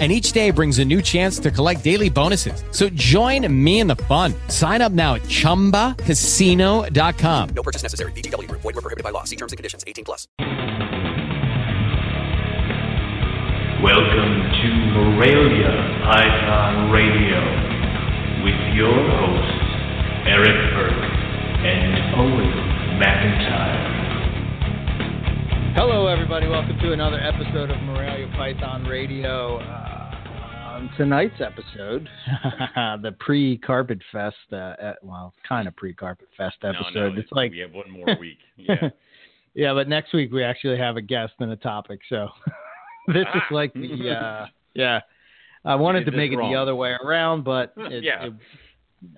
and each day brings a new chance to collect daily bonuses. So join me in the fun. Sign up now at ChumbaCasino.com. No purchase necessary. VGW. Void were prohibited by law. See terms and conditions. 18 plus. Welcome to Morelia Python Radio with your hosts, Eric Burke and Owen McIntyre. Hello, everybody. Welcome to another episode of Morelia Python Radio. Uh, on tonight's episode, the pre-Carpet Fest, uh, well, kind of pre-Carpet Fest episode. No, no, it's like we have one more week. Yeah. yeah, but next week we actually have a guest and a topic. So this is like the uh, yeah. I wanted to make it the other way around, but it, Yeah. it,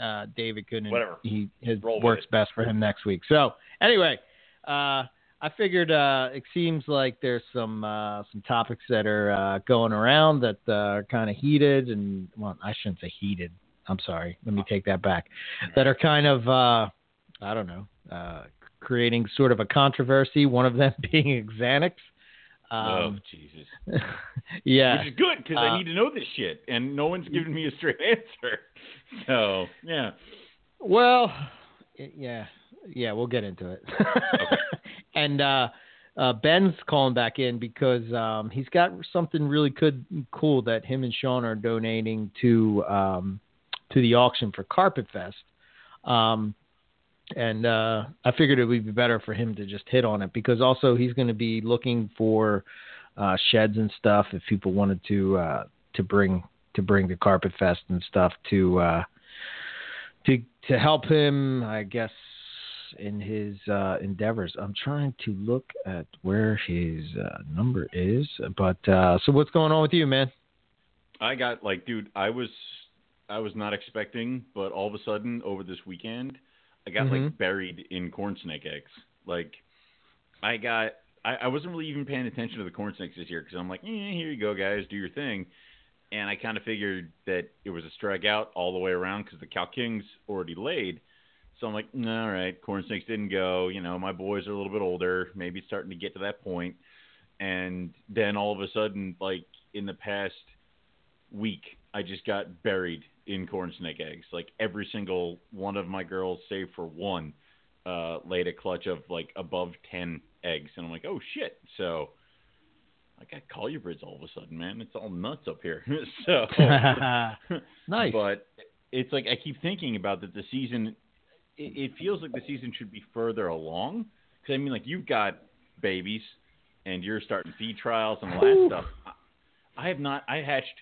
uh, David couldn't. Whatever. He his Roll works best for him next week. So anyway, uh, I figured uh, it seems like there's some uh, some topics that are uh, going around that uh, are kind of heated, and well, I shouldn't say heated. I'm sorry. Let me take that back. That are kind of uh, I don't know, uh, creating sort of a controversy. One of them being axanthics. oh Um, Jesus. yeah. Which is good because I need to know this shit, and no one's giving me a straight answer. So yeah. Well, yeah, yeah, we'll get into it. And uh, uh, Ben's calling back in because um, he's got something really good, cool that him and Sean are donating to um, to the auction for Carpet Fest. Um, and uh, I figured it would be better for him to just hit on it because also he's going to be looking for uh, sheds and stuff if people wanted to uh, to bring to bring the Carpet Fest and stuff to uh, to to help him, I guess, in his uh, endeavors. I'm trying to look at where his uh, number is, but uh, so what's going on with you, man? I got like, dude, I was I was not expecting, but all of a sudden over this weekend, I got Mhm. like buried in corn snake eggs. Like, I got I, I wasn't really even paying attention to the corn snakes this year because I'm like, eh, here you go, guys, do your thing. And I kind of figured that it was a strikeout all the way around because the Cal Kings already laid. So I'm like, no, all right, corn snakes didn't go. You know, my boys are a little bit older. Maybe it's starting to get to that point. And then all of a sudden, like in the past week, I just got buried in corn snake eggs. Like every single one of my girls, save for one, uh, laid a clutch of like above ten eggs, and I'm like, oh shit. So I got colubrids all of a sudden, man. It's all nuts up here. so Nice. but it's like I keep thinking about that the season. It, it feels like the season should be further along. Because I mean, like you've got babies, and you're starting feed trials and all that stuff. I- I have not. I hatched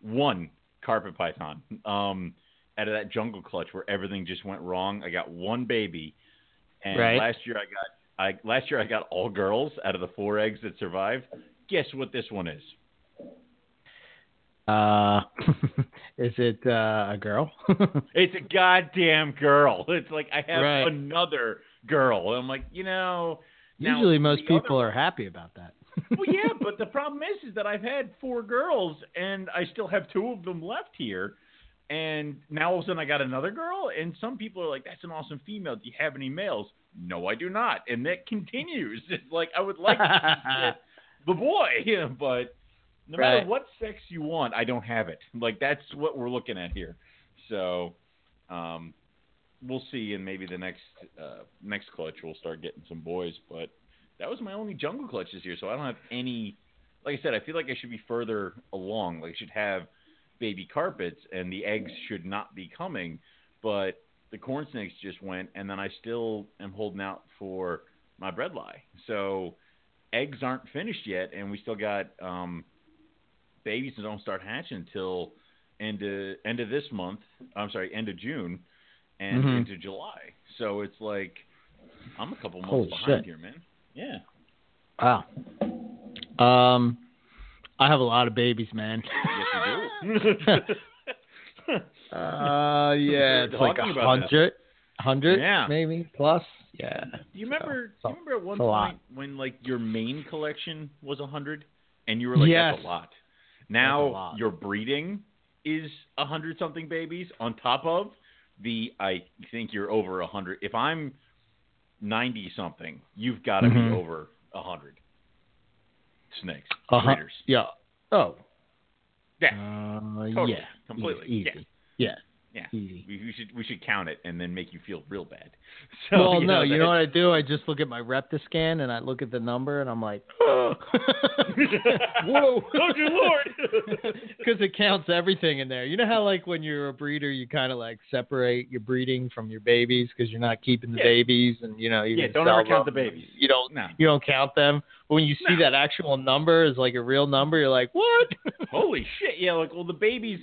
one carpet python um, out of that jungle clutch where everything just went wrong. I got one baby, and Right. last year I got. I last year I got all girls out of the four eggs that survived. Guess what this one is? Uh, is it uh, a girl? It's a goddamn girl. It's like I have Right. another girl. I'm like, you know. now, Usually, most people other- are happy about that. well, yeah, but the problem is, is that I've had four girls, and I still have two of them left here. And now all of a sudden I got another girl, and some people are like, "That's an awesome female. Do you have any males?" No, I do not, and that continues. It's like I would like to the boy, yeah, but no Right. matter what sex you want, I don't have it. Like that's what we're looking at here. So, um, we'll see, and maybe the next uh, next clutch we'll start getting some boys. But that was my only jungle clutch this year, so I don't have any. Like I said, I feel like I should be further along. Like I should have baby carpets, and the eggs should not be coming. But the corn snakes just went, and then I still am holding out for my bredli. So eggs aren't finished yet, and we still got um, babies don't start hatching until end of end of this month. I'm sorry, end of June and Mhm. into July. So it's like I'm a couple months Holy behind shit. here, man. Yeah. Wow. Um, I have a lot of babies, man. Yes, you do. Uh, yeah, it's like a hundred, hundred, Yeah. maybe plus. Yeah. Do you remember? So- do you remember at one a lot. point when like your main collection was a hundred, and you were like, Yes. "That's a lot." Now your breeding is a hundred something babies on top of the. I think you're over a hundred. If I'm ninety something, you've got to Mhm. be over a hundred snakes Uh-huh. breeders. Yeah. Oh. Yeah, Uh, Totally. yeah. Completely. Easy. Yeah. Yeah. Yeah. Easy. we, we should we should count it and then make you feel real bad. So, well, you no, know, you know what I do? I just look at my Reptiscan and I look at the number and I'm like, whoa, Oh, dear Lord. because it counts everything in there. You know how like when you're a breeder, you kind of like separate your breeding from your babies because you're not keeping the Yeah. babies and you know you Yeah, don't ever count the babies. You don't No. you don't count them. But when you see No. that actual number is like a real number, you're like, what? Holy shit! Yeah, like well, the babies.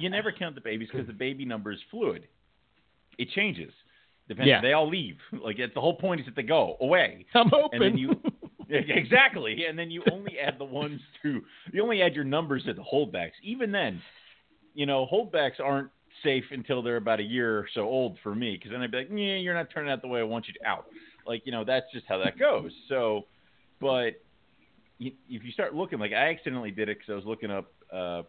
You never count the babies because the baby number is fluid. It changes. Depends. Yeah. They all leave. Like the whole point is that they go away. I'm hoping. And then you, exactly. And then you only add the ones to. You only add your numbers to the holdbacks. Even then, you know, holdbacks aren't safe until they're about a year or so old for me. Because then I'd be like, yeah, you're not turning out the way I want you to out. Like you know, that's just how that goes. So, but if you start looking, like I accidentally did it because I was looking up uh,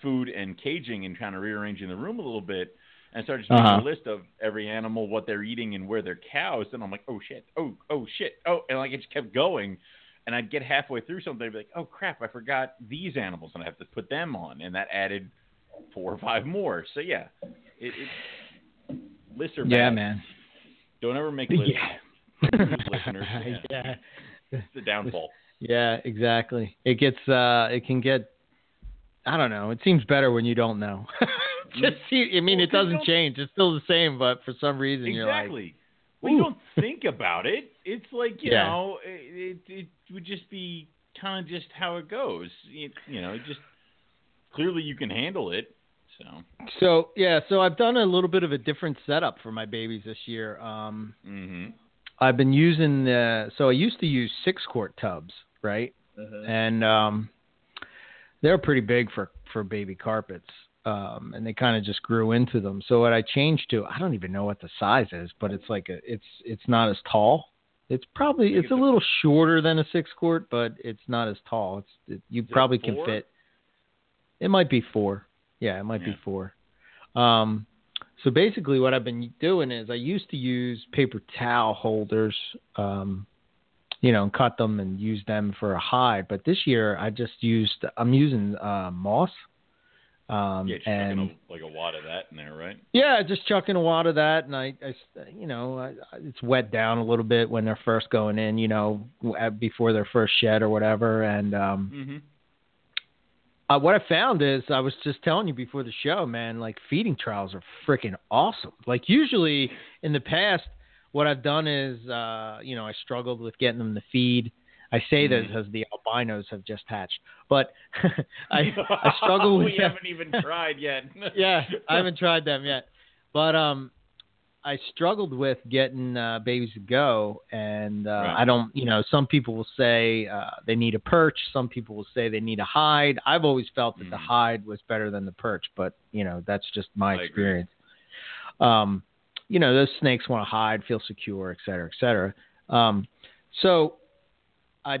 food and caging and kind of rearranging the room a little bit, and started just making Uh-huh. a list of every animal, what they're eating, and where they're cows. And I'm like, oh shit, oh oh shit, oh, and like it just kept going. And I'd get halfway through something, I'd be like, oh crap, I forgot these animals, and I have to put them on, and that added four or five more. So yeah, it, it lists are bad. yeah, man. Don't ever make lists. Lose listeners. Yeah. yeah. It's the downfall. Yeah, exactly. It gets uh it can get I don't know. It seems better when you don't know. Just see, I mean Well, it doesn't change. It's still the same, but for some reason you're like Exactly. Well, you don't think about it. It's like you Yeah. know, it, it would just be kind of just how it goes. It, you know, just clearly you can handle it. So. So, yeah, so I've done a little bit of a different setup for my babies this year. Um hmm I've been using the so I used to use 6 quart tubs, right? and um, they're pretty big for for baby carpets. Um, and they kind of just grew into them. So what I changed to, I don't even know what the size is, but it's like a, it's it's not as tall. It's probably it's a little shorter than a six quart, but it's not as tall. It's it, you it probably can fit. It might be four. Yeah, it might Yeah. be four. Um, so basically, what I've been doing is I used to use paper towel holders, um, you know, and cut them and use them for a hide. But this year, I just used I'm using uh, moss. Um, Yeah, just and chucking a, like a wad of that in there, right? yeah, just chucking a wad of that, and I, I you know, I, I- it's wet down a little bit when they're first going in, you know, before their first shed or whatever. And um, Mm-hmm. Uh, what I found is I was just telling you before the show, man. Like feeding trials are freaking awesome. Like usually in the past, what I've done is, uh, you know, I struggled with getting them to feed. I say that Mhm. because the albinos have just hatched, but I I struggle with we haven't even tried yet. yeah, I haven't tried them yet, but um, I struggled with getting uh, babies to go, and uh, Right. I don't, you know, some people will say uh, they need a perch, some people will say they need a hide. I've always felt that the Mhm. hide was better than the perch, but you know, that's just my I agree. experience. Um, you know, those snakes want to hide, feel secure, et cetera, et cetera. Um, so I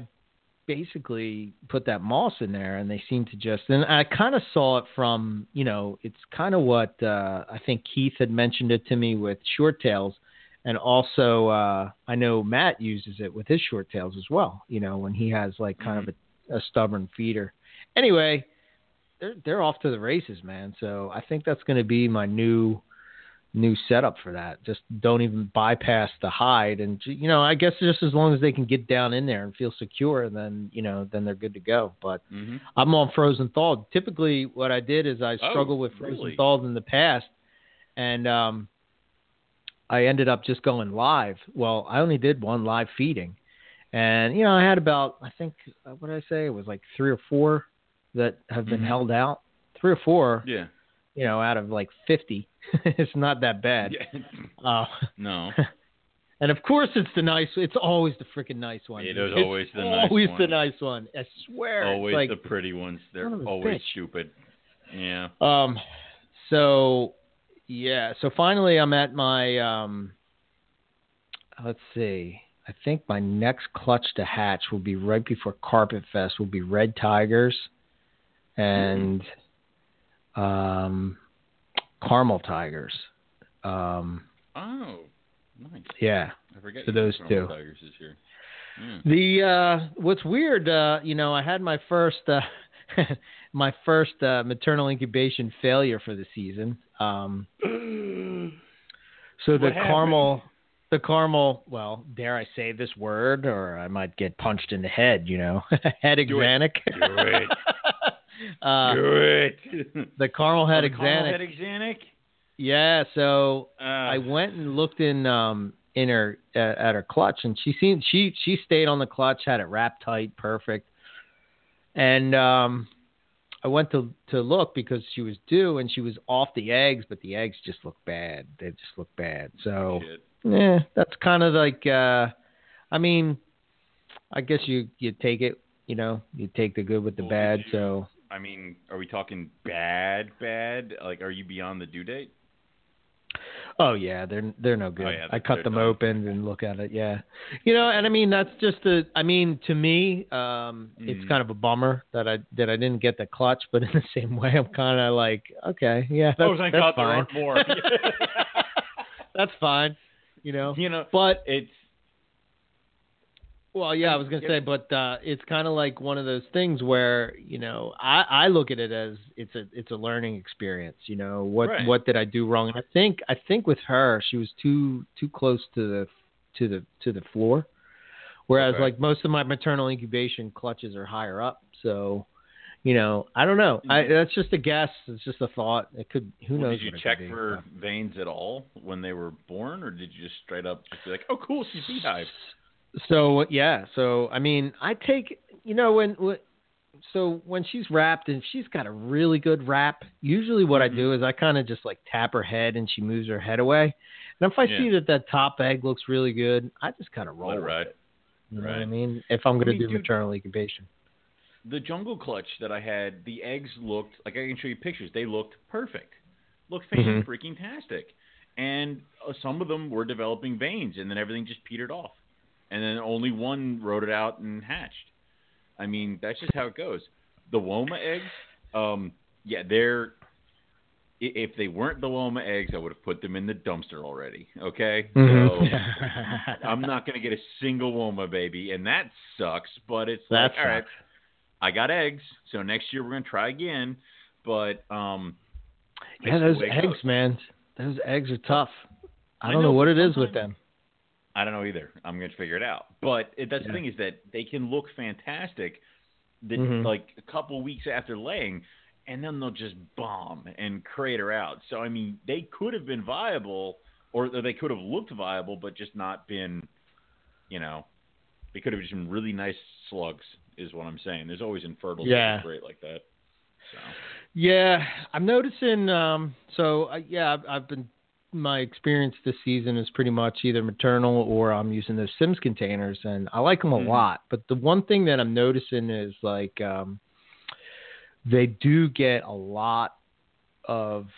basically put that moss in there and they seem to just and I kind of saw it from, you know, it's kind of what uh I think Keith had mentioned it to me with short tails and also uh I know Matt uses it with his short tails as well, you know, when he has like kind of a, a stubborn feeder. Anyway, they're they're off to the races, man. So I think that's going to be my new new setup for that. Just don't even bypass the hide, and you know, I guess just as long as they can get down in there and feel secure, then you know, then they're good to go. But hmm I'm on frozen thawed. Typically, what I did is I Oh, struggled with frozen really? thawed in the past, and um, I ended up just going live. Well, I only did one live feeding, and you know, I had about I think uh, what did I say it was like three or four that have been Mhm. held out. Three or four, Yeah. You know, out of like 50. it's not that bad. yeah. Uh, No. and of course, it's the nice. It's always the freaking nice one. It. It's always the nice always one. Always the nice one. I swear. it's Always like, the pretty ones. They're son of a always bitch. stupid. Yeah. Um, so Yeah. So finally, I'm at my. Um, let's see. I think my next clutch to hatch will be right before Carpet Fest. Will be Red Tigers, and um, Caramel Tigers. Um, Oh, nice. yeah. I forget. So those did two. Tigers this year. Yeah. The uh, what's weird, uh, you know, I had my first uh, my first uh, maternal incubation failure for the season. Um, so the What happened? caramel, the caramel. Well, dare I say this word, or I might get punched in the head. You know, het Do it. axanthic. Do it. uh, the caramel het Oh, caramel het axanthic. Yeah. So Uh, I went and looked in um in her at, at her clutch, and she seemed she she stayed on the clutch, had it wrapped tight, perfect. And um, I went to to look because she was due, and she was off the eggs, but the eggs just looked bad. They just looked bad. So Shit. yeah, that's kind of like uh, I mean, I guess you you take it, you know, you take the good with the Well, bad. So I mean, are we talking bad, bad? Like, are you beyond the due date? Oh yeah, they're they're no good. yeah, I cut them done. open and look at it. Yeah, you know, and I mean that's just a. I mean, to me, um, it's Mhm. kind of a bummer that I that I didn't get the clutch. But in the same way, I'm kind of like, okay, yeah, that's, oh, thank that's God there fine. aren't more. that's fine. You know, you know, but it's well, yeah, I was gonna say, but uh, it's kind of like one of those things where you know I, I look at it as it's a it's a learning experience. You know what Right. what did I do wrong? And I think I think with her she was too too close to the to the to the floor, whereas Okay. like most of my maternal incubation clutches are higher up. So you know I don't know. I, that's just a guess. It's just a thought. It could who well, knows. did you check for veins at all when they were born, or did you just straight up just be like, "Oh, cool, she's beehive"? So yeah, so I mean, I take you know when, when so when she's wrapped and she's got a really good wrap. Usually, what Mm-hmm. I do is I kind of just like tap her head and she moves her head away. And if I Yeah. see that that top egg looks really good, I just kind of roll Let ride. it. You know what I mean? If I'm going to do dude- maternal incubation. The jungle clutch that I had, the eggs looked like I can show you pictures. They looked perfect, looked fan Mhm. freaking tastic, and uh, some of them were developing veins, and then everything just petered off, and then only one rode it out and hatched. I mean, that's just how it goes. The Woma eggs, um, yeah, they're. If they weren't the Woma eggs, I would have put them in the dumpster already. Okay, Mm-hmm. so I'm not going to get a single Woma baby, and that sucks. But it's That like, all right. I got eggs, so next year we're going to try again. But um, Yeah, those eggs, goes. man. Those eggs are tough. I I don't know, know, what it is with them. I don't know either. I'm going to figure it out. But it, that's Yeah. the thing is that they can look fantastic, the, Mhm. like a couple weeks after laying, and then they'll just bomb and crater out. So I mean, they could have been viable, or they could have looked viable, but just not been, you know, they could have just been really nice slugs. Is what I'm saying. There's always infertile Yeah. great like that. So Yeah, I'm noticing. Um, so uh, yeah, I've, I've been. My experience this season is pretty much either maternal or I'm using those Sims containers, and I like them a Mhm. lot. But the one thing that I'm noticing is like um, they do get a lot of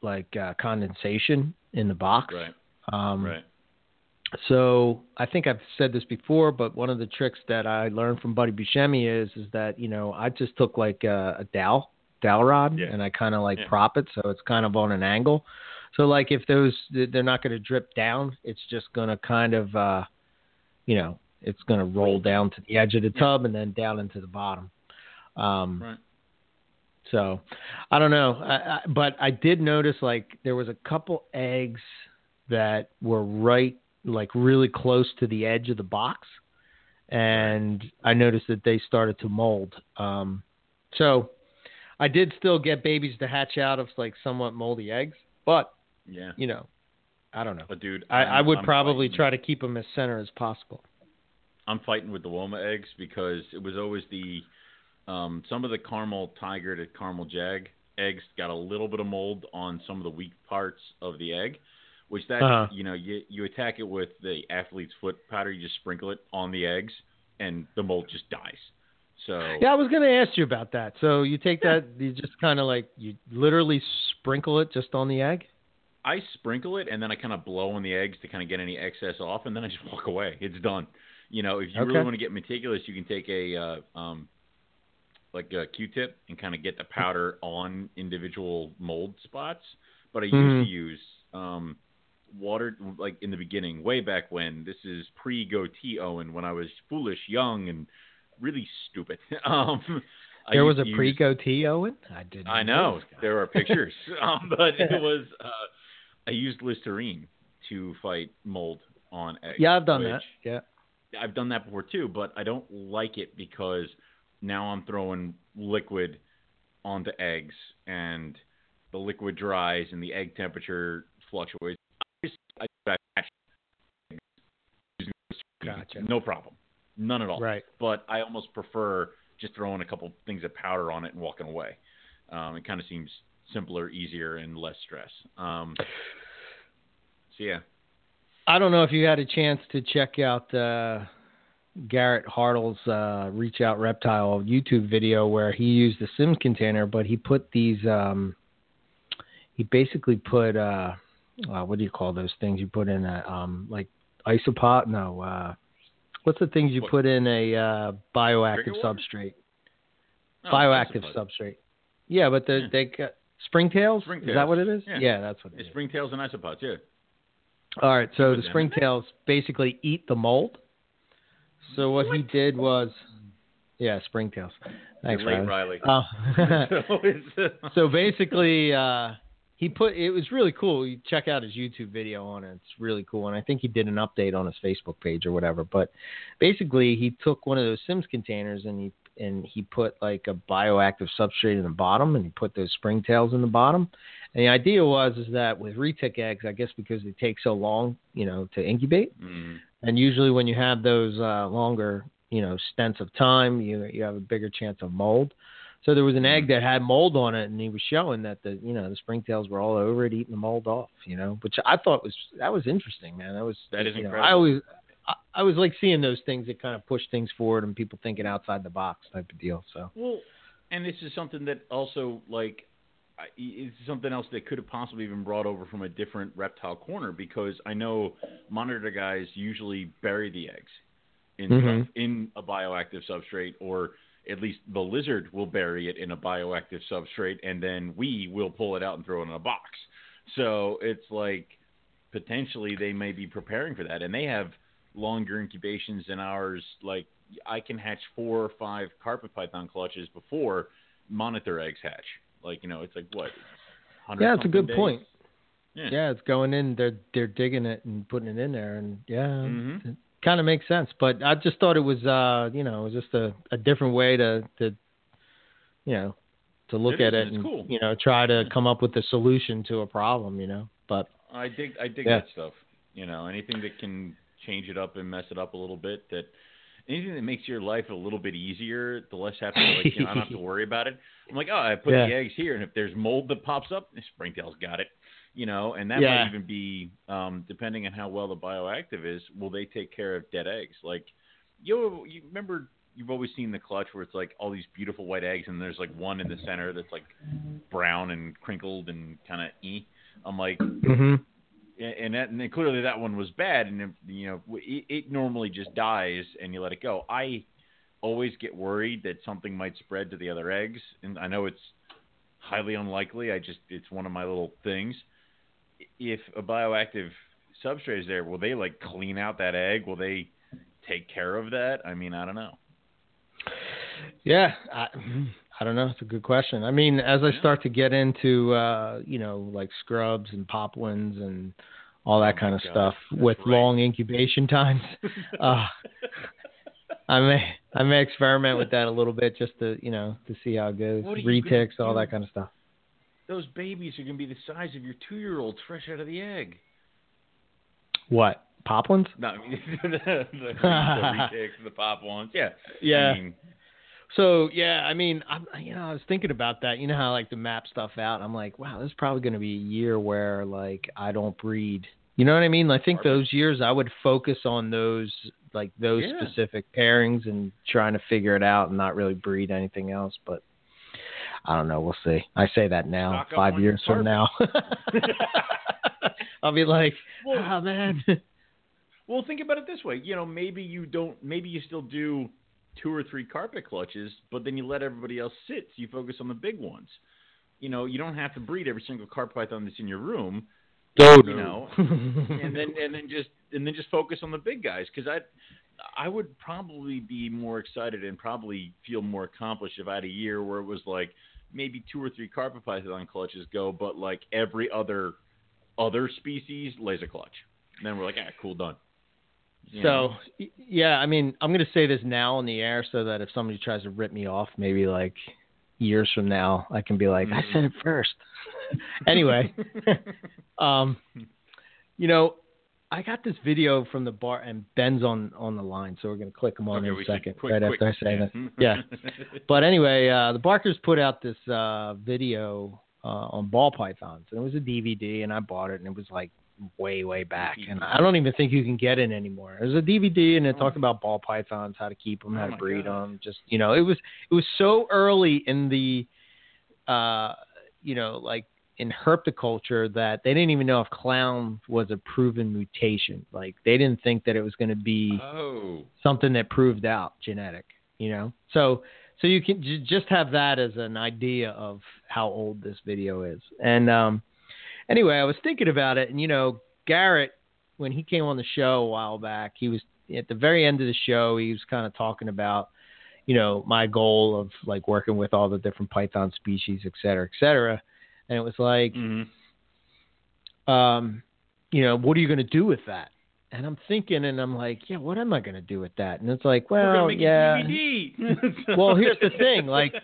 like uh, condensation in the box. right, Um, right. so I think I've said this before, but one of the tricks that I learned from Buddy Buscemi is is that you know I just took like a, a dowel dowel rod Yeah. and I kind of like Yeah. prop it so it's kind of on an angle. So like if those they're not going to drip down, it's just going to kind of uh, you know it's going to roll down to the edge of the tub and then down into the bottom. Um, Right. so I don't know, I, I, but I did notice like there was a couple eggs that were right, like really close to the edge of the box, and I noticed that they started to mold. Um, so I did still get babies to hatch out of like somewhat moldy eggs, but Yeah. you know, I don't know. But dude, I, I would I'm probably fighting- try to keep them as center as possible. I'm fighting with the Woma eggs because it was always the um, some of the caramel tiger to caramel jag eggs got a little bit of mold on some of the weak parts of the egg, which that Uh-huh. you know you you attack it with the athlete's foot powder, you just sprinkle it on the eggs, and the mold just dies. So Yeah, I was going to ask you about that. So you take that, you just kind of like you literally sprinkle it just on the egg. I sprinkle it and then I kind of blow on the eggs to kind of get any excess off, and then I just walk away. It's done. You know, if you really want to get meticulous, you can take a uh, um, like a Q-tip and kind of get the powder on individual mold spots. But I used Mhm. to use um, water like in the beginning, way back when. This is pre goatee Owen, when I was foolish, young, and really stupid. um, there was a pre goatee Owen. I didn't. I know there are pictures, um, but it was uh, I used Listerine to fight mold on eggs. Yeah, I've done that. Yeah. I've done that before too, but I don't like it because now I'm throwing liquid onto eggs and the liquid dries and the egg temperature fluctuates. I, I, I, Gotcha. No problem, none at all. Right. But I almost prefer just throwing a couple things of powder on it and walking away. Um, it kind of seems simpler, easier, and less stress. Um, so yeah, I don't know if you had a chance to check out uh, Garrett Hartle's uh, Reach Out Reptile YouTube video where he used the Sims container, but he put these. Um, he basically put uh, uh, what do you call those things you put in a um, like isopod? No, uh, what's the things you What? put in a uh, bioactive substrate? Oh, bioactive substrate. Yeah, but the, Yeah. they got springtails. Is that what it is? Yeah. that's what it It's is. springtails and isopods. Yeah. All right, so the springtails basically eat the mold. So what, he did was, yeah, springtails. Thanks, You're late, Riley. Riley. Uh, so so basically, uh, he put it was really cool. You check out his YouTube video on it; it's really cool. And I think he did an update on his Facebook page or whatever. But basically, he took one of those Sims containers and he and he put like a bioactive substrate in the bottom, and he put those springtails in the bottom. And the idea was is that with retic eggs, I guess because they take so long, you know, to incubate, Mm. and usually when you have those uh, longer, you know, stints of time, you you have a bigger chance of mold. So there was an egg that had mold on it, and he was showing that the you know the springtails were all over it, eating the mold off. You know, which I thought was that was interesting, man. That was That is you know, incredible. I always I, I was like seeing those things that kind of push things forward and people thinking outside the box type of deal. So Well, and this is something that also like I- it's something else that could have possibly been brought over from a different reptile corner because I know monitor guys usually bury the eggs in Mhm. stuff, in a bioactive substrate or at least the lizard will bury it in a bioactive substrate and then we will pull it out and throw it in a box. So it's like potentially they may be preparing for that and they have longer incubations than ours like I can hatch four or five carpet python clutches before monitor eggs hatch. Like, you know, it's like what? yeah, it's a good days? point. Yeah. Yeah, it's going in. They're they're digging it and putting it in there, and yeah, Mhm. it kind of makes sense. But I just thought it was, uh, you know, it was just a, a different way to to, you know, to look It at it and cool. you know try to come up with a solution to a problem. You know, but I dig I dig Yeah. that stuff. You know, anything that can change it up and mess it up a little bit that anything that makes your life a little bit easier, the less to like you know, I don't have to worry about it. I'm like, oh, I put Yeah. the eggs here and if there's mold that pops up, Springtail's got it. You know, and that Yeah. might even be um depending on how well the bioactive is, will they take care of dead eggs? Like you you remember you've always seen the clutch where it's like all these beautiful white eggs and there's like one in the center that's like brown and crinkled and kind of e. I'm like, mm-hmm. And that, and then clearly that one was bad, and you know it, it normally just dies and you let it go. I always get worried that something might spread to the other eggs, and I know it's highly unlikely. I just it's one of my little things. If a bioactive substrate is there, will they like clean out that egg? Will they take care of that? I mean, I don't know. Yeah, I, I don't know. It's a good question. I mean, as I start to get into, uh, you know, like scrubs and Papuans and all that Oh kind of God, stuff that's with right. long incubation times, uh, I may I may experiment with that a little bit just to you know to see how it goes. What are you gonna Retics, all that kind of stuff. Those babies are gonna be the size of your two-year-olds fresh out of the egg. What Papuans? No, I mean the, the, the retics, the pop ones. Yeah. Yeah. I mean, So yeah, I mean, I'm you know I was thinking about that. You know how I like to map stuff out. I'm like, wow, this is probably going to be a year where like I don't breed. You know what I mean? I think those years I would focus on those like those Yeah. specific pairings and trying to figure it out and not really breed anything else. But I don't know. We'll see. I say that now. Up Five years from now. I'll be like, Well- oh man. Well, think about it this way. You know, maybe you don't. Maybe you still do two or three carpet clutches, but then you let everybody else sit. So you focus on the big ones. You know, you don't have to breed every single carpet python that's in your room. Oh, You know, and then and then just and then just focus on the big guys because I I would probably be more excited and probably feel more accomplished if I had a year where it was like maybe two or three carpet python clutches go, but like every other other species lays a clutch. And then we're like, ah, cool, done. You So know? yeah, I mean, I'm gonna say this now in the air so that if somebody tries to rip me off, maybe like years from now, I can be like, I Mhm. said it first. anyway, um, you know, I got this video from the bar, and Ben's on on the line, so we're gonna click him on Okay, in a second, quick, right quick, after I say that. Yeah. But anyway, uh, the Barkers put out this uh, video uh, on ball pythons, and it was a DVD, and I bought it, and it was like way, way back, and I don't even think you can get it anymore. It was a DVD, and it talked about ball pythons, how to keep them, how Oh to breed God. them. Just you know, it was it was so early in the, uh, you know, like in herpetoculture that they didn't even know if clown was a proven mutation. Like they didn't think that it was going to be oh, something that proved out genetic, you know? So, so you can j- just have that as an idea of how old this video is. And, um, anyway, I was thinking about it and, you know, Garrett, when he came on the show a while back, he was at the very end of the show, he was kind of talking about, you know, my goal of like working with all the different Python species, et cetera, et cetera. And it was like, hmm um, you know, what are you going to do with that? And I'm thinking, and I'm like, yeah, what am I going to do with that? And it's like, well, yeah. Well, here's the thing, like,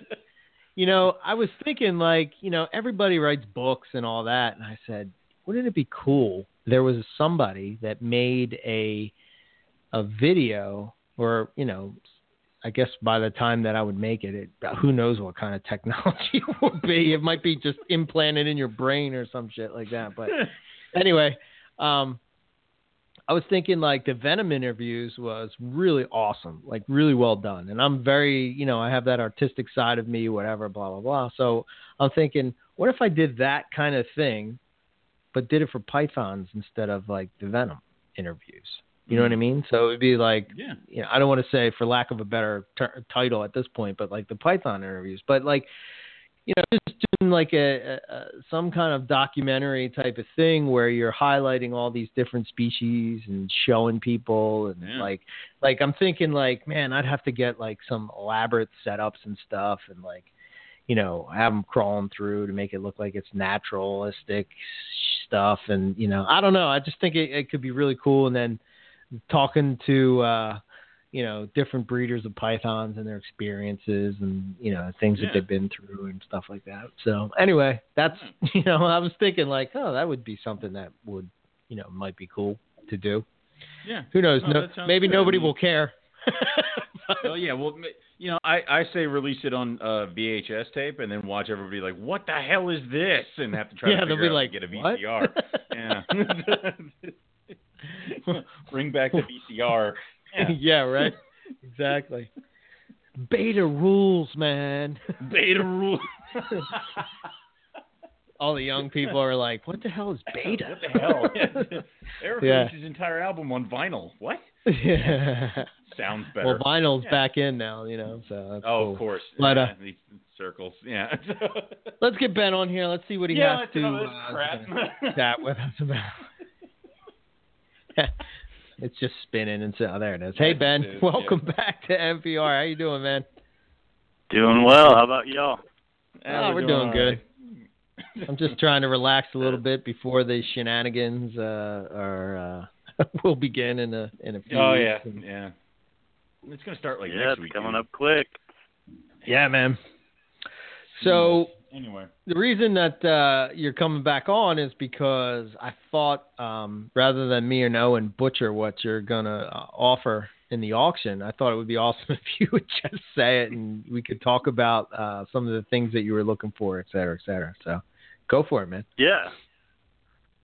You know, I was thinking, like, you know, everybody writes books and all that. And I said, wouldn't it be cool? There was somebody that made a a video, or, you know, I guess by the time that I would make it, it who knows what kind of technology it would be. It might be just implanted in your brain or some shit like that. But anyway, um, I was thinking like the Venom interviews was really awesome, like really well done. And I'm very, you know, I have that artistic side of me, whatever, blah, blah, blah. So I'm thinking, what if I did that kind of thing, but did it for Pythons instead of like the Venom interviews? You know what I mm. mean? So it'd be like, yeah. you know, I don't want to say for lack of a better ter- title at this point, but like the Python interviews, but like, you know, just doing like a, a, some kind of documentary type of thing where you're highlighting all these different species and showing people and Yeah. like, like I'm thinking like, man, I'd have to get like some elaborate setups and stuff and like, you know, have them crawling through to make it look like it's naturalistic stuff and you know, I don't know, I just think it, it could be really cool and then talking to uh you know different breeders of pythons and their experiences and you know things Yeah. that they've been through and stuff like that so anyway that's you know i was thinking like oh that would be something that would you know might be cool to do Yeah. who knows No, no, maybe good. Nobody will care Well, yeah. Well, you know, I, I say release it on uh, VHS tape and then watch everybody like, what the hell is this? And have to try Yeah, to they'll be out like, get a VCR. yeah. Bring back the VCR. Yeah. yeah right exactly beta rules man Beta rules. all the young people are like what the hell is beta What the hell? Eric Yeah. his entire album on vinyl. What? yeah. Sounds better. well vinyl's Yeah. back in now you know so oh, cool. of course. But, uh, yeah, these circles. Yeah. Let's get Ben on here. Let's see what he yeah, has to uh, crap. chat with us about. It's just spinning and so oh, there it is. Hey Ben, it is, welcome back to MPR. How you doing, man? Doing well. How about y'all? Yeah, oh, we're doing all good. right. I'm just trying to relax a little bit before the shenanigans uh, are uh, will begin in a in a few. Oh weeks. yeah, And- yeah. It's gonna start like yeah, next it's week. coming dude. up quick. yeah, man. So Anyway. the reason that uh, you're coming back on is because I thought um, rather than me and Owen butcher what you're gonna uh, offer in the auction, I thought it would be awesome if you would just say it and we could talk about uh, some of the things that you were looking for, et cetera, et cetera. So go for it, man. Yeah.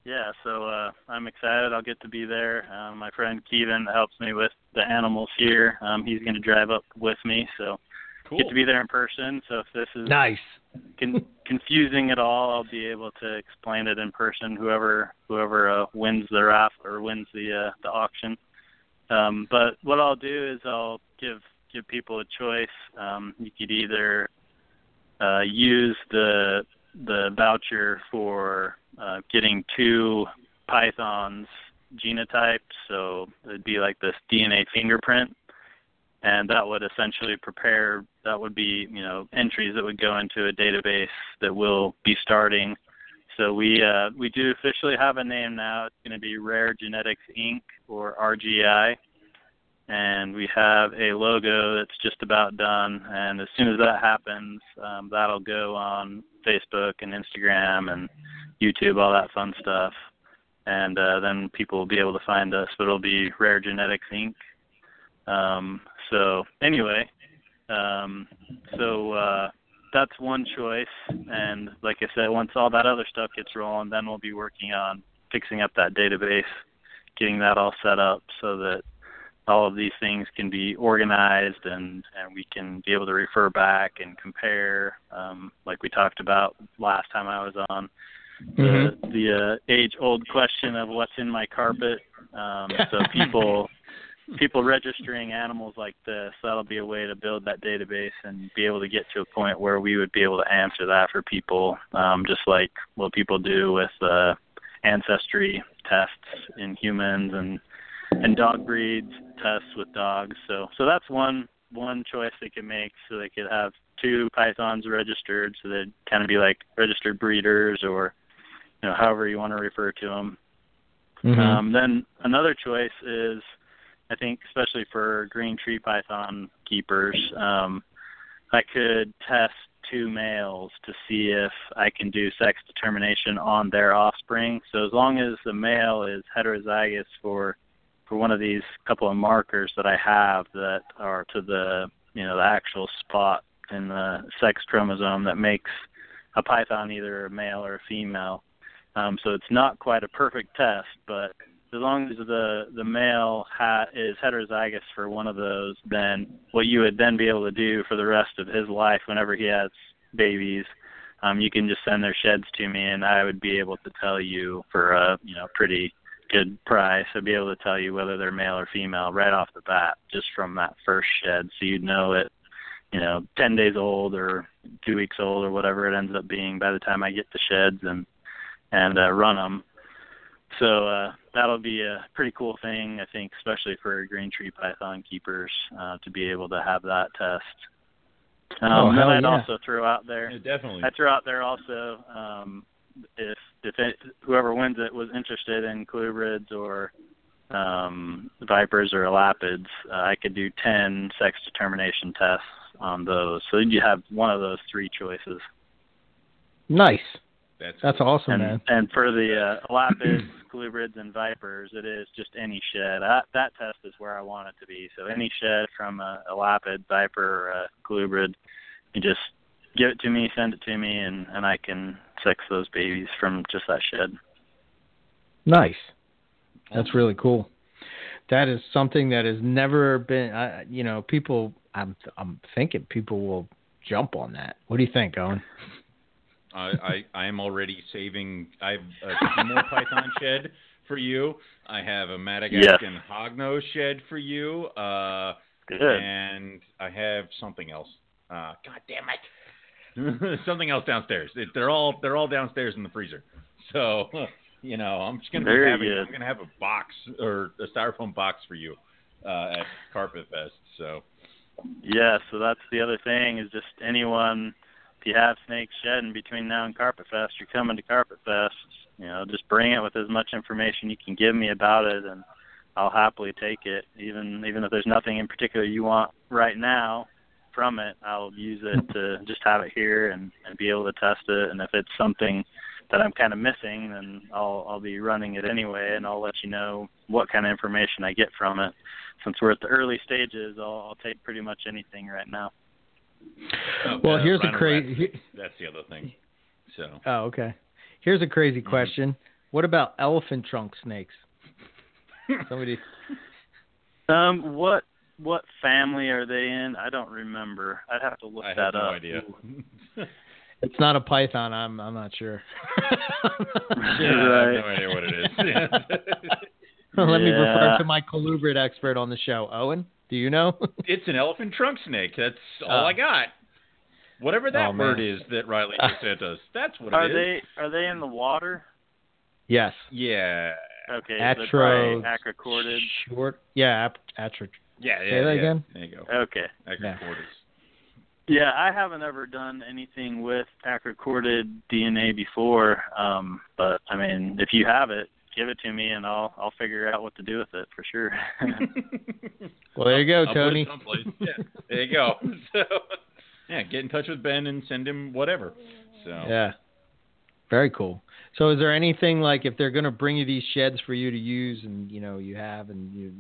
Yeah, so uh, I'm excited. I'll get to be there. Um, my friend Kevin helps me with the animals here. Um, he's going to drive up with me, so Cool. get to be there in person. So if this is Nice. Con- confusing at all, I'll be able to explain it in person. Whoever whoever uh, wins the raffle or wins the uh, the auction. Um, but what I'll do is I'll give give people a choice. Um, you could either uh, use the the voucher for uh, getting two pythons genotypes, so it'd be like this DNA fingerprint, and that would essentially prepare. That would be you know entries that would go into a database that will be starting. So we uh, we do officially have a name now. It's going to be Rare Genetics Inc. or RGI and we have a logo that's just about done. And as soon as that happens, um, that'll go on Facebook and Instagram and YouTube, all that fun stuff. And uh, then people will be able to find us. But it'll be Rare Genetics Inc. Um, so anyway, um, so uh, that's one choice. And like I said, once all that other stuff gets rolling, then we'll be working on fixing up that database, getting that all set up so that all of these things can be organized and, and we can be able to refer back and compare, um, like we talked about last time I was on. The, the uh, age-old question of what's in my carpet. Um, so people people registering animals like this, that'll be a way to build that database and be able to get to a point where we would be able to answer that for people, um, just like what people do with uh, ancestry tests in humans and and dog breeds tests with dogs. So so that's one one choice they could make. So they could have two pythons registered, so they'd kind of be like registered breeders or you know however you want to refer to them. Mhm. Um, then another choice is, I think, especially for green tree python keepers, um, I could test two males to see if I can do sex determination on their offspring. So as long as the male is heterozygous for for one of these couple of markers that I have that are to the you know the actual spot in the sex chromosome that makes a python either a male or a female. Um, so it's not quite a perfect test, but as long as the the male ha- is heterozygous for one of those, then what you would then be able to do for the rest of his life, whenever he has babies, um, you can just send their sheds to me, and I would be able to tell you for a you know pretty good price. I'd be able to tell you whether they're male or female right off the bat, just from that first shed, so you'd know it. You know, ten days old or two weeks old or whatever it ends up being by the time I get the sheds and and uh, run them. So uh, that'll be a pretty cool thing, I think, especially for green tree python keepers uh, to be able to have that test. Um, Oh, then I'd yeah. also throw out there. Yeah, definitely. I threw out there also um, if if it, whoever wins it was interested in colubrids or um, vipers or elapids, uh, I could do ten sex determination tests on those. So you have one of those three choices. Nice. That's That's awesome, and man. and for the uh, elapids, colubrids, and vipers, it is just any shed. I, that test is where I want it to be. So any shed from a elapid, viper, or a colubrid, you just give it to me, send it to me, and and I can sex those babies from just that shed. Nice. That's really cool. That is something that has never been. I you know, people. I'm I'm thinking people will jump on that. What do you think, Owen? I, I I am already saving. I have a more Python shed for you. I have a Madagascan hognose shed for you. Uh, Good. and I have something else. Uh, God damn it! something else downstairs. It, they're all they're all downstairs in the freezer. So you know, I'm just gonna be Very having. I'm gonna have a box or a styrofoam box for you uh, at Carpet Fest. So Yeah, so that's the other thing is just anyone if you have snakes shedding between now and Carpet Fest, you're coming to Carpet Fest, you know, just bring it with as much information you can give me about it and I'll happily take it. Even even if there's nothing in particular you want right now from it, I'll use it to just have it here and, and be able to test it and if it's something that I'm kind of missing, then I'll I'll be running it anyway, and I'll let you know what kind of information I get from it. Since we're at the early stages, I'll, I'll take pretty much anything right now. Well, here's a crazy. That's the other thing. So Oh, okay. Here's a crazy Mm-hmm. question. What about elephant trunk snakes? Somebody. Um, what what family are they in? I don't remember. I'd have to look I that have no up. idea. It's not a python. I'm I'm not sure. yeah, I have no idea what it is. Let me refer to my colubrid expert on the show. Owen, do you know? it's an elephant trunk snake. That's all Oh. I got. Whatever that Oh, word is that Riley just sent us, that's what Are it is. they are they in the water? yes. Yeah. Okay, Atro- so probably acrochordid. Short. Yeah. Ap- atro- Yeah, yeah. Say that yeah. again? There you go. Okay. Acrochordus. Yeah, I haven't ever done anything with acrochordid DNA before. Um, but I mean, if you have it, give it to me and I'll I'll figure out what to do with it for sure. Well, there you go, I'll Tony. Yeah, there you go. So, yeah, get in touch with Ben and send him whatever. So, Yeah. Very cool. So, is there anything like if they're going to bring you these sheds for you to use, and you know you have, and you,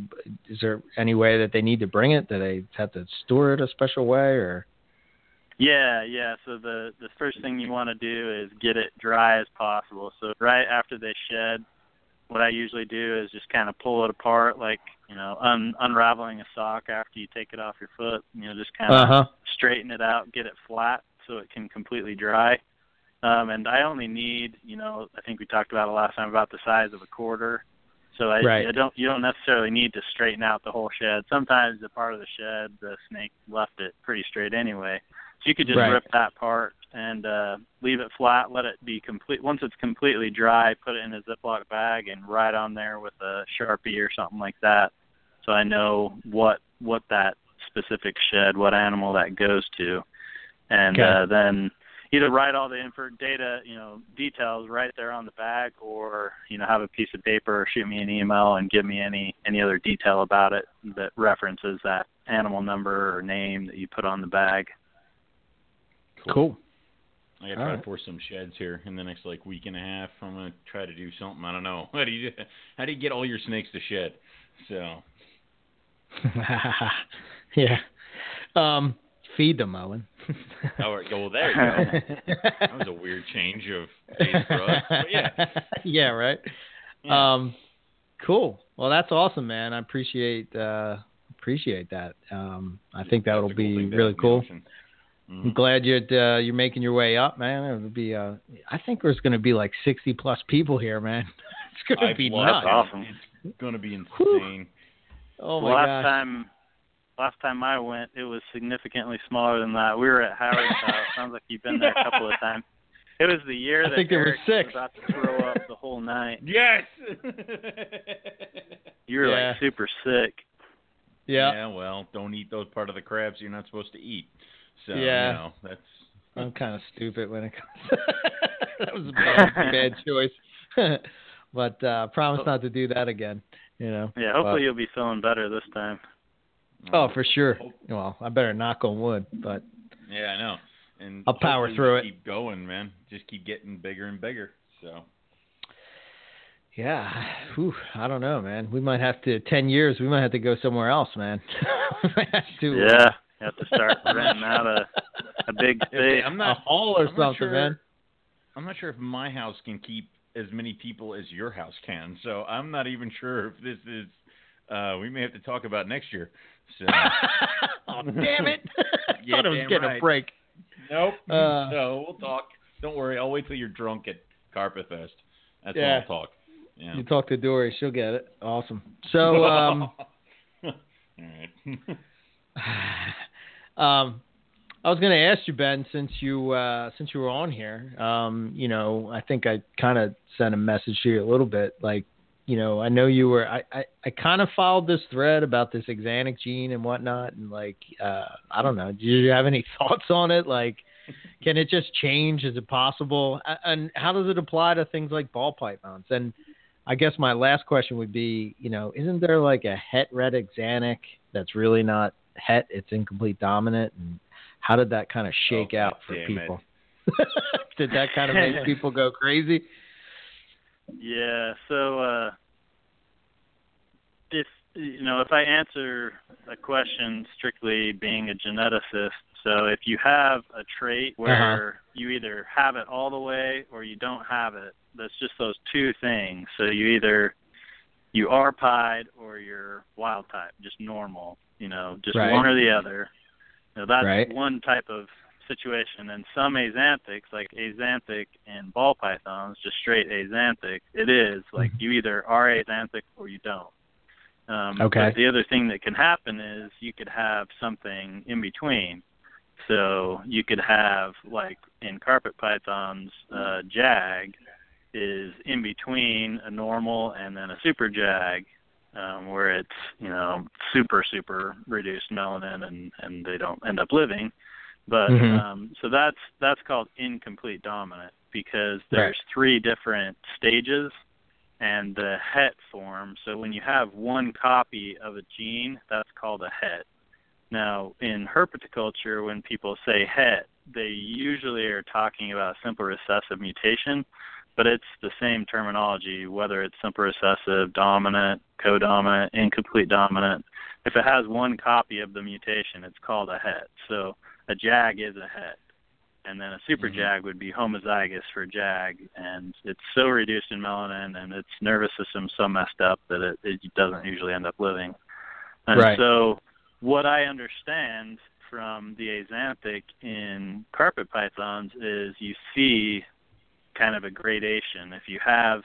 is there any way that they need to bring it? Do they have to store it a special way, or? Yeah, yeah. So the the first thing you want to do is get it dry as possible. So right after they shed, what I usually do is just kind of pull it apart, like you know, un- unraveling a sock after you take it off your foot. You know, just kind of Uh huh. straighten it out, get it flat so it can completely dry. Um, and I only need, you know, I think we talked about it last time about the size of a quarter. So I, Right. I don't, you don't necessarily need to straighten out the whole shed. Sometimes the part of the shed, the snake left it pretty straight anyway. So you could just Right. rip that part and uh, leave it flat, let it be complete. Once it's completely dry, put it in a Ziploc bag and write on there with a Sharpie or something like that. So I know what what that specific shed, what animal that goes to, and Okay. uh, then either write all the info data, you know, details right there on the bag, or you know, have a piece of paper or shoot me an email and give me any any other detail about it that references that animal number or name that you put on the bag. Cool. I gotta All try right. to force some sheds here in the next like week and a half. I'm gonna try to do something. I don't know. How do you how do you get all your snakes to shed? So yeah. Um, feed them, Owen. oh, well there you go. That was a weird change of pace for us. But yeah. yeah, right. Yeah. Um, cool. Well, that's awesome, man. I appreciate uh, appreciate that. Um, I think that'll a cool be really have in the cool. ocean. Mhm. I'm glad you're uh, you're making your way up, man. It would be. Uh, I think there's going to be like 60 plus people here, man. It's going to be love nuts. it. awesome. It's gonna be Whew. insane. Oh my last gosh. time last time I went it was significantly smaller than that. We were at Howard's house. Sounds like you've been there a couple of times. It was the year I that think there were Eric six. was about to throw up the whole night. Yes. You were Yeah. like super sick. Yeah. Yeah, well, don't eat those part of the crabs you're not supposed to eat. So Yeah. you know, that's I'm kind of stupid when it comes. that was a bad, bad choice. but uh, promise not to do that again. You know. Yeah, hopefully But- you'll be feeling better this time. Oh, for sure. Well, I better knock on wood, but Yeah, I know. And I'll power through just it. Keep going, man. Just keep getting bigger and bigger. So yeah, Whew, I don't know, man. We might have to ten years. We might have to go somewhere else, man. we might have to, uh, Yeah, you have to start renting out a a big If- space. I'm a not. hall or I'm something, sure- man. I'm not sure if my house can keep as many people as your house can. So I'm not even sure if this is. Uh, we may have to talk about next year. So oh, damn it! Yeah, Thought I was damn getting a break. nope. Uh, no, we'll talk. Don't worry. I'll wait till you're drunk at Carpet Fest. That's when Yeah. I'll talk. Yeah. You talk to Dory, she'll get it. Awesome. So, um, All right. um, I was going to ask you, Ben, since you uh, since you were on here. Um, you know, I think I kind of sent a message to you a little bit. Like, you know, I know you were. I I, I kind of followed this thread about this axanthic gene and whatnot, and like, uh, I don't know. Do you have any thoughts on it? Like, can it just change? Is it possible? And how does it apply to things like ball mounts? And I guess my last question would be, you know, isn't there like a het red axanthic that's really not het? It's incomplete dominant, and how did that kind of shake Oh, out for people? did that kind of make people go crazy? Yeah, so uh if you know, if I answer a question strictly being a geneticist, so if you have a trait where you either have it all the way or you don't have it, that's just those two things. So you either you are pied or you're wild type, just normal. You know, just Right. one or the other. You know, that's Right. one type of situation. And some axanthics, like axanthic and ball pythons, just straight axanthic, it is like Mm-hmm. you either are axanthic or you don't. Um, Okay. But the other thing that can happen is you could have something in between. So you could have like in carpet pythons, uh, jag is in between a normal and then a super jag, um, where it's you know super super reduced melanin and and they don't end up living. But Mhm. um, so that's that's called incomplete dominant because there's three different stages and the het form. So when you have one copy of a gene, that's called a het. Now, in herpetoculture, when people say het, they usually are talking about a simple recessive mutation, but it's the same terminology, whether it's simple recessive, dominant, codominant, incomplete dominant. If it has one copy of the mutation, it's called a het. So a jag is a het. And then a super mm-hmm. jag would be homozygous for jag, and it's so reduced in melanin and its nervous system so messed up that it, it doesn't usually end up living. And Right. so, what I understand from the axanthic in carpet pythons is you see kind of a gradation. If you have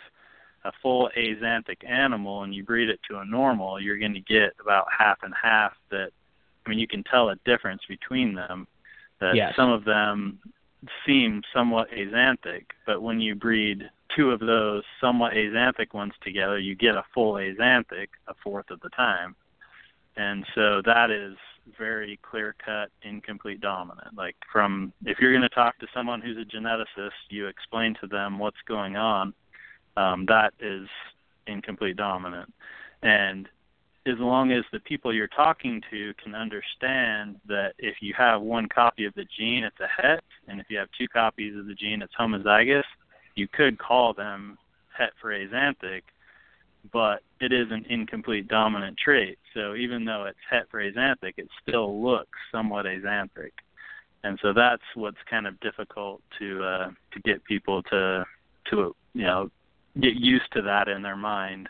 a full axanthic animal and you breed it to a normal, you're going to get about half and half. That I mean, you can tell a difference between them. That Yes. some of them seem somewhat axanthic, but when you breed two of those somewhat axanthic ones together, you get a full axanthic a fourth of the time. And so that is very clear cut, incomplete dominant. Like from if you're going to talk to someone who's a geneticist, you explain to them what's going on. Um, that is incomplete dominant. And as long as the people you're talking to can understand that if you have one copy of the gene, it's a het, and if you have two copies of the gene, it's homozygous, you could call them het for axanthic, but it is an incomplete dominant trait. So even though it's het for axanthic, it still looks somewhat axanthic. And so that's what's kind of difficult to uh, to get people to to you know get used to that in their mind.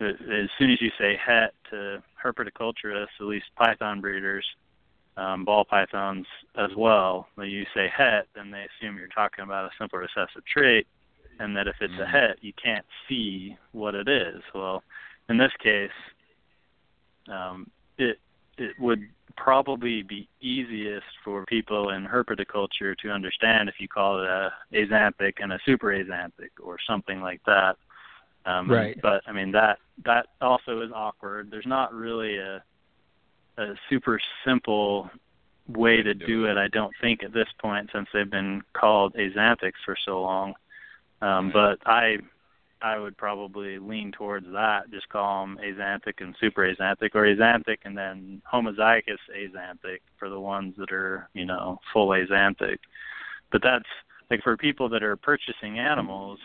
As soon as you say het to herpetoculturists, at least python breeders, um, ball pythons as well, when you say het, then they assume you're talking about a simple recessive trait, and that if it's a het, you can't see what it is. Well, in this case, um, it it would probably be easiest for people in herpetoculture to understand if you call it a axanthic and a super axanthic or something like that. Um, Right. But I mean that that also is awkward. There's not really a a super simple way to do it. I don't think at this point since they've been called axanthics for so long. Um, But I I would probably lean towards that. Just call them axanthic and super axanthic, or axanthic and then homozygous axanthic for the ones that are you know full axanthic. But that's like for people that are purchasing animals,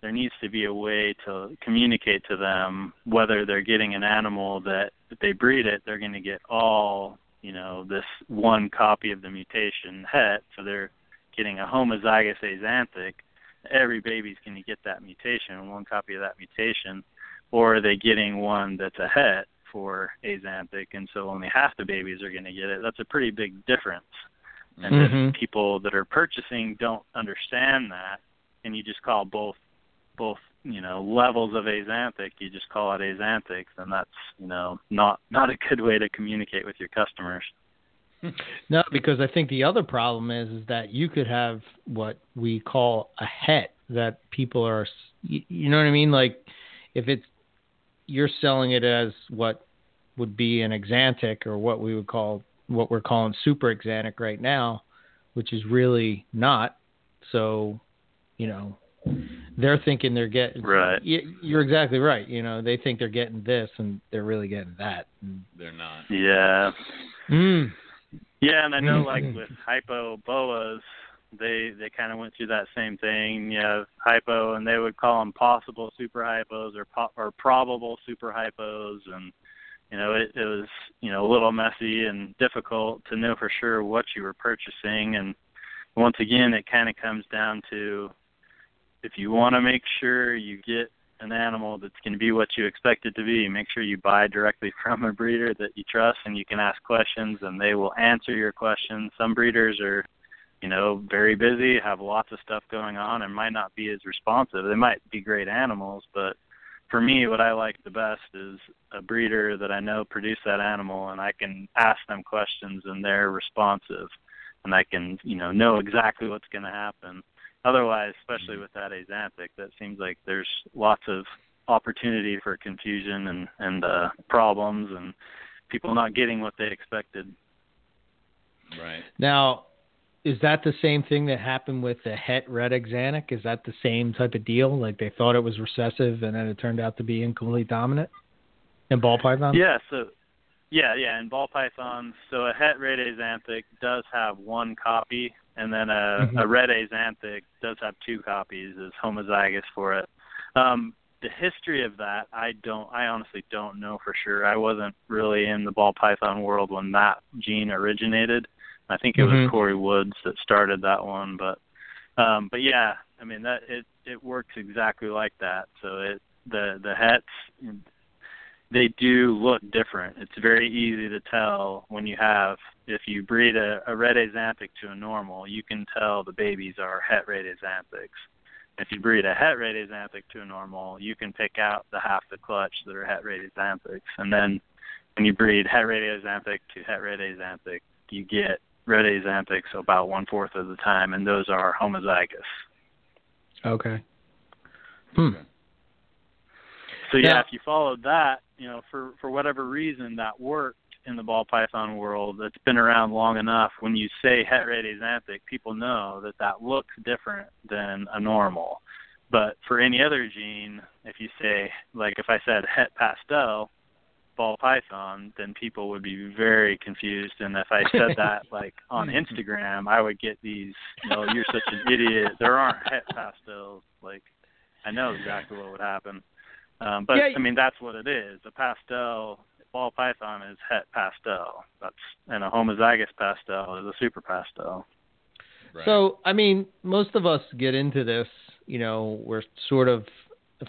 there needs to be a way to communicate to them whether they're getting an animal that if they breed it, they're going to get all you know this one copy of the mutation het, so they're getting a homozygous axanthic every baby's going to get that mutation, one copy of that mutation, or are they getting one that's a het for axanthic, and so only half the babies are going to get it? That's a pretty big difference. And Mhm. if people that are purchasing don't understand that, and you just call both both you know levels of axanthic, you just call it axanthic, then that's you know not not a good way to communicate with your customers. No, because I think the other problem is is that you could have what we call a het that people are, you, you know what I mean? Like if it's you're selling it as what would be an axanthic or what we would call what we're calling super axanthic right now, which is really not. So, you know, they're thinking they're getting Right. y- You're exactly right. You know, they think they're getting this and they're really getting that. And, They're not. Yeah. mm, Yeah, and I know like mm-hmm. with hypo boas, they they kind of went through that same thing. You know, hypo, and they would call them possible super hypos or po- or probable super hypos, and you know it, it was you know a little messy and difficult to know for sure what you were purchasing. And once again, it kind of comes down to if you want to make sure you get an animal that's going to be what you expect it to be, make sure you buy directly from a breeder that you trust and you can ask questions and they will answer your questions. Some breeders are, you know, very busy, have lots of stuff going on and might not be as responsive. They might be great animals, but for me, what I like the best is a breeder that I know produced that animal, and I can ask them questions, and they're responsive, and I can, you know, know exactly what's going to happen. Otherwise, especially with that axanthic, that seems like there's lots of opportunity for confusion and and uh, problems, and people not getting what they expected. Right. Now, is that the same thing that happened with the het red axanthic? Is that the same type of deal? Like they thought it was recessive and then it turned out to be incomplete dominant in ball python? Yeah, so yeah, yeah, in ball pythons, so a het red axanthic does have one copy, and then a, Mhm. a red axanthic does have two copies as homozygous for it. Um, the history of that, I don't, I honestly don't know for sure. I wasn't really in the ball python world when that gene originated. I think it Mhm. was Corey Woods that started that one, but um, but yeah, I mean that it it works exactly like that. So it the the hets they do look different. It's very easy to tell when you have if you breed a, a red axanthic to a normal, you can tell the babies are het red axanthics. If you breed a het red axanthic to a normal, you can pick out the half the clutch that are het red axanthics. And then when you breed het red axanthic to het red axanthic, you get red axanthics about one fourth of the time, and those are homozygous. Okay. Hmm. So yeah, Now- if you followed that, you know, for for whatever reason that worked in the ball python world, that's been around long enough. When you say het axanthic, people know that that looks different than a normal. But for any other gene, if you say like if I said het pastel, ball python, then people would be very confused. And if I said that like on mm-hmm. Instagram, I would get these, you know, you're such an idiot. There aren't het pastels. Like, I know exactly what would happen. Um, but Yeah. I mean, that's what it is. A pastel ball python is het pastel. That's and a homozygous pastel is a super pastel. Right. So, I mean, most of us get into this, you know, we're sort of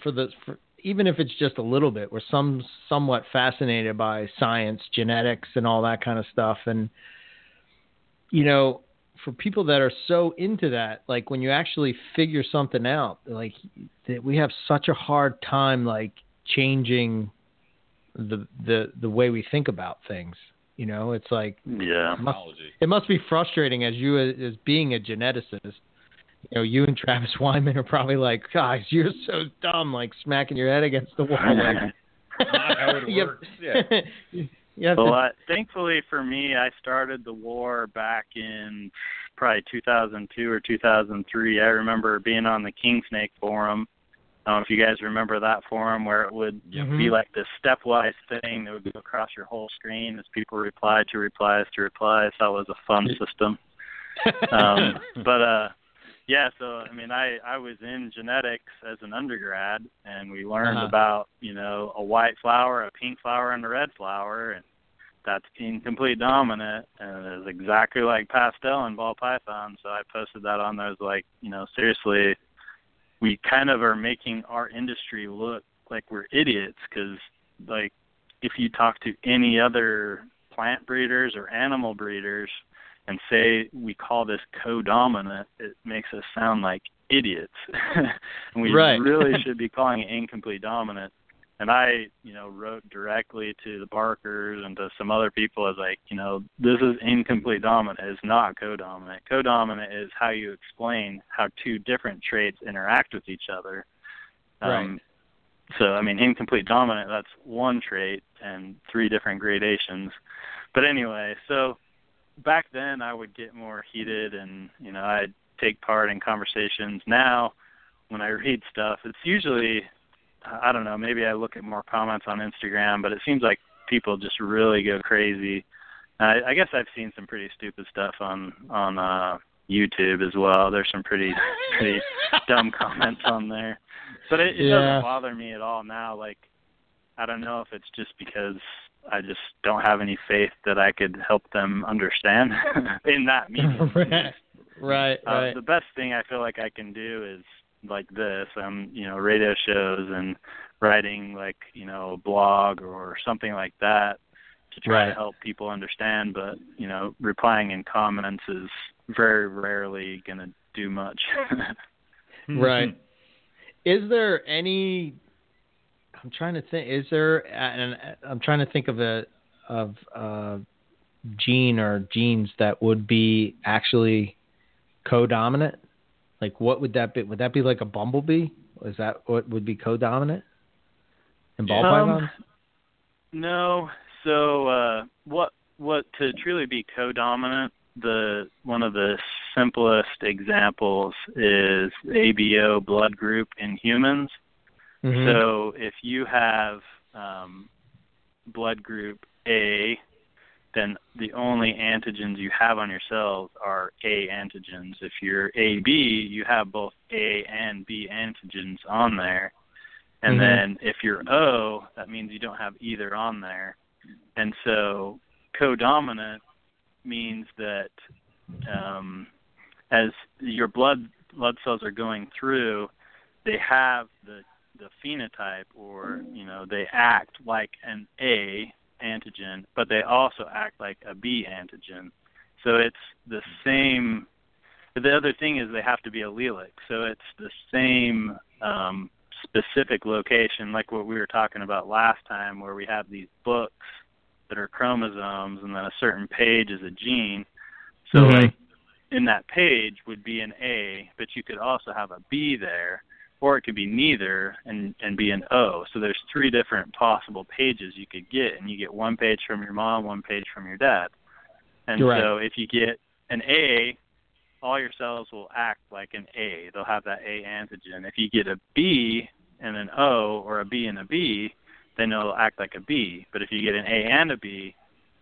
for the for, even if it's just a little bit, we're some somewhat fascinated by science, genetics and all that kind of stuff and you know, for people that are so into that, like when you actually figure something out, like that we have such a hard time like changing the the the way we think about things. You know, it's like Yeah. must, it must be frustrating as you as being a geneticist. You know, you and Travis Wyman are probably like, guys, you're so dumb, like smacking your head against the wall. Like, Not how it works. Yeah. Have Well, I, thankfully for me, I started the war back in probably 2002 or 2003. I remember being on the King Snake forum. I don't know if you guys remember that forum where it would Mhm. be like this stepwise thing that would go across your whole screen as people replied to replies to replies. That was a fun system. um, but uh, yeah, so I mean, I I was in genetics as an undergrad, and we learned Uh-huh. about you know a white flower, a pink flower, and a red flower, and that's incomplete dominant, and it's exactly like pastel and ball python. So I posted that on there. I was like, you know, seriously, we kind of are making our industry look like we're idiots because like if you talk to any other plant breeders or animal breeders and say we call this co-dominant, it makes us sound like idiots. and we Right. really should be calling it incomplete dominant. And I, you know, wrote directly to the Barkers and to some other people as like, you know, this is incomplete dominant. It's not co-dominant. Co-dominant is how you explain how two different traits interact with each other. Um, So, I mean, incomplete dominant, that's one trait and three different gradations. But anyway, so back then I would get more heated and, you know, I'd take part in conversations. Now, when I read stuff, it's usually, I don't know, maybe I look at more comments on Instagram, but it seems like people just really go crazy. I, I guess I've seen some pretty stupid stuff on on uh YouTube as well. There's some pretty pretty dumb comments on there. But it, it Yeah. doesn't bother me at all now. Like I don't know if it's just because I just don't have any faith that I could help them understand in that medium. right, right, Uh, right. the best thing I feel like I can do is like this, um, you know, radio shows and writing like you know a blog or something like that to try Right. to help people understand. But you know, replying in comments is very rarely going to do much. Right. Is there any? I'm trying to think. Is there? And I'm trying to think of a of a gene or genes that would be actually co-dominant. Like, what would that be? Would that be like a bumblebee? Is that what would be co-dominant? In ball Um, pythons? No. So uh, what what to truly be co-dominant? The one of the simplest examples is ABO blood group in humans. Mhm. So if you have um, blood group A, then the only antigens you have on your cells are A antigens. If you're AB, you have both A and B antigens on there. And Mhm. then if you're O, that means you don't have either on there. And so codominant means that um, as your blood blood cells are going through, they have the the phenotype or you know they act like an A antigen, but they also act like a B antigen. So it's the same. The other thing is they have to be allelic, so it's the same um, specific location, like what we were talking about last time, where we have these books that are chromosomes, and then a certain page is a gene. So Mhm. like in that page would be an A, but you could also have a B there, or it could be neither and and be an O. So there's three different possible pages you could get, and you get one page from your mom, one page from your dad. And Right. so if you get an A, all your cells will act like an A. They'll have that A antigen. If you get a B and an O, or a B and a B, then it'll act like a B. But if you get an A and a B,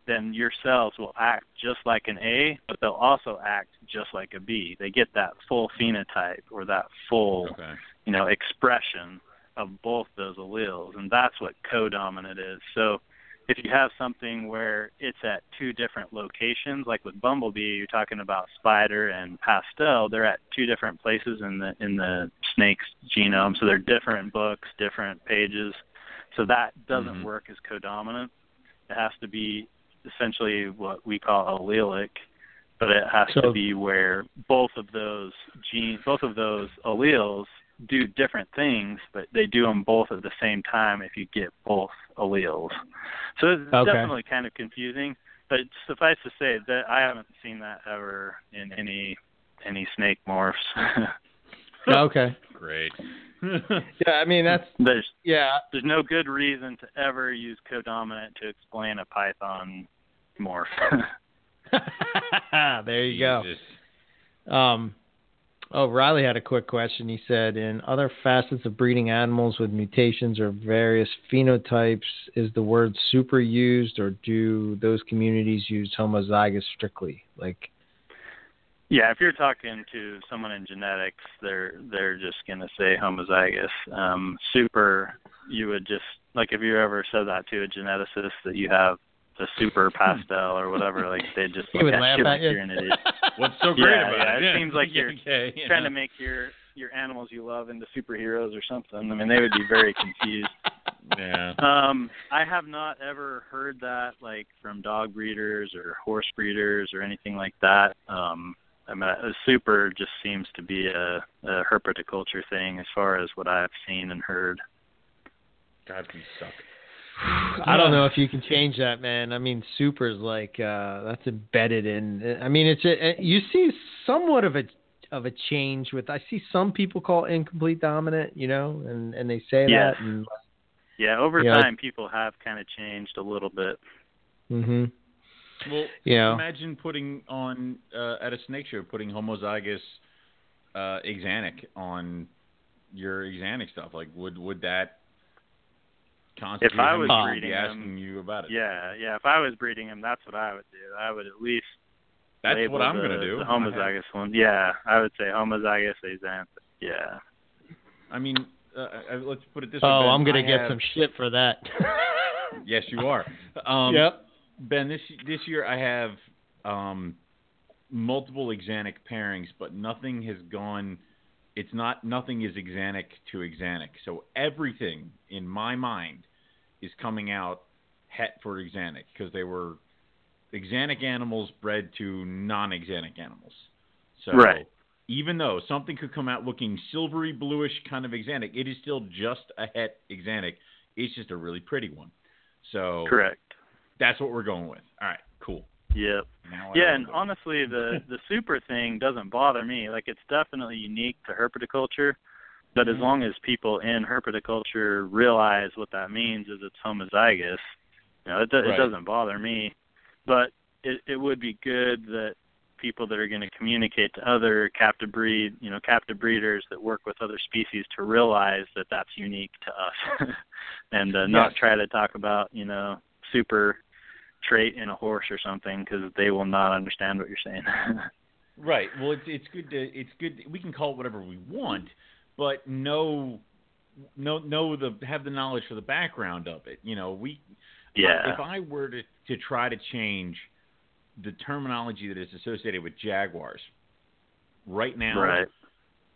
then your cells will act just like an A, but they'll also act just like a B. They get that full phenotype or that full, Okay. You know, expression of both those alleles, and that's what codominant is. So if you have something where it's at two different locations, like with Bumblebee, you're talking about spider and pastel, they're at two different places in the in the snake's genome, so they're different books, different pages. So that doesn't Mhm. work as codominant. It has to be essentially what we call allelic, but it has So- to be where both of those genes, both of those alleles do different things, but they do them both at the same time if you get both alleles. So it's Okay. definitely kind of confusing, but suffice to say that I haven't seen that ever in any any snake morphs. okay. Great. Yeah, I mean that's there's yeah. there's no good reason to ever use codominant to explain a python morph. there you go. Jesus. Um, oh, Riley had a quick question. He said, in other facets of breeding animals with mutations or various phenotypes, is the word super used, or do those communities use homozygous strictly? Like, Yeah, if you're talking to someone in genetics, they're they're just gonna say homozygous. Um, super, you would just like if you ever said that to a geneticist that you have a super pastel or whatever, like they just he look at like you. you're an idiot. What's so great Yeah, about yeah, it? it seems like you're okay, you Trying to make your your animals you love into superheroes or something. I mean, they would be very confused. Yeah. Um, I have not ever heard that like from dog breeders or horse breeders or anything like that. Um, I mean, a super just seems to be a, a herpetoculture thing as far as what I've seen and heard. God, we suck. I don't know if you can change that, man. I mean, super's like uh, that's embedded in. I mean, it's a, you see somewhat of a of a change with. I see some people call incomplete dominant, you know, and and they say Yes. that. And, Yeah, over Yeah. time, people have kind of changed a little bit. hmm Well, yeah. imagine putting on uh, at a snake show, putting homozygous uh, axanthic on your axanthic stuff. Like, would would that constitute If I was to breeding be asking them, you about it? Yeah, yeah. If I was breeding them, that's what I would do. I would at least that's label what I'm the, gonna do. The homozygous one. Yeah, I would say homozygous axanthic. Yeah. I mean, uh, uh, let's put it this way. Oh, Ben. I'm gonna I get have- some shit for that. Yes, you are. Um, yep. Ben, this this year I have um, multiple axanthic pairings, but nothing has gone it's not nothing is axanthic to axanthic. So everything in my mind is coming out het for axanthic because they were axanthic animals bred to non-axanthic animals. So Right. even though something could come out looking silvery bluish kind of axanthic, it is still just a het axanthic. It's just a really pretty one. So Correct. that's what we're going with. All right, cool. Yep. Now Yeah, and honestly, the the super thing doesn't bother me. Like it's definitely unique to herpetoculture, but as long as people in herpetoculture realize what that means is it's homozygous, you know, it, do, Right. it doesn't bother me. But it it would be good that people that are going to communicate to other captive breed, you know, captive breeders that work with other species to realize that that's unique to us, and uh, not Yes. try to talk about, you know, super trait in a horse or something because they will not understand what you're saying. Right. Well, it's it's good to it's good. We can call it whatever we want, but know know know the have the knowledge for the background of it. You know, we yeah. if I were to to try to change the terminology that is associated with jaguars right now, Right.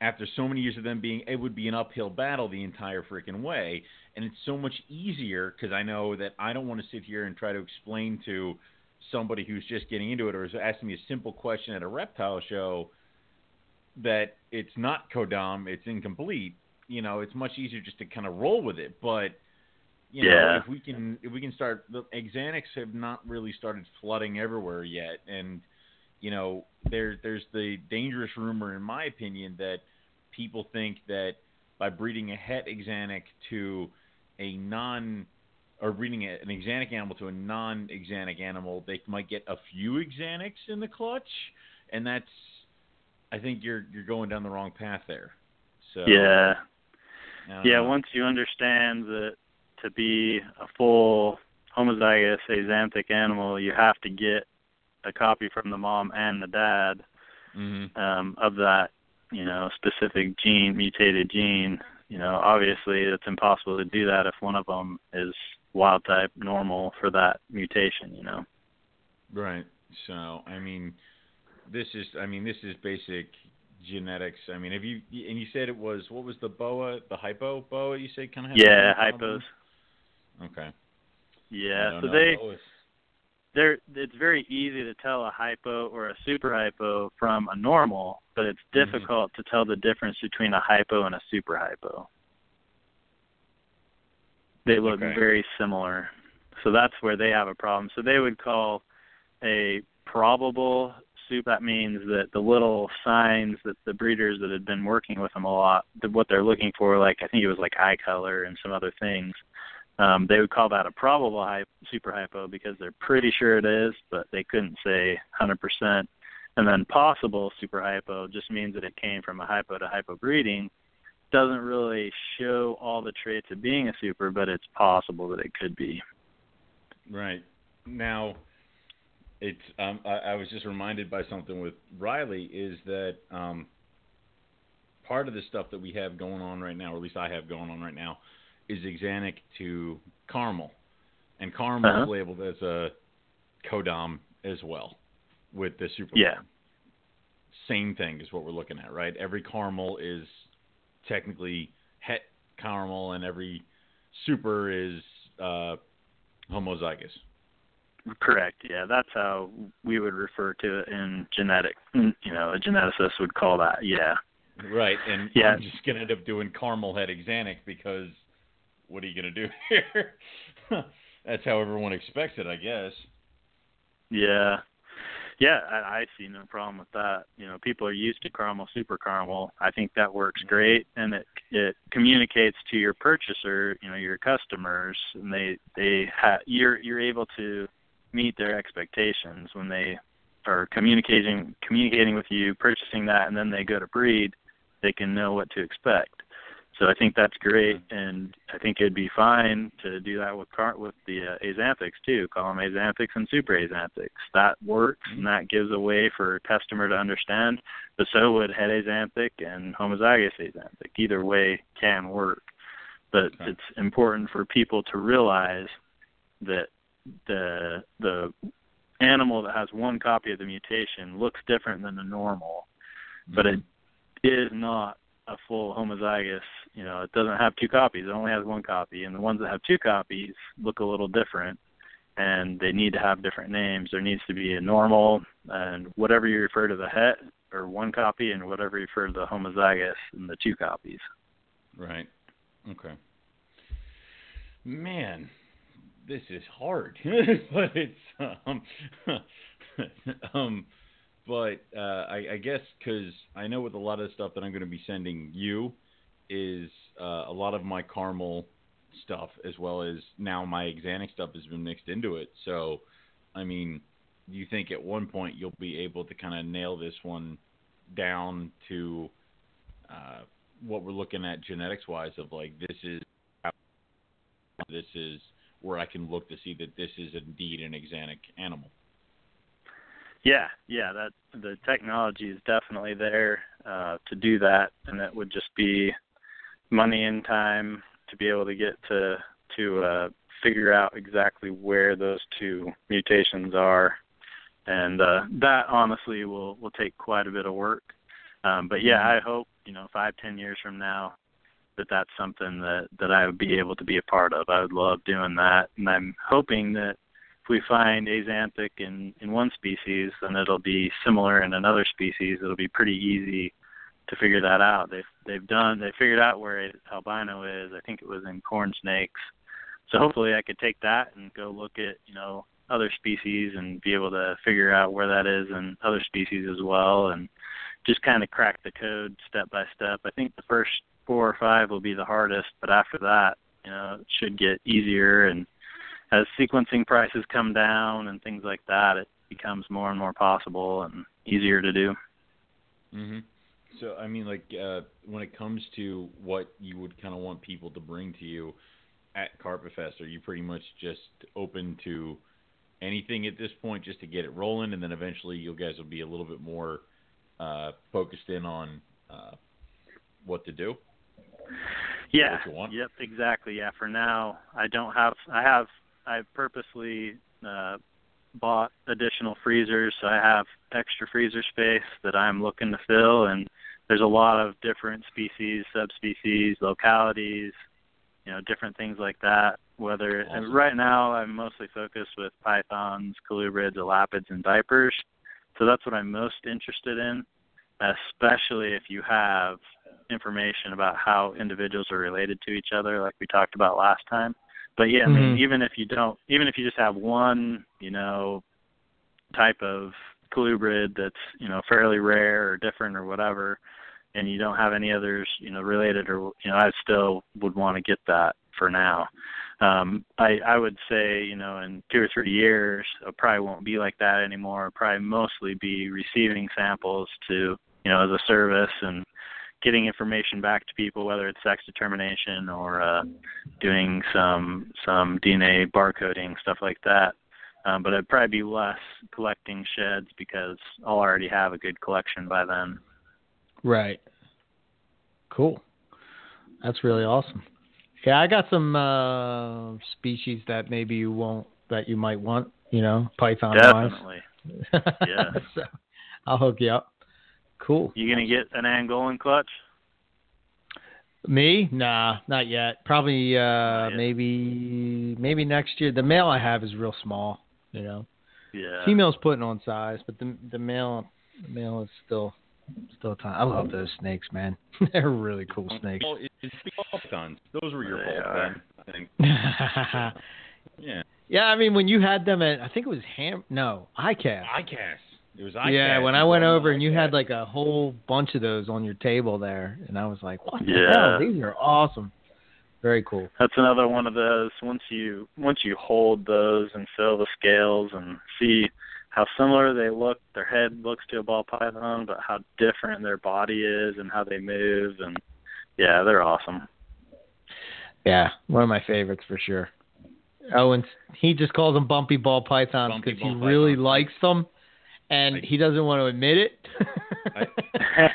after so many years of them being, it would be an uphill battle the entire freaking way. And it's so much easier because I know that I don't want to sit here and try to explain to somebody who's just getting into it or is asking me a simple question at a reptile show that it's not codom, it's incomplete. You know, it's much easier just to kind of roll with it. But you know, Yeah. if we can if we can start the axanthics have not really started flooding everywhere yet and you know, there there's the dangerous rumor in my opinion that people think that by breeding a het axanthic to a non or breeding an axanthic animal to a non-axanthic animal, they might get a few axanthics in the clutch, and that's I think you're you're going down the wrong path there. So Yeah. Yeah, know. once you understand that to be a full homozygous axanthic animal, you have to get a copy from the mom and the dad Mhm. um, of that, you know, specific gene, mutated gene. You know, obviously it's impossible to do that if one of them is wild type normal for that mutation. You know. Right. So, I mean, this is, I mean, this is basic genetics. I mean, have you, and you said it was, what was the boa, the hypo boa you said kind of Yeah, hypos. Okay. Yeah, so know. they Boas. they're it's very easy to tell a hypo or a super hypo from a normal, but it's Mhm. difficult to tell the difference between a hypo and a super hypo. They look Okay. very similar. So that's where they have a problem. So they would call a probable soup that means that the little signs that the breeders that had been working with them a lot what they're looking for like I think it was like eye color and some other things um, they would call that a probable hy- super hypo because they're pretty sure it is, but they couldn't say 100%. And then possible super hypo just means that it came from a hypo to hypo breeding. Doesn't really show all the traits of being a super, but it's possible that it could be. Right. Now, it's um, I, I was just reminded by something with Riley is that um, part of the stuff that we have going on right now, or at least I have going on right now, is axanthic to caramel, and caramel Uh-huh. is labeled as a codom as well with the super. Yeah. Same thing is what we're looking at, right? Every caramel is technically het caramel, and every super is uh, homozygous. Correct. Yeah, that's how we would refer to it in genetic. You know, a geneticist would call that. Yeah. Right, and Yeah. I'm just gonna end up doing caramel het axanthic because what are you gonna do here? That's how everyone expects it, I guess. Yeah. Yeah, I, I see no problem with that. You know, people are used to caramel, super caramel. I think that works great, and it it communicates to your purchaser, you know, your customers, and they they ha- you're you're able to meet their expectations when they are communicating communicating with you, purchasing that, and then they go to breed. They can know what to expect. So I think that's great, and I think it'd be fine to do that with car- with the uh, axanthics too. Call them axanthics and super axanthics. That works, and that gives a way for a customer to understand. But so would het axanthic and homozygous axanthic. Either way can work, but Okay. it's important for people to realize that the the animal that has one copy of the mutation looks different than the normal, but it is not a full homozygous, you know, it doesn't have two copies. It only has one copy, and the ones that have two copies look a little different, and they need to have different names. There needs to be a normal and whatever you refer to the het or one copy, and whatever you refer to the homozygous and the two copies. Right. Okay. Man, this is hard, but it's um, um, but uh, I, I guess because I know with a lot of stuff that I'm going to be sending you is uh, a lot of my caramel stuff as well as now my Axanthic stuff has been mixed into it. So, I mean, you think at one point you'll be able to kind of nail this one down to uh, what we're looking at genetics wise of like this is this is where I can look to see that this is indeed an Axanthic animal. Yeah, yeah, that the technology is definitely there uh, to do that, and it would just be money and time to be able to get to to uh, figure out exactly where those two mutations are, and uh, that honestly will will take quite a bit of work. Um, but yeah, I hope you know five ten years from now that that's something that that I would be able to be a part of. I would love doing that, and I'm hoping that if we find axanthic in in one species, then it'll be similar in another species. It'll be pretty easy to figure that out. They've they've done they figured out where albino is. I think it was in corn snakes. So hopefully I could take that and go look at you know other species and be able to figure out where that is in other species as well and just kind of crack the code step by step. I think the first four or five will be the hardest, but after that, you know, it should get easier and as sequencing prices come down and things like that, it becomes more and more possible and easier to do. Mhm. So I mean, like uh, when it comes to what you would kind of want people to bring to you at Carpet Fest, are you pretty much just open to anything at this point, just to get it rolling, and then eventually you guys will be a little bit more uh, focused in on uh, what to do? Yeah. What you want? Yep. Exactly. Yeah. For now, I don't have. I have. I've purposely uh, bought additional freezers, so I have extra freezer space that I'm looking to fill, and there's a lot of different species, subspecies, localities, you know, different things like that. Whether and right now, I'm mostly focused with pythons, colubrids, elapids, and vipers. So that's what I'm most interested in, especially if you have information about how individuals are related to each other, like we talked about last time. But yeah, I mean, Mhm. even if you don't, even if you just have one, you know, type of colubrid that's you know fairly rare or different or whatever, and you don't have any others, you know, related or you know, I still would want to get that for now. Um, I I would say you know in two or three years, it probably won't be like that anymore. It'll probably mostly be receiving samples to you know as a service and getting information back to people, whether it's sex determination or uh, doing some some DNA barcoding stuff like that. Um, but it'd probably be less collecting sheds because I'll already have a good collection by then. Right. Cool. That's really awesome. Yeah, I got some uh species that maybe you won't that you might want, you know, python Definitely. Yeah. so, I'll hook you up. Cool. You gonna get an Angolan clutch? Me? Nah, not yet. Probably uh Not yet. maybe maybe next year. The male I have is real small, you know. Yeah. Female's putting on size, but the the male the male is still still time. I love those snakes, man. They're really cool snakes. Well, it's the pythons. Those were your They fault, are. I think. Yeah. yeah, I mean when you had them at I think it was Ham no, ICAST. ICAS. It was Yeah, when I went over them and you had like a whole bunch of those on your table there, and I was like, "What the Yeah. hell? These are awesome." Very cool. That's another one of those. Once you once you hold those and feel the scales and see how similar they look, their head looks to a ball python, but how different their body is and how they move, and yeah, they're awesome. Yeah, one of my favorites for sure. Oh, and he just calls them bumpy ball pythons because he ball really pythons. likes them, and I- he doesn't want to admit it. I,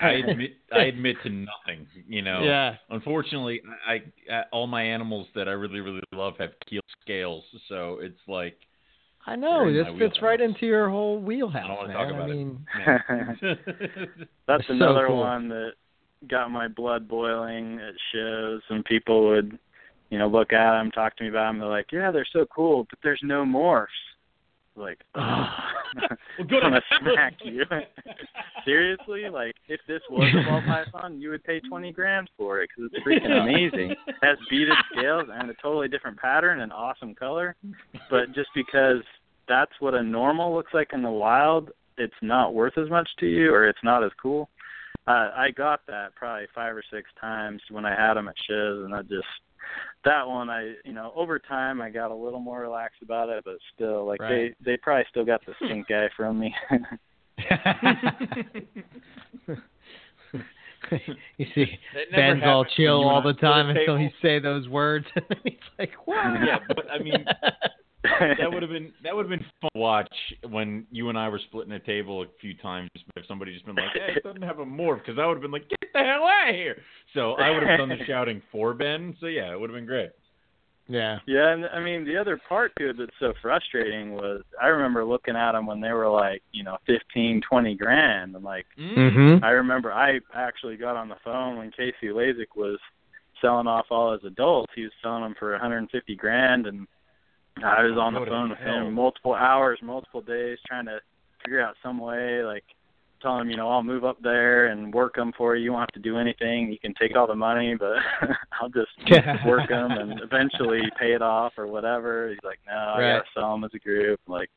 I admit I admit to nothing. You know. Yeah. Unfortunately, I, I uh, all my animals that I really really love have keel scales, so it's like I know this my fits right into your whole wheelhouse, I don't want to man. talk about I mean, it. That's So another cool. one that got my blood boiling at shows, and people would, you know, look at them, talk to me about them. They're like, "Yeah, they're so cool, but there's no morphs." Like, oh, Well, good I'm gonna smack you. Seriously, like if this was a ball python, you would pay twenty grand for it because it's freaking amazing. It has beaded scales and a totally different pattern and awesome color. But just because that's what a normal looks like in the wild, it's not worth as much to you, or it's not as cool. Uh, I got that probably five or six times when I had them at shows, and I just that one I you know over time I got a little more relaxed about it, but still like Right. they they probably still got the stink guy from me. you see, That never Ben's all chill all the time until he say those words. And he's like, "What?" Yeah, but I mean, that would have been that would have been fun to watch when you and I were splitting a table a few times. If somebody just been like, "Hey, it doesn't have a morph," because I would have been like, "Get the hell out of here!" So I would have done the shouting for Ben. So yeah, it would have been great. yeah. Yeah, and I mean the other part to it that's so frustrating was I remember looking at them when they were like, you know, fifteen, twenty grand. I'm like, Mm-hmm. I remember I actually got on the phone when Casey Lasik was selling off all his adults. He was selling them for 150 grand, and I was on the phone with him multiple hours, multiple days, trying to figure out some way, like telling him, you know, I'll move up there and work them for you. You won't have to do anything. You can take all the money, but I'll just work them and eventually pay it off or whatever. He's like, no, I Right. gotta sell them as a group. Like,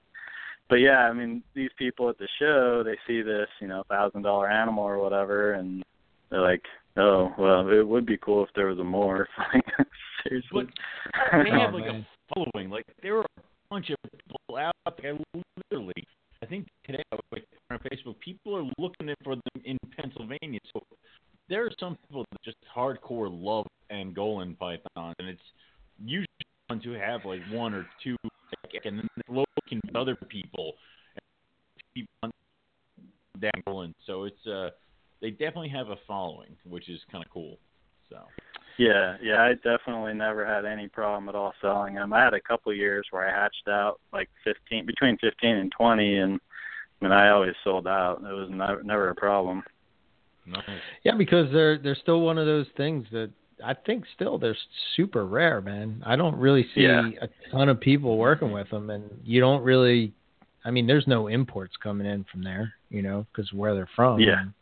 but yeah, I mean, these people at the show, they see this, you know, thousand dollar animal or whatever, and they're like, oh, well, it would be cool if there was a. Like, seriously. They have like a following. Like there are a bunch of people out there. Literally, I think today like, on Facebook, people are looking for them in Pennsylvania. So there are some people that just hardcore love Angolan pythons, and it's usually ones who have like one or two, like, and then looking at other people, and people the Angolan. So it's uh, they definitely have a following, which is kind of cool. So Yeah, yeah, I definitely never had any problem at all selling them. I had a couple years where I hatched out like 15, between 15 and 20, and I mean, I always sold out. It was never, never a problem. nice. Yeah, because they're they're still one of those things that I think still they're super rare, man. I don't really see Yeah. a ton of people working with them, and you don't really. I mean, there's no imports coming in from there, you know, because where they're from. Yeah. and,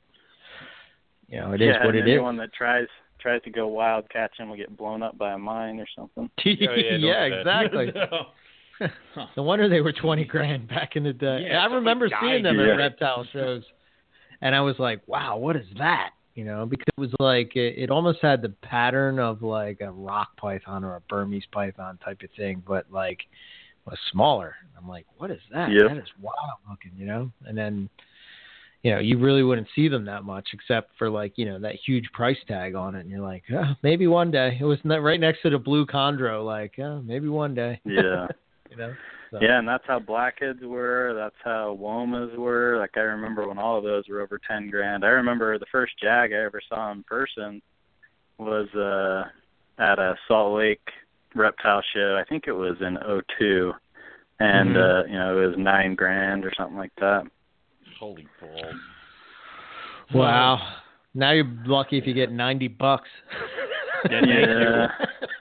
you know, it is yeah, what and it is. anyone that tries tries to go wild catching will get blown up by a mine or something. Oh, yeah, yeah, exactly. No. No wonder they were twenty grand back in the day. Yeah, I remember seeing them here. at reptile shows, and I was like, "Wow, what is that?" You know, because it was like it, it almost had the pattern of like a rock python or a Burmese python type of thing, but like was smaller. I'm like, "What is that? Yep. That is wild looking," you know. And then, you know, you really wouldn't see them that much except for like you know that huge price tag on it, and you're like, oh, maybe one day. It was right next to the blue chondro, like, oh, maybe one day. Yeah. you know. So- Yeah, and that's how blackheads were. That's how womas were. Like I remember when all of those were over ten grand. I remember the first jag I ever saw in person was uh at a Salt Lake reptile show. I think it was in '02, and Mhm. uh, you know it was nine grand or something like that. Holy balls. Wow. Now you're lucky if you get 90 bucks. Yeah. Yeah.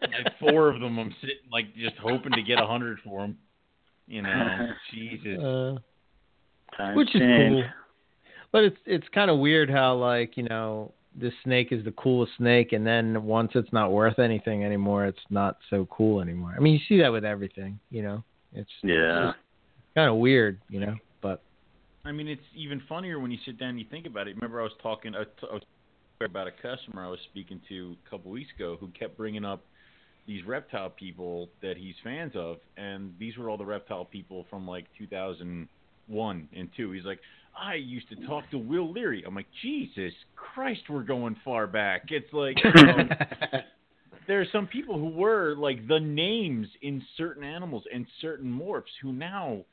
Like four of them, I'm sitting like just hoping to get a hundred for them. You know, Jesus. Uh, which is change. cool. But it's it's kind of weird how like, you know, this snake is the coolest snake and then once it's not worth anything anymore, it's not so cool anymore. I mean, you see that with everything, you know. It's Yeah. kind of weird, you know, but I mean, it's even funnier when you sit down and you think about it. Remember, I was talking I t- I was about a customer I was speaking to a couple weeks ago who kept bringing up these reptile people that he's fans of, and these were all the reptile people from like 2001 and two. He's like, I used to talk to Will Leary. I'm like, Jesus Christ, we're going far back. It's like. You know, there are some people who were like the names in certain animals and certain morphs who now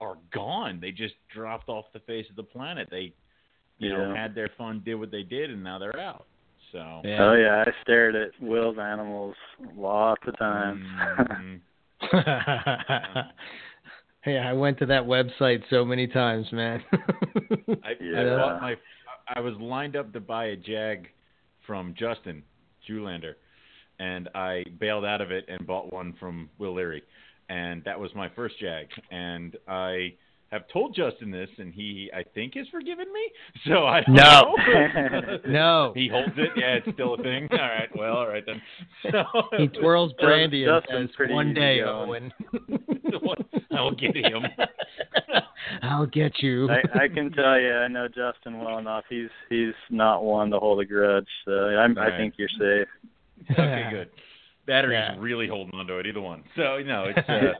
are gone. They just dropped off the face of the planet. They, you know, had their fun, did what they did, and now they're out. So. Oh yeah, I stared at Will's animals lots of times. Mhm. yeah, I went to that website so many times, man. I, I Yeah. bought my. I was lined up to buy a Jag from Justin Julander, and I bailed out of it and bought one from Will Leary, and that was my first jag. And I have told Justin this, and he I think has forgiven me. So I don't No. know. No. he holds it. Yeah, it's still a thing. All right. Well, all right then. So, He twirls brandy and says, "One day, easygoing. Owen, I will get him. I'll get you." I, I can tell you, I know Justin well enough. He's he's not one to hold a grudge. So I'm, Right. I think you're safe. okay, good. Battery's Yeah. really holding on to it, either one. So no, it's. Uh,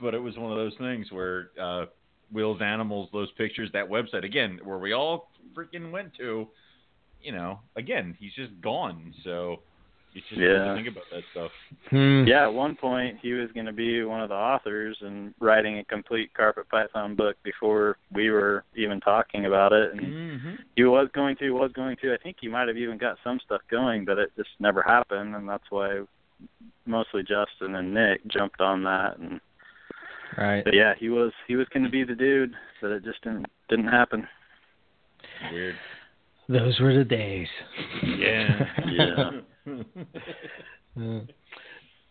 but it was one of those things where uh, Will's Animals, those pictures, that website again, where we all freaking went to. You know, again, he's just gone. So it's just Yeah. think about that stuff. Hmm. Yeah, at one point he was going to be one of the authors and writing a complete carpet python book before we were even talking about it. And Mm-hmm. he was going to, was going to. I think he might have even got some stuff going, but it just never happened, and that's why mostly Justin and Nick jumped on that. And Right. but yeah, he was he was going to be the dude, but it just didn't didn't happen. Weird. Those were the days. Yeah. Yeah.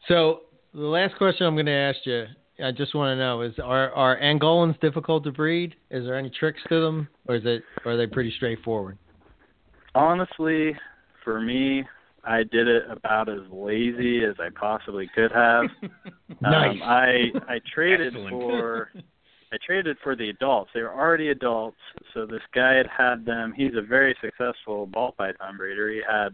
So the last question I'm going to ask you, I just want to know: is are are Angolans difficult to breed? Is there any tricks to them, or is it or are they pretty straightforward? Honestly, for me, I did it about as lazy as I possibly could have. Nice. Um, I I traded Excellent. for I traded for the adults. They were already adults, so this guy had had them. He's a very successful ball python breeder. He had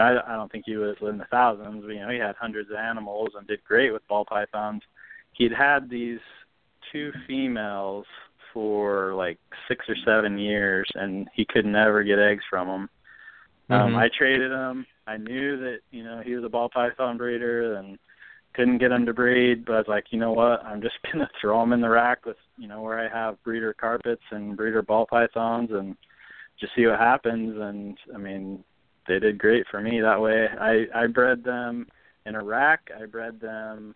I, I don't think he was in the thousands, but you know he had hundreds of animals and did great with ball pythons. He'd had these two females for like six or seven years, and he could never get eggs from them. Um, Mhm. I traded him. I knew that you know he was a ball python breeder and couldn't get him to breed, but I was like, you know what? I'm just gonna throw him in the rack with you know where I have breeder carpets and breeder ball pythons and just see what happens. And I mean, they did great for me that way. I I bred them in a rack. I bred them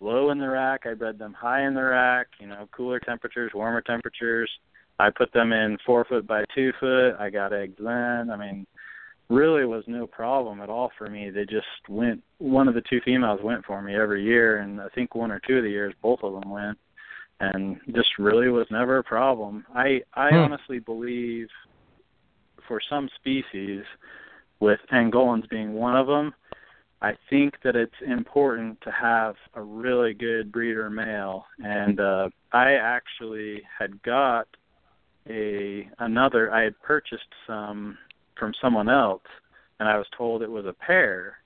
low in the rack. I bred them high in the rack. You know, cooler temperatures, warmer temperatures. I put them in four foot by two foot. I got eggs then. I mean, really was no problem at all for me. They just went. One of the two females went for me every year, and I think one or two of the years both of them went, and just really was never a problem. I I Hmm. honestly believe for some species, with Angolans being one of them, I think that it's important to have a really good breeder male. And uh, I actually had got a another. I had purchased some from someone else, and I was told it was a pair,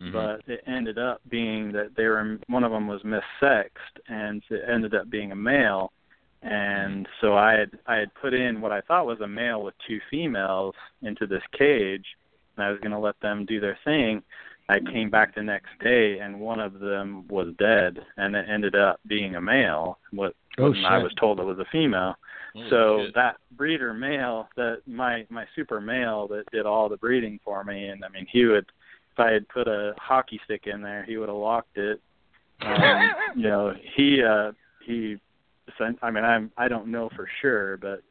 Mhm. but it ended up being that they were one of them was missexed, and it ended up being a male. And so I had I had put in what I thought was a male with two females into this cage, and I was going to let them do their thing. I came back the next day, and one of them was dead, and it ended up being a male. What Oh, and I was told it was a female. Holy so shit. that breeder male, that my my super male that did all the breeding for me, and I mean he would, if I had put a hockey stick in there, he would have locked it. Um, you know, he uh he, sent- I mean I'm I don't know for sure, but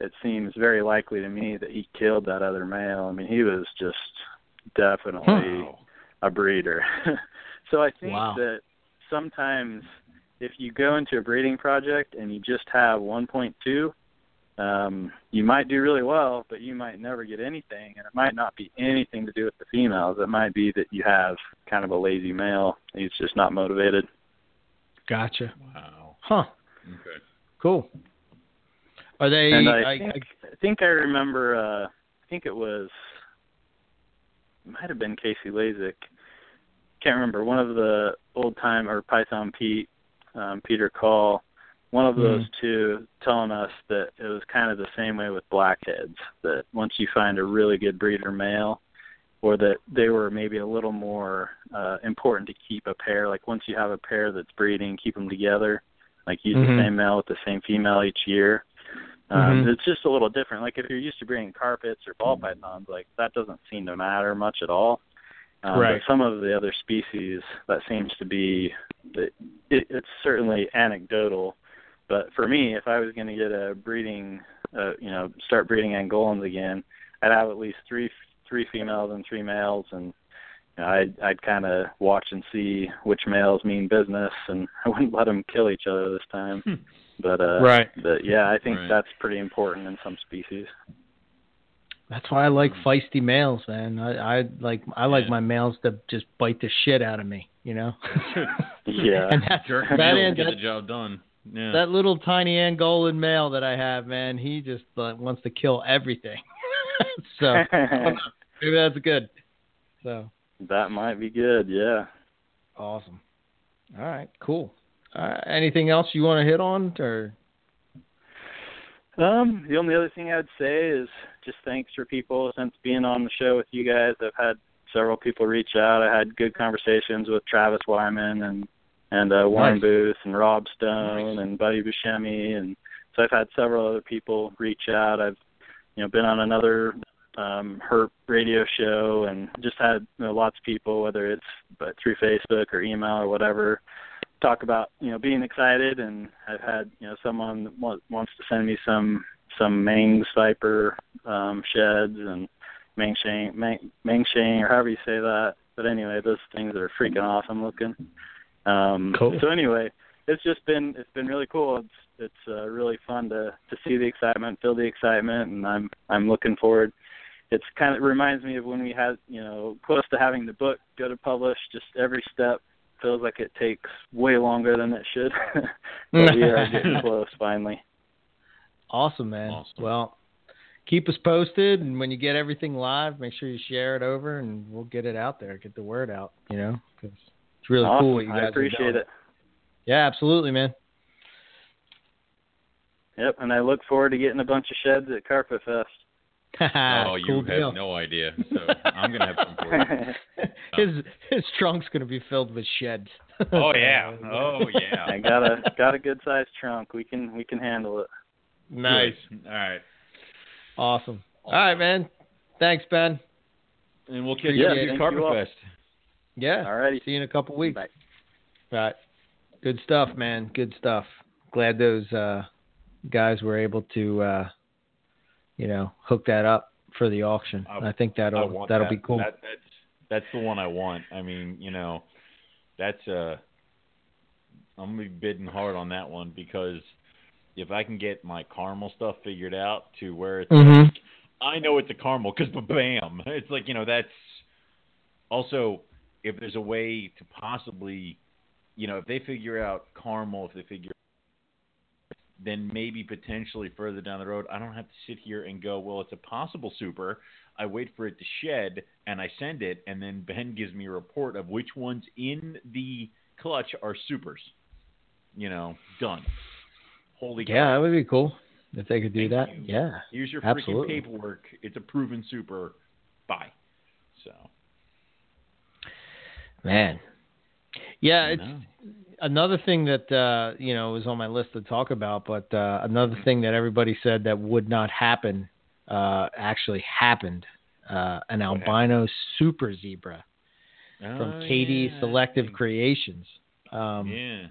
it seems very likely to me that he killed that other male. I mean he was just definitely Wow. a breeder. so I think Wow. that sometimes if you go into a breeding project and you just have 1.2, um, you might do really well, but you might never get anything, and it might not be anything to do with the females. It might be that you have kind of a lazy male. He's just not motivated. Gotcha. Wow. Huh. Okay. Cool. Are they? And I, I- think, I think I remember. uh I think it was. It might have been Casey Lazick. Can't remember. One of the old time or Python Pete, um, Peter Kahl, one of those two, telling us that it was kind of the same way with blackheads. That once you find a really good breeder male, or that they were maybe a little more uh, important to keep a pair. Like once you have a pair that's breeding, keep them together. Like use Mhm. the same male with the same female each year. Um, Mhm. It's just a little different. Like if you're used to breeding carpets or ball pythons, like that doesn't seem to matter much at all. Um, Right. But some of the other species, that seems to be. It, it, it's certainly anecdotal, but for me, if I was going to get a breeding, uh, you know, start breeding Angolans again, I'd have at least three three females and three males, and you know, I'd I'd kind of watch and see which males mean business, and I wouldn't let them kill each other this time. But uh, Right. But yeah, I think Right. that's pretty important in some species. That's why I like feisty males, man. I, I like I like Yeah. my males to just bite the shit out of me, you know. Yeah. and that's Jerk that, males an- get that, the job done. Yeah. that little tiny Angolan male that I have, man. He just uh, wants to kill everything. so maybe that's good. So that might be good. Yeah. awesome. All right, cool. Uh, anything else you want to hit on, or Um, the only other thing I'd say is just thanks for people since being on the show with you guys. I've had several people reach out. I had good conversations with Travis Wyman and and uh, Warren Nice. Booth and Rob Stone and Buddy Buscemi, and so I've had several other people reach out. I've you know been on another um Herp radio show and just had you know, lots of people, whether it's but through Facebook or email or whatever, talk about you know being excited and I've had you know someone that wants to send me some some Mang Viper um sheds and Mang Shane Mang, Mang Shane or however you say that. But anyway, those things are freaking awesome looking. Um Cool. so anyway, it's just been it's been really cool. It's it's uh, really fun to to see the excitement, feel the excitement and I'm I'm looking forward it's kind of reminds me of when we had you know close to having the book go to publish just every step feels like it takes way longer than it should but we are getting close finally awesome, man. Awesome. Well, keep us posted, and when you get everything live, make sure you share it over, and we'll get it out there, get the word out. You know, 'cause it's really awesome cool what you guys i are appreciate doing. it Yeah, absolutely, man. yep and i look forward to getting a bunch of sheds at carpet fest oh, you cool have deal. no idea. So I'm gonna have some for you. his his trunk's gonna be filled with sheds. Oh yeah. Oh yeah. i got a got a good sized trunk we can we can handle it nice, Good. All right. awesome. All right, man. Thanks, Ben. And we'll catch Yeah, you thank at you Carpet all. Fest. Yeah. Alrighty. See you in a couple weeks. Bye. Right. Good stuff, man. Good stuff. Glad those uh, guys were able to, uh, you know, hook that up for the auction. I- I, think that'll want that'll that. be cool. That, that's that's the one I want. I mean, you know, that's uh, I'm gonna be bidding hard on that one because if I can get my caramel stuff figured out to where it's, Mhm. like, I know it's a caramel because bam, it's like you know that's also if there's a way to possibly, you know, if they figure out caramel, if they figure then maybe potentially further down the road, I don't have to sit here and go, well, it's a possible super. I wait for it to shed and I send it, and then Ben gives me a report of which ones in the clutch are supers. You know, done. Holy Yeah, that would be cool if they could do Thank that. you. Yeah. Here's your absolutely. freaking paperwork. It's a proven super. Bye. So, Man. Yeah, it's. Another thing that uh, you know was on my list to talk about, but uh, another thing that everybody said that would not happen uh, actually happened. Uh, an albino super zebra from Oh, Katie yeah. Selective Creations, um, Yeah.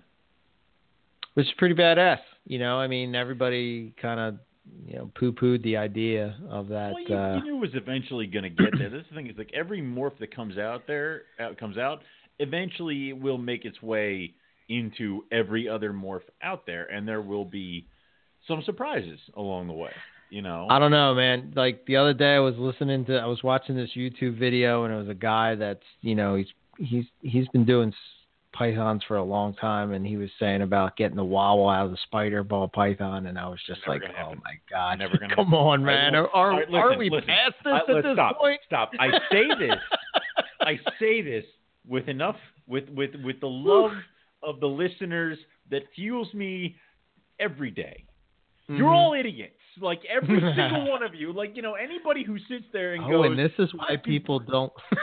which is pretty badass. You know, I mean, everybody kind of you know poo-pooed the idea of that. Well, you, uh, you knew it was eventually going to get there. This thing is like every morph that comes out there, out, comes out, eventually it will make its way into every other morph out there, and there will be some surprises along the way. You know, I don't know, man. Like the other day, I was listening to, I was watching this YouTube video, and it was a guy that's, you know, he's he's he's been doing pythons for a long time, and he was saying about getting the wobble out of the spider ball python, and I was just Never like, oh happen. my god, Never gonna come on, man, are are, right, are listen, we listen. past this I- at this stop. point? Stop. I say this. I say this with enough with with with the love of the listeners that fuels me every day. You're Mhm. all idiots. Like every single one of you. Like you know anybody who sits there and Oh, goes. Oh, and this is why people don't.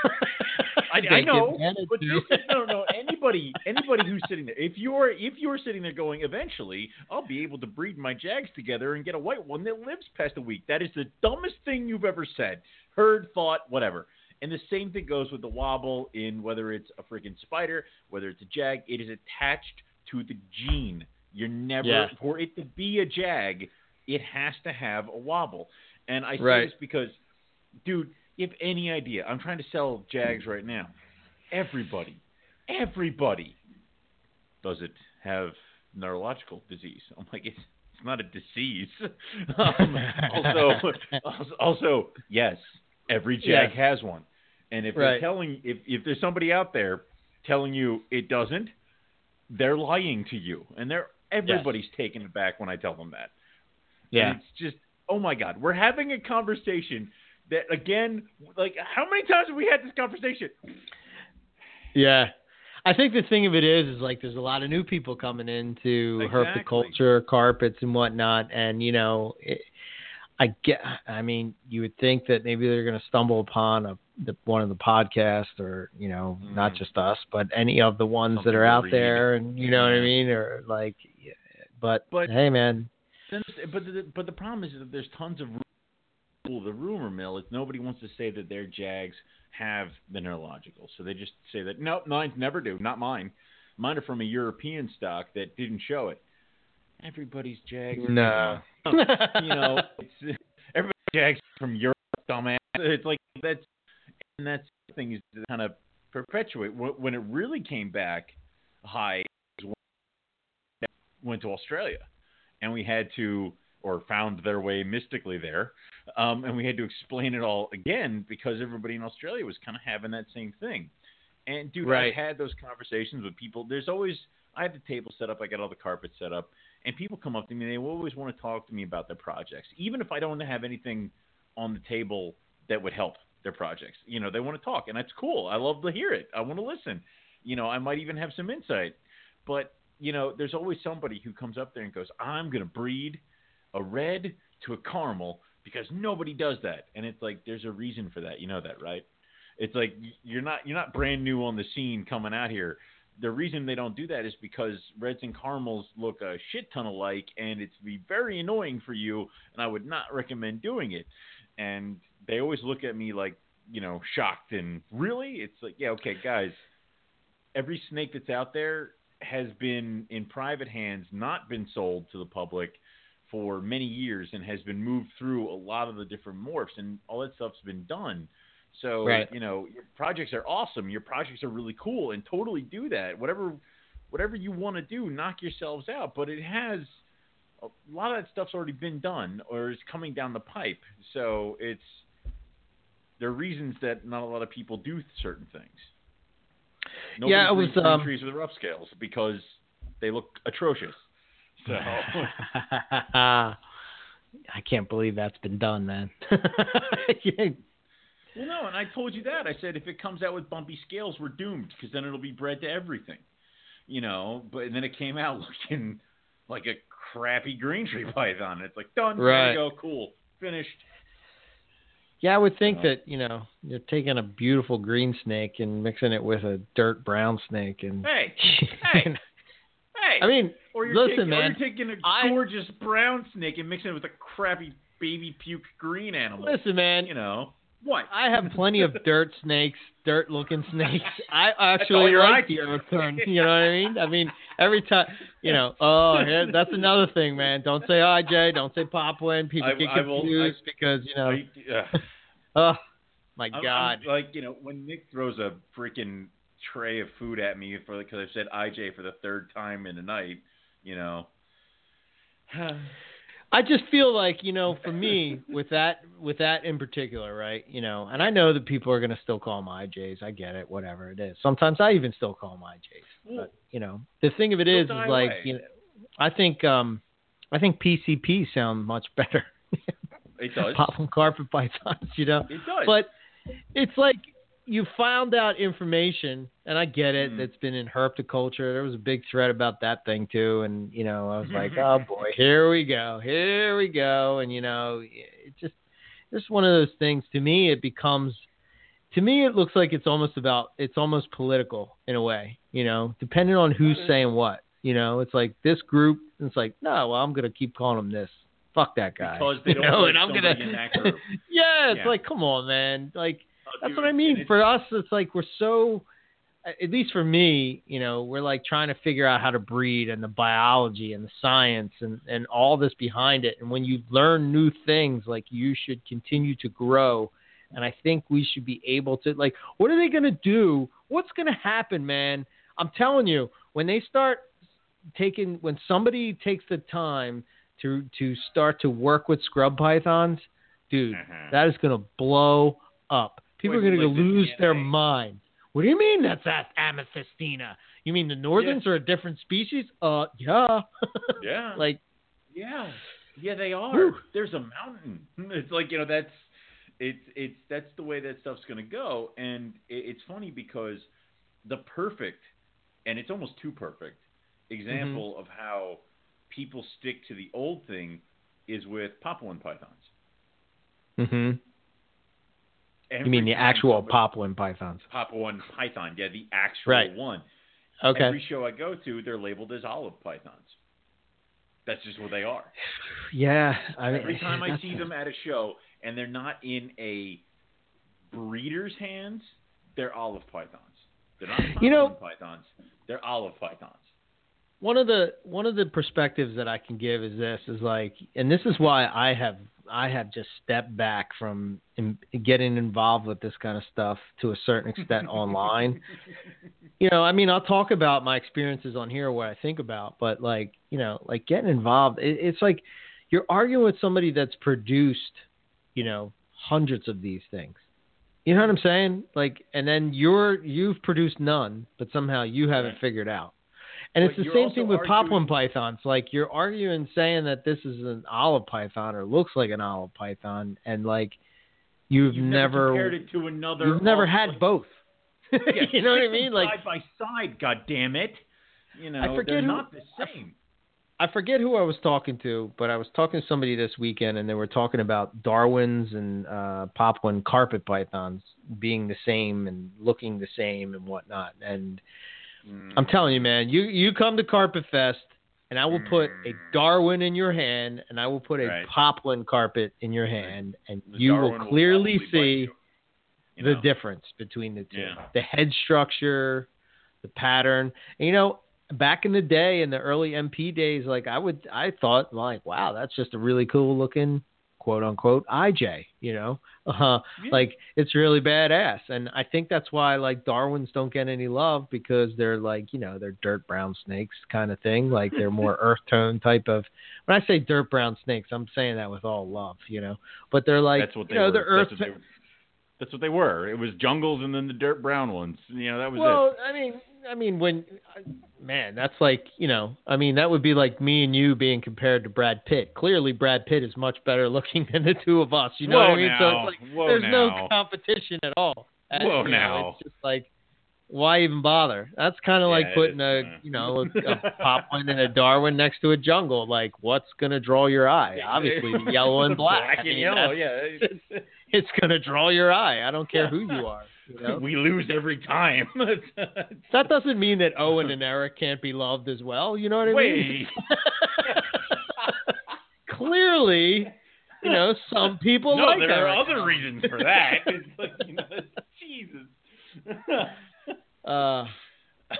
I, I know, but this is, no, no. Anybody, anybody who's sitting there, if you're if you're sitting there going, eventually I'll be able to breed my jags together and get a white one that lives past a week. That is the dumbest thing you've ever said, heard, thought, whatever. And the same thing goes with the wobble in whether it's a freaking spider, whether it's a jag. It is attached to the gene. You're never Yeah. for it to be a jag, it has to have a wobble. And I say Right. this because, dude, you have any idea? I'm trying to sell Jags right now. Everybody, everybody, does it have neurological disease? I'm like, it's it's not a disease. um, also, also, yes, every Jag Yes. has one. And if Right. they're telling, if if there's somebody out there telling you it doesn't, they're lying to you, and they're everybody's taken aback when I tell them that. Yeah. And it's just, oh my God, we're having a conversation that again, like how many times have we had this conversation? Yeah. I think the thing of it is, is like there's a lot of new people coming into Exactly. herpetoculture, carpets and whatnot, and you know, it, I get. I mean, you would think that maybe they're going to stumble upon a the, one of the podcasts, or you know, not Mhm. just us, but any of the ones Something that are out read. there, and you know what I mean, or like, yeah, but, But- hey, man, Then, but the, but the problem is that there's tons of the rumor mill is nobody wants to say that their Jags have the neurological, so they just say that nope, mine never do, not mine. Mine are from a European stock that didn't show it. Everybody's Jags. are No. you know, it's, everybody Jags from Europe, dumbass. It's like that's and that's the thing is to kind of perpetuate when it really came back high. Went to Australia, and we had to or found their way mystically there, um, and we had to explain it all again because everybody in Australia was kind of having that same thing. And dude, Right. I've had those conversations with people. There's always I had the table set up, I got all the carpets set up, and people come up to me they always want to talk to me about their projects, even if I don't have anything on the table that would help their projects. You know, they want to talk, and that's cool. I love to hear it. I want to listen. You know, I might even have some insight, but you know, there's always somebody who comes up there and goes, "I'm going to breed a red to a caramel because nobody does that," and it's like there's a reason for that. You know that, right? It's like you're not you're not brand new on the scene coming out here. The reason they don't do that is because reds and caramels look a shit ton alike, and it's be very annoying for you. And I would not recommend doing it. And they always look at me like you know shocked and really. It's like yeah, okay, guys. Every snake that's out there has been in private hands, not been sold to the public for many years, and has been moved through a lot of the different morphs, and all that stuff's been done. So Right. you know, your projects are awesome. Your projects are really cool, and totally do that. Whatever, whatever you want to do, knock yourselves out. But it has a lot of that stuff's already been done, or is coming down the pipe. So it's there are reasons that not a lot of people do certain things. Nobody Yeah, it was, um, trees with rough scales because they look atrocious. So I can't believe that's been done, man. Well, no, and I told you that. I said if it comes out with bumpy scales, we're doomed because then it'll be bred to everything, you know. But and then it came out looking like a crappy green tree python. It's like done. There Right. you go. Cool. Finished. Yeah, I would think So- that you know you're taking a beautiful green snake and mixing it with a dirt brown snake, and Hey, hey, hey. I mean, or you're listen, taking, man, Or you're taking a I- gorgeous brown snake and mixing it with a crappy baby puke green animal. listen, man, You know what? I have plenty of dirt snakes, dirt looking snakes. I actually like the. Earthworm. You know what I mean? I mean, every time, you know, oh, yeah, that's another thing, man. Don't say IJ, Don't say Papuan. People I- get I will- confused because, you know, I, uh, oh, my I'm- I'm God. like you know, when Nick throws a freaking tray of food at me for because I've said IJ for the third time in a night, you know. I just feel like you know, for me, with that, with that in particular, right? You know, and I know that people are gonna still call them IJs. I get it, whatever it is. Sometimes I even still call them IJs. But you know, the thing of it is, is, is like, away. you know, I think, um, I think PCP sound much better. it does. Papuan carpet pythons, you know. It does. But it's like you found out information, and I get it. Mhm. It's been in herpetoculture. There was a big thread about that thing too, and you know, I was like, oh boy, here we go, here we go, and you know, it just it's one of those things. To me, it becomes. To me, it looks like it's almost about it's almost political in a way, you know, depending on who's saying what. You know, it's like this group. It's like, no, well, I'm gonna keep calling him this. Fuck that guy. Because they don't know, and I'm gonna. in that group. yeah, it's Yeah. like, come on, man. Like, that's what I mean. For us, it's like we're so, at least for me, you know, we're like trying to figure out how to breed and the biology and the science and, and all this behind it. And when you learn new things, like you should continue to grow and I think we should be able to like. What are they going to do? What's going to happen, man? I'm telling you, when they start taking, when somebody takes the time to to start to work with scrub pythons, dude, Mhm. that is going to blow up. People Wait, are going to lose their mind. What do you mean that's that amethystina? You mean the northerns are a different species? Uh, yeah. Yeah. like, Yeah, yeah, they are. Whew. There's a mountain. It's like you know that's it's it's that's the way that stuff's gonna go, and it, it's funny because the perfect, and it's almost too perfect example Mm-hmm. of how people stick to the old thing is with Papuan pythons. hmm you mean the actual Papuan pythons? Papuan python? Yeah, the actual Right. one. Okay. Every show I go to, they're labeled as olive pythons. That's just what they are. yeah. I mean, Every time I see them at a show and they're not in a breeder's hands, they're olive pythons. They're not You know- pythons. They're olive pythons. one of the one of the perspectives that I can give is this is like, and this is why I have I have just stepped back from in, getting involved with this kind of stuff to a certain extent online. You know, I mean, I'll talk about my experiences on here, what I think about, but like, you know, like getting involved, it, it's like you're arguing with somebody that's produced, you know, hundreds of these things. You know what I'm saying? Like, and then you're you've produced none, but somehow you haven't Right. figured out. And it's the same thing with arguing- Papuan pythons. Like you're arguing saying that this is an olive python or looks like an olive python, and like you've, You've never, compared it to another. you've never had like, both. yeah, you know what I mean? Like side by side. God damn it! You know, I forget they're who- not the same. I forget who I was talking to, but I was talking to somebody this weekend, and they were talking about Darwin's and uh, Papuan carpet pythons being the same and looking the same and whatnot. And Mm. I'm telling you, man, you you come to Carpet Fest, and I will put a Darwin in your hand, and I will put a Mm. Right. Papuan carpet in your hand, and The you Darwin will clearly bite see you, the difference between the two. Yeah. The head structure, the pattern. And, you know, back in the day, in the early MP days, like I would, I thought like, wow, that's just a really cool looking quote unquote IJ. You know, uh, Yeah. like it's really badass. And I think that's why like Darwins don't get any love because they're like, you know, they're dirt brown snakes kind of thing. Like they're more earth tone type of. When I say dirt brown snakes, I'm saying that with all love, you know. But they're like, that's what they you know, were. they're earth. That's what they, were. that's what they were. It was jungles and then the dirt brown ones. You know, that was well, it. I mean, I mean, when, man, that's like, you know, I mean, that would be like me and you being compared to Brad Pitt. Clearly, Brad Pitt is much better looking than the two of us. You know what I mean? now. So it's like Whoa there's no competition at all. And, Whoa you know, now. It's just like, why even bother? That's kind of Yeah, like putting a, uh, you know, a, a Papuan and a Darwin next to a jungle. Like, what's gonna draw your eye? Obviously, yellow and black. Black I and mean, yellow. Yeah. It's gonna draw your eye. I don't care who you are. You know? we lose every time. That doesn't mean that Owen and Eric can't be loved as well. You know what I mean? Wait. Clearly, you know, some people no, like there Eric. are other reasons for that. It's like, you know, Jesus. Uh,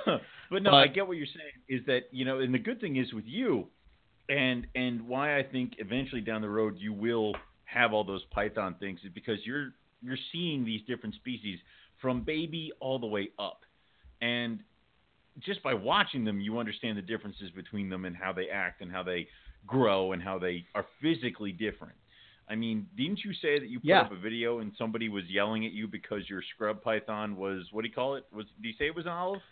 but no, I get what you're saying. Is that you know, and the good thing is with you, and and why I think eventually down the road you will have all those python things is because you're you're seeing these different species from baby all the way up, and just by watching them, you understand the differences between them and how they act and how they grow and how they are physically different. I mean, didn't you say that you put Yeah. up a video and somebody was yelling at you because your scrub python was what do you call it? Was do you say it was an olive?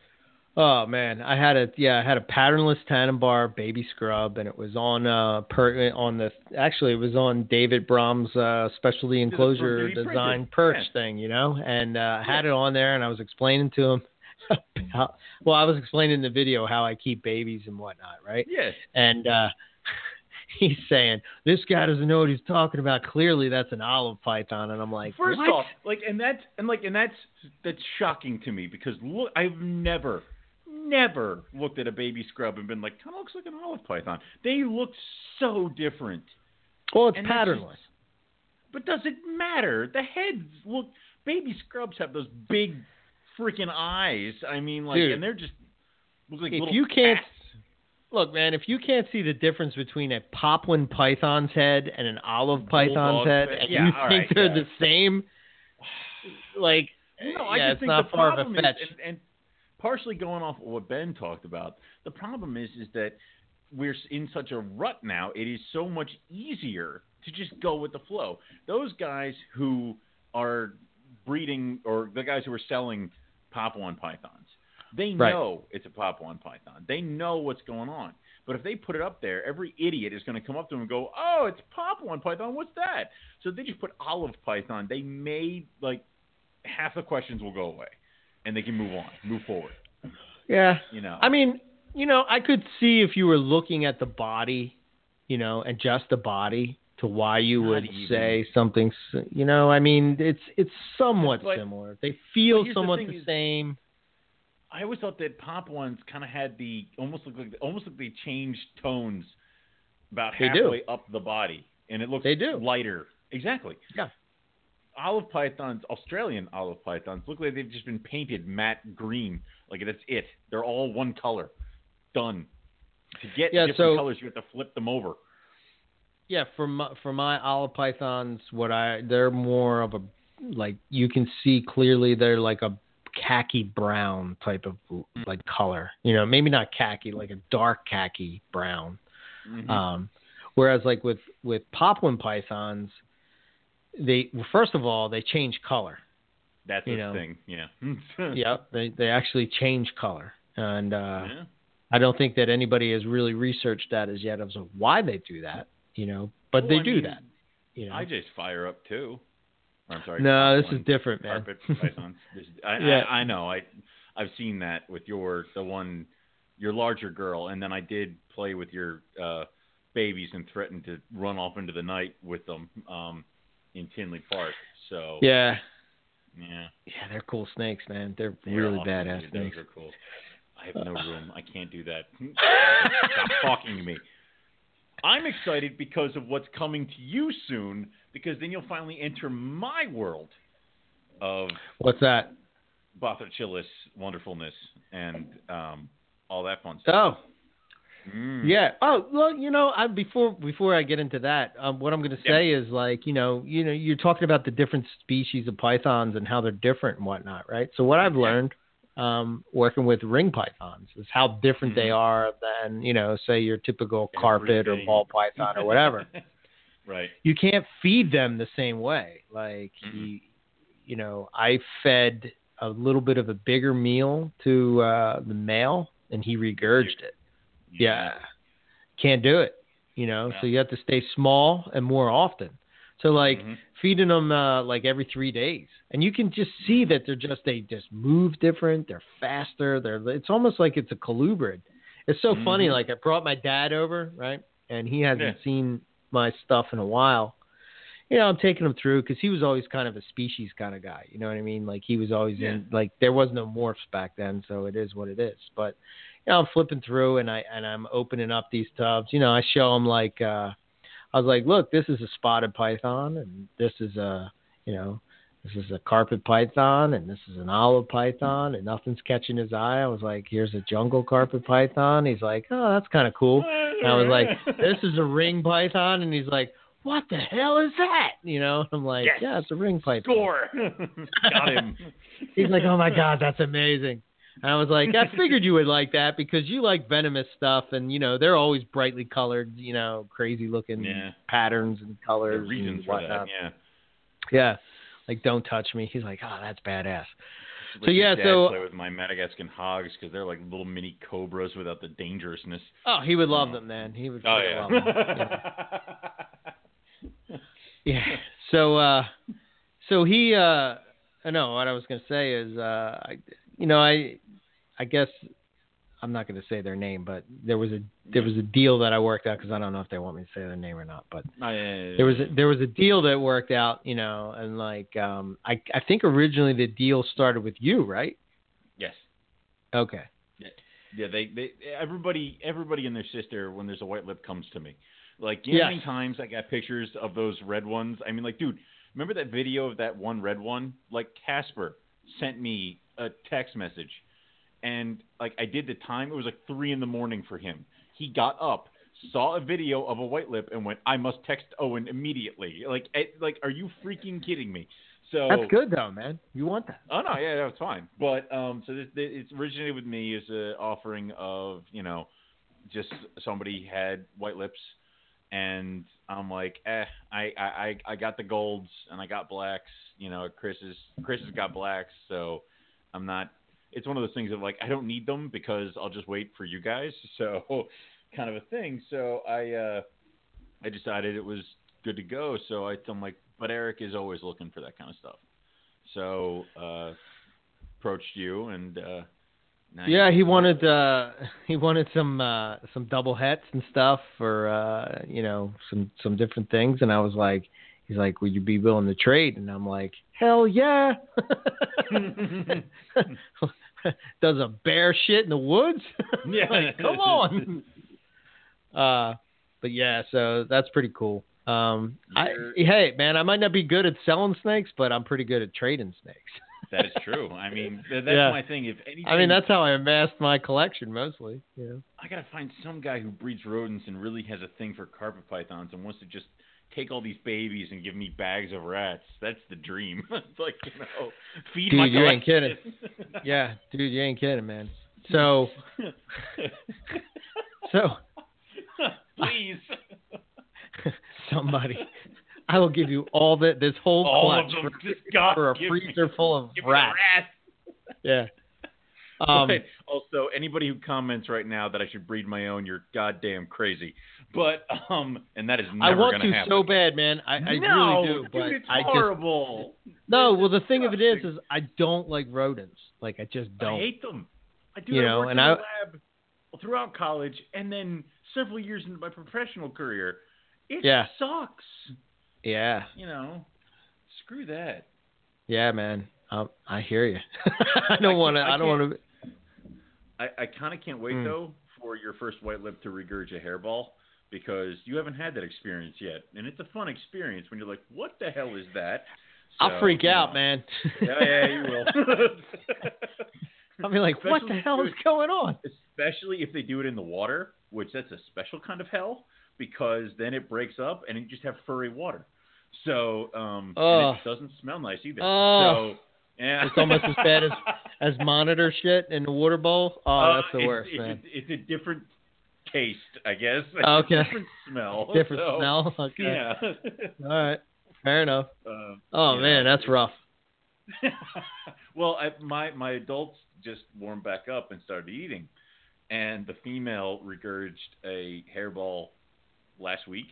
Oh man, I had a yeah, I had a patternless Tanimbar baby scrub, and it was on uh per on the actually it was on David Brom's uh specialty Did it for- enclosure design perch Yeah. thing, you know, and uh, I had it on there, and I was explaining to him. How, well, I was explaining in the video how I keep babies and whatnot, right? Yes. and uh, he's saying this guy doesn't know what he's talking about. Clearly, that's an olive python, and I'm like, First what? off, like, and that's and like, and that's that's shocking to me because look, I've never, never looked at a baby scrub and been like, kind of looks like an olive python. They look so different. well, it's and patternless. But does it matter? The heads look. Baby scrubs have those big freaking eyes. I mean, like, Dude. and they're just look like If you can't- cats. Look, man, if you can't see the difference between a Papuan python's head and an olive python's Bulldog head, and Yeah, you think right, they're yeah. the same, like No, I yeah, just it's think not the far of problem a fetch. is, and, and partially going off of what Ben talked about, the problem is, is that we're in such a rut now. It is so much easier to just go with the flow. Those guys who are breeding, or the guys who are selling Papuan pythons, they Right. know it's a Papuan python. They know what's going on. But if they put it up there, every idiot is going to come up to them and go, "Oh, it's Papuan python. What's that?" So they just put olive python. They may like half the questions will go away, and they can move on, move forward. yeah. You know, I mean, you know, I could see if you were looking at the body, you know, and just the body to why you Not would even. say something. You know, I mean, it's it's somewhat similar. They feel the somewhat the, is- same. I always thought that Papuans kind of had the almost look like almost like they changed tones about They do. halfway up the body, and it looks They do. lighter. Exactly. Yeah. Olive pythons, Australian olive pythons, look like they've just been painted matte green. Like that's it. They're all one color. Done. To get Yeah, different so- colors, you have to flip them over. Yeah, for my, for my olive pythons, what I they're more of a like you can see clearly they're like a khaki brown type of like color. You know, maybe not khaki, like a dark khaki brown. Mhm. Um, whereas like with with Papuan pythons, they well, first of all they change color. That's you the know. thing. Yeah. Yep, they they actually change color, and uh, Yeah. I don't think that anybody has really researched that as yet as to why they do that. You know, but Well, they I do mean, that. You know, I just fire up too. I'm sorry. no, this is different, man. carpet pythons. This, I, Yeah. I, I know. I I've seen that with your the one your larger girl, and then I did play with your uh, babies and threatened to run off into the night with them um, in Tinley Park. So yeah, yeah, yeah, they're cool snakes, man. They're, They're really badass snakes. Those are cool. I have no room. I can't do that. Stop talking to me. I'm excited because of what's coming to you soon, because then you'll finally enter my world of What's that? Bothrochilus wonderfulness and um, all that fun stuff. Oh, Mm. Yeah. Oh, well, you know, I before before I get into that, um, what I'm going to Yeah. say is like, you know, you know, you're talking about the different species of pythons and how they're different and whatnot, right? So what I've Yeah. learned um, working with ring pythons is how different they Mhm. are than, you know, say your typical Everything. carpet or ball python or whatever. right. you can't feed them the same way. Like Mhm. he, you know, I fed a little bit of a bigger meal to uh, the male, and he regurged it. Yeah, can't do it. You know, so you have to stay small and more often. So like Mhm. feeding them uh, like every three days, and you can just see that they're just they just move different. They're faster. They're it's almost like it's a colubrid. It's so funny. Mhm. Like I brought my dad over, right, and he hasn't Yeah. seen my stuff in a while. You know, I'm taking him through because he was always kind of a species kind of guy. You know what I mean? Like he was always in like there was no morphs back then, so it is what it is. But you know, I'm flipping through and I and I'm opening up these tubs. You know, I show him like uh I was like, look, this is a spotted python, and this is a, you know, this is a carpet python, and this is an olive python, and nothing's catching his eye. I was like, here's a jungle carpet python. He's like, oh, that's kind of cool. And I was like, this is a ring python, and he's like, what the hell is that? You know, I'm like, Yes. yeah, it's a ring python. Score. Got him. He's like, oh my god, that's amazing. And I was like, I figured you would like that because you like venomous stuff, and you know they're always brightly colored, you know, crazy looking Yeah. patterns and colors. reasons and for that. whatnot. Yeah. Yeah, like don't touch me. He's like, oh, that's badass. So, yeah, so- play with my Madagascan hogs because they're like little mini cobras without the dangerousness. Oh, he would love them, man. He would. Oh yeah. love them. yeah. Yeah. So, uh, so he, uh, I know what I was gonna say is, uh, I, you know, I, I guess I'm not gonna say their name, but there was a there was a deal that I worked out because I don't know if they want me to say their name or not, but Oh, yeah, yeah, yeah. there was a, there was a deal that worked out, you know, and like um, I I think originally the deal started with you, right? yes. Okay. Yeah, they, they everybody everybody and their sister when there's a white lip comes to me. Like you know how many times I got pictures of those red ones? I mean like dude, remember that video of that one red one? Like Casper sent me a text message and like I did the time, it was like three in the morning for him. He got up, saw a video of a white lip and went, I must text Owen immediately. Like eh, like are you freaking kidding me? So That's good though, man. You want that? Oh no, yeah, that's fine. But um, so this, this it's originated with me as a offering of you know, just somebody had white lips, and I'm like, eh, I I I- I got the golds and I got blacks. You know, Chris is Chris has got blacks, so I'm not. It's one of those things of like I don't need them because I'll just wait for you guys. So kind of a thing. So I uh, I decided it was good to go. So I, I'm like, but Eric is always looking for that kind of stuff. So uh, approached you and uh, Yeah, he wanted uh he wanted some uh some double hats and stuff for uh you know some some different things and I was like he's like would you be willing to trade and I'm like hell yeah does a bear shit in the woods Yeah. Like, come on uh but yeah so that's pretty cool um I hey man I might not be good at selling snakes but I'm pretty good at trading snakes that is true. I mean, that's Yeah. my thing. If anything, I mean that's how I amassed my collection mostly you know I gotta find some guy who breeds rodents and really has a thing for carpet pythons and wants to just take all these babies and give me bags of rats. That's the dream. it's like you know, feed Dude, my you ain't collection. Yeah, dude, you ain't kidding, man. So, so Please, somebody, I will give you all that this whole all of clutch them. for, for a give me- freezer full of rats. rats. Yeah. Um, But also, anybody who comments right now that I should breed my own, you're goddamn crazy. But um, and that is never I want to happen. so bad, man. I, I no, really do, dude, but it's I just no. Well, the thing of it is, is I don't like rodents. Like I just don't. hate them. I do. You I know, and I- lab throughout college, and then several years into my professional career. It Yeah. sucks. Yeah, You know, screw that. yeah, man. Um, I hear you. I don't want to. I I don't want to. I, I kind of can't wait Hmm. though for your first white lip to regurgitate a hairball because you haven't had that experience yet, and it's a fun experience when you're like, "What the hell is that?" I'll freak out, know. man. Yeah, yeah, you will. I'll be like, what the hell is going on? Especially if they do it in the water, which that's a special kind of hell because then it breaks up and you just have furry water. So, um, and it doesn't smell nice either. Ugh. So, yeah. It's almost as bad as as monitor shit in the water bowl. Oh, Uh, that's the it's- worst, it's, man. It's a different taste, I guess. It's Okay. A different smell. Different so, smell. Okay. Yeah. All right. Fair enough. Uh, Oh you man, that's rough. well, I, my my adults just warmed back up and started eating, and the female regurged a hairball last week,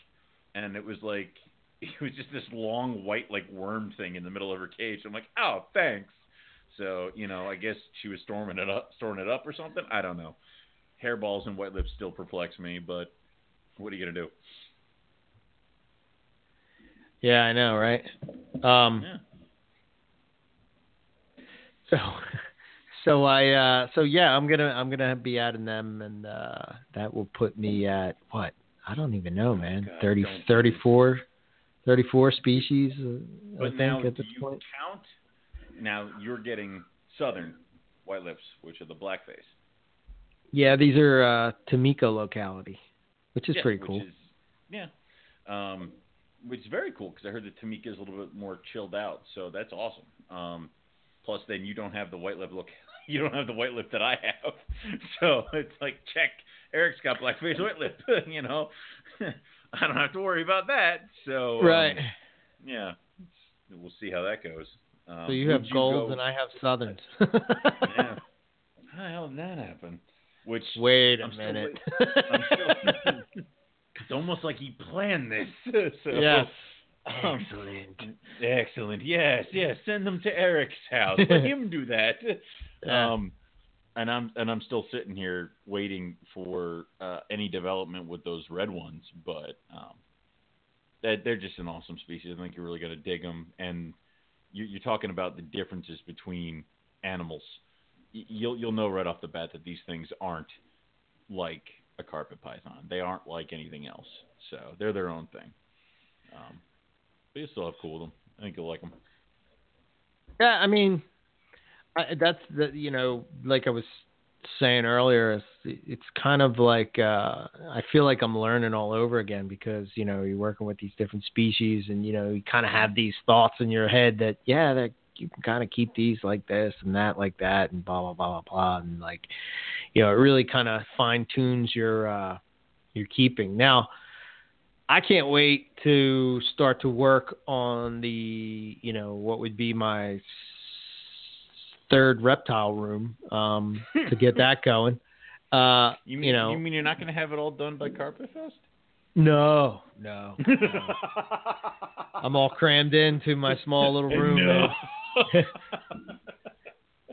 and it was like it was just this long white like worm thing in the middle of her cage. I'm like, oh, thanks. So you know, I guess she was storming it up, storing it up or something. I don't know. Hairballs and white lips still perplex me, but what are you gonna do? Yeah, I know, right? Um Yeah. so so I uh so yeah, I'm going to I'm going to be adding them and uh that will put me at what? I don't even know, man. God, Thirty thirty four 34 species uh, But I think now, at do this you point. count? Now you're getting southern white lips, which are the blackface. Yeah, these are uh Timika locality, which is Yeah, pretty cool. Is, yeah, um, which is very cool because I heard that Timika is a little bit more chilled out, so that's awesome. Um, plus, then you don't have the white lip look. You don't have the white lip that I have, so it's like check. Eric's got blackface white lip. you know, I don't have to worry about that. So um, right. yeah, we'll see how that goes. Um, so you have golds go- and I have southerns. yeah. How the hell did that happen? Which Wait a I'm still minute. I'm still- it's almost like he planned this. so, yes. um, Excellent. excellent. Yes, yes. Send them to Eric's house. Let him do that. Yeah. Um, and I'm and I'm still sitting here waiting for uh, any development with those red ones, but um, that they're just an awesome species. I think you're really gonna dig them, and you, you're talking about the differences between animals. You'll you'll know right off the bat that these things aren't like a carpet python. They aren't like anything else. So they're their own thing. Um, but you still have cool with them. I think you'll like them. Yeah, I mean, I, that's the you know, like I was saying earlier, it's, it's kind of like uh, I feel like I'm learning all over again because you know you're working with these different species, and you know you kind of have these thoughts in your head that yeah, that you can kind of keep these like this and that like that, and blah blah blah blah blah, and like you know it really kind of fine tunes your uh, your keeping. Now, I can't wait to start to work on the you know what would be my third reptile room um, to get that going. Uh, You mean you know, you mean you're not going to have it all done by Carpet Fest? no, no, no. I'm all crammed into my small little room. No.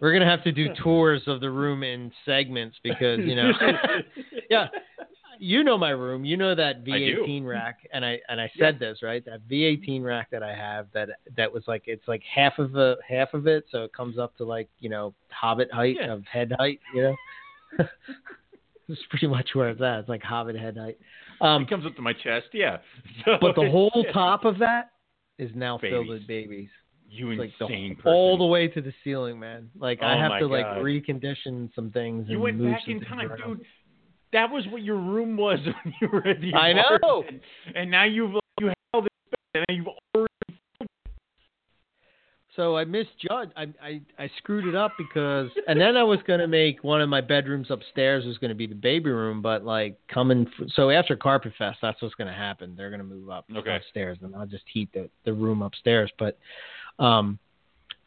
We're gonna have to do tours of the room in segments because you know, yeah, you know my room. You know that V18 rack, and I and I said this right. That V18 rack that I have that that was like it's like half of the half of it, so it comes up to like you know Hobbit height Yeah. of head height. You know, it's pretty much where it's at. It's like Hobbit head height. Um, it comes up to my chest, yeah. So but the whole top of that is now filled with babies. you It's like the, insane person. all the way to the ceiling, man. Like I Oh have my to like recondition some things. You and went move back in time, around. dude. That was what your room was when you were at the I know. And now you've you have all this space, and you've already So I misjudged. I, I I screwed it up because, and then I was gonna make one of my bedrooms upstairs was gonna be the baby room, but like coming. F- so after Carpet Fest, that's what's gonna happen. They're gonna move up Okay. upstairs, and I'll just heat the the room upstairs. But um,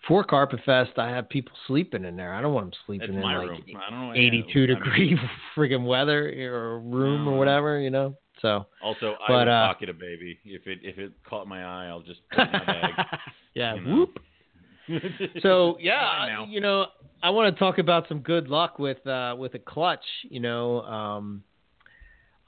for Carpet Fest, I have people sleeping in there. I don't want them sleeping That's in like room. I don't know. 82 I mean, degree friggin' weather or room or whatever, you know. So Also, I But, would uh, pocket a baby if it if it caught my eye. I'll just put my bag. yeah, you know. whoop. So yeah, Fine I- now. you know, I want to talk about some good luck with uh with a clutch. You know, um,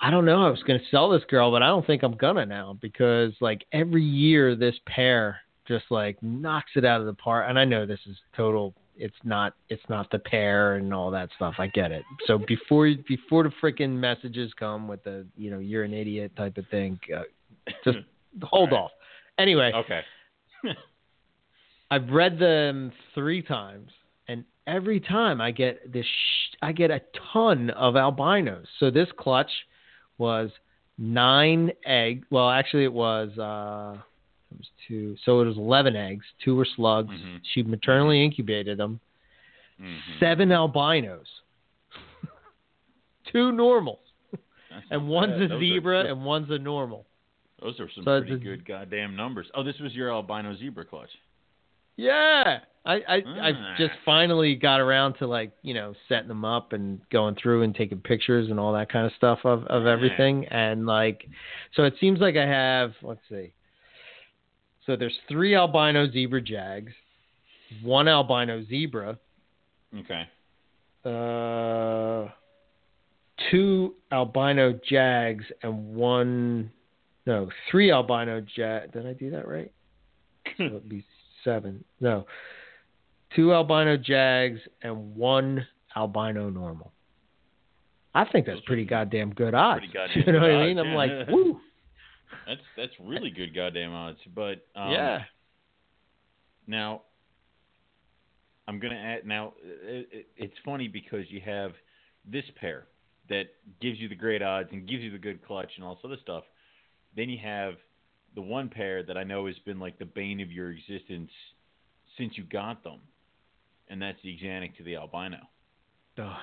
I don't know. I was going to sell this girl, but I don't think I'm gonna now because like every year this pair just like knocks it out of the park. And I know this is total. It's not. It's not the pair and all that stuff. I get it. So before before the freaking messages come with the you know you're an idiot type of thing, uh, just hold right. off. Anyway, okay. I've read them three times, and every time I get this, sh- I get a ton of albinos. So this clutch was nine egg. Well, actually, it was uh, was two. So it was eleven eggs. Two were slugs. Mhm. She maternally incubated them. Mhm. Seven albinos. Two normals, and one's bad. a Those are- zebra, and one's a normal. Those are some So pretty a- good goddamn numbers. Oh, this was your albino zebra clutch. Yeah, I, I Ah. I've just finally got around to like you know setting them up and going through and taking pictures and all that kind of stuff of of everything and like so it seems like I have let's see so there's three albino zebra jags, one albino zebra, Okay. uh, two albino jags and one no three albino jag. Did I do that right? so it'd be seven. No, two albino jags and one albino normal. I think that's pretty goddamn good odds. pretty goddamn you know what I mean? I'm like, woo. That's that's really good goddamn odds. But um, yeah. Now, I'm gonna add. Now, it, it, it's funny because you have this pair that gives you the great odds and gives you the good clutch and all this other stuff. Then you have the one pair that I know has been like the bane of your existence since you got them, and that's the axanthic to the albino. Ugh.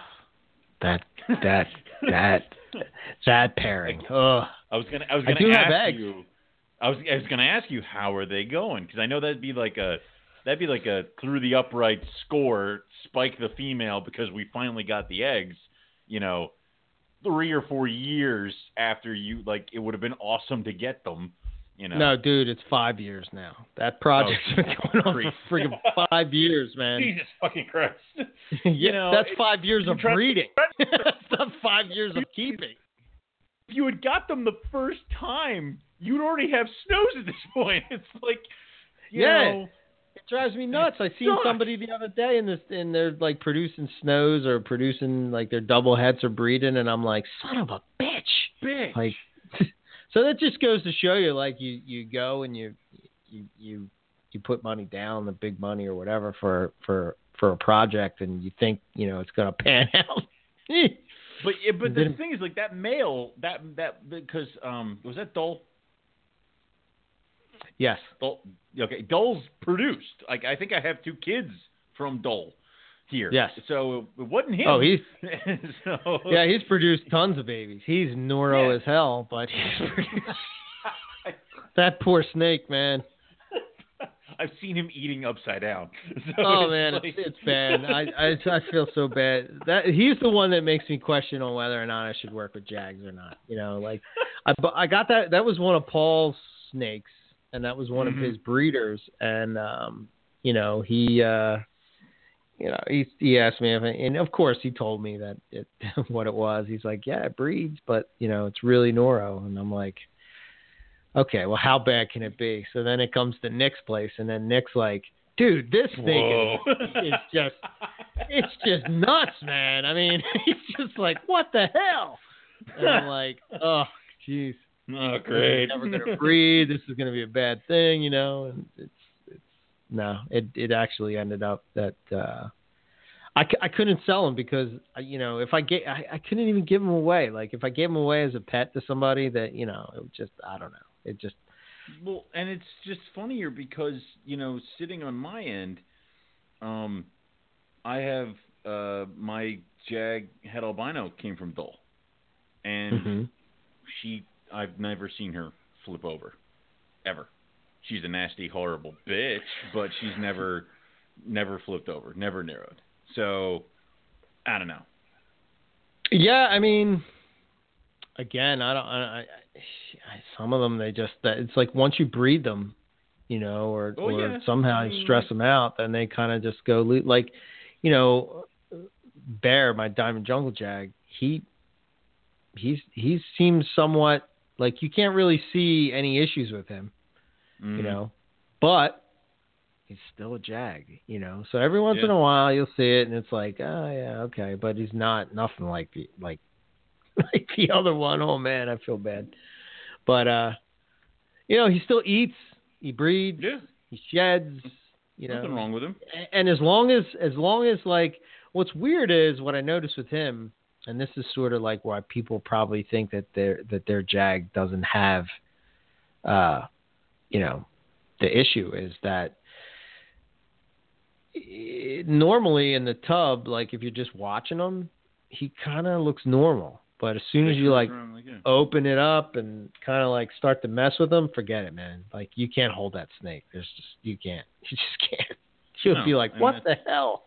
That that that that pairing. Ugh. Oh. I was gonna I was gonna have ask you. I was I was gonna ask you how are they going because I know that'd be like a that'd be like a through the upright score spike the female because we finally got the eggs. You know, three or four years after you like it would have been awesome to get them. You know, No, dude, it's five years now. That project's Oh, been going on for freaking five years, man. Jesus fucking Christ. yeah, know, that's five years of breeding. that's not five years of keeping. If you had got them the first time, you'd already have snows at this point. It's like, you Yeah. know, It drives me nuts. I seen somebody the other day in this, and they're like producing snows or producing like their double heads are breeding, and I'm like, son of a bitch. bitch. Like, so that just goes to show you, like, you you go and you you you you put money down, the big money or whatever for for for a project and you think you know it's going to pan out. But yeah, but the thing is, like that male, that that because um was that Dole? yes. Dole okay, Dole's produced. Like I think I have two kids from Dole here. Yes. So it wasn't him. Oh, he's so, yeah, he's produced tons of babies. He's neuro Yeah. as hell, but he's produced that poor snake, man. I've seen him eating upside down. So Oh it's man, like- it's, it's bad. I, I I feel so bad. That he's the one that makes me question on whether or not I should work with Jags or not. You know, like I I got that. That was one of Paul's snakes, and that was one Mhm. of his breeders. And um, you know, he uh, you know, he he asked me if, and of course he told me that it what it was. He's like, yeah, it breeds, but you know, it's really neuro. And I'm like. Okay, well, how bad can it be? So then it comes to Nick's place, and then Nick's like, "Dude, this thing is, is just it's just nuts, man. I mean, he's just like, what the hell? And I'm like, oh, jeez, oh, great. never gonna breathe. This is gonna be a bad thing, you know. And it's no, it it actually ended up that uh I, c- I couldn't sell him because uh, you know if I get I, I couldn't even give him away. Like if I gave him away as a pet to somebody that you know it would just I don't know. It just Well, and it's just funnier because you know, sitting on my end, um, I have uh my Jag het albino came from Dole, and mhm. she I've never seen her flip over, ever. She's a nasty, horrible bitch, but she's never never flipped over, never narrowed. So I don't know. Yeah, I mean, again, I don't. I, I, some of them they just that it's like once you breed them, you know, or Oh, or yeah. somehow you stress them out, then they kind of just go like, you know, Bear, my Diamond Jungle Jag, he he's he seems somewhat like you can't really see any issues with him, you Mhm. know, but he's still a jag, you know. So every once in a while you'll see it, and it's like, oh yeah, okay, but he's not nothing like the like like the other one. Oh man, I feel bad. But uh, you know, he still eats, he breeds, Yeah, he sheds, you know. nothing wrong with him. And as long as as long as like what's weird is what I noticed with him, and this is sort of like why people probably think that their that their jag doesn't have, uh, you know, the issue is that eh, normally in the tub, like if you're just watching him, he kind of looks normal. But as soon as you like open it up and kind of like start to mess with them, forget it, man. Like you can't hold that snake. There's just you can't. You just can't. You'll No, be like, what the hell?